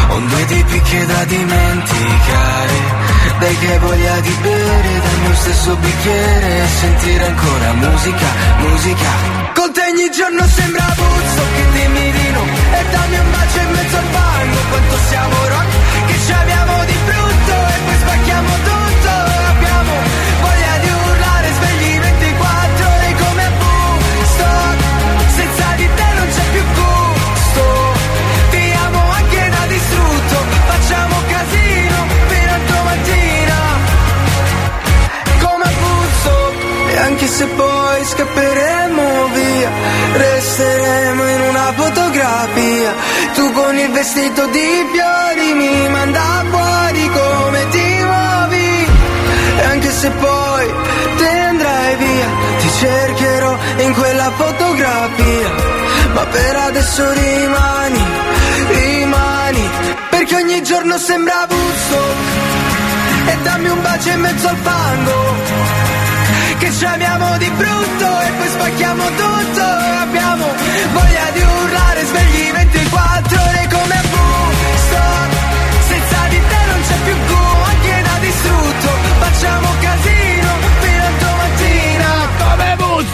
ho due tipi che da dimenticare. Dai che voglia di bere dal mio stesso bicchiere E sentire ancora musica, musica. Con te ogni giorno sembra puzzo che dimmi di no E dammi un bacio in mezzo al fango Quanto siamo rock, che ci abbiamo di brutto poi spacchiamo tutto Abbiamo voglia di urlare svegli 24 ore come a Woodstock Senza di te non c'è più anche se poi scapperemo via Resteremo in una fotografia. Tu con il vestito di fiori Mi manda fuori come ti anche se poi te andrai via, ti cercherò in quella fotografia. Ma per adesso rimani, rimani, perché ogni giorno sembra Woodstock. E dammi un bacio in mezzo al fango, che ci amiamo di brutto e poi spacchiamo tutto. Abbiamo voglia di urlare svegli 24 ore come a Woodstock.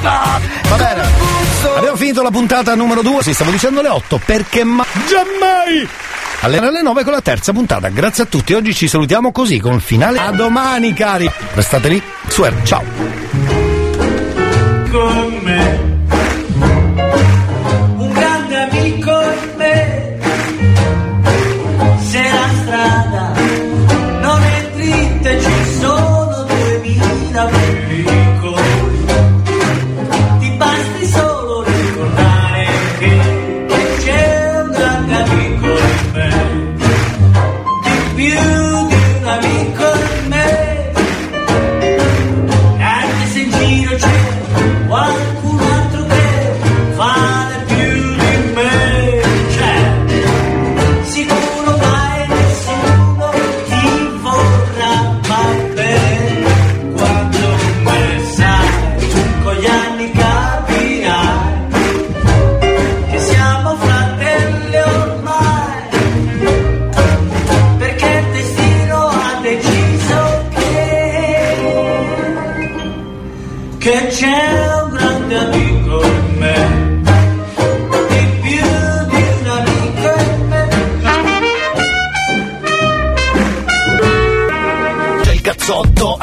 Va bene. Abbiamo finito la puntata numero 2. Sì, stavo dicendo le 8 perché ma. Giammai! Alle alle 9 con la terza puntata. Grazie a tutti. Oggi ci salutiamo così con il finale. A domani, cari. Restate lì. Suer, ciao. con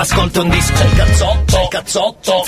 Ascolta un disco. C'è il cazzotto, c'è il cazzotto.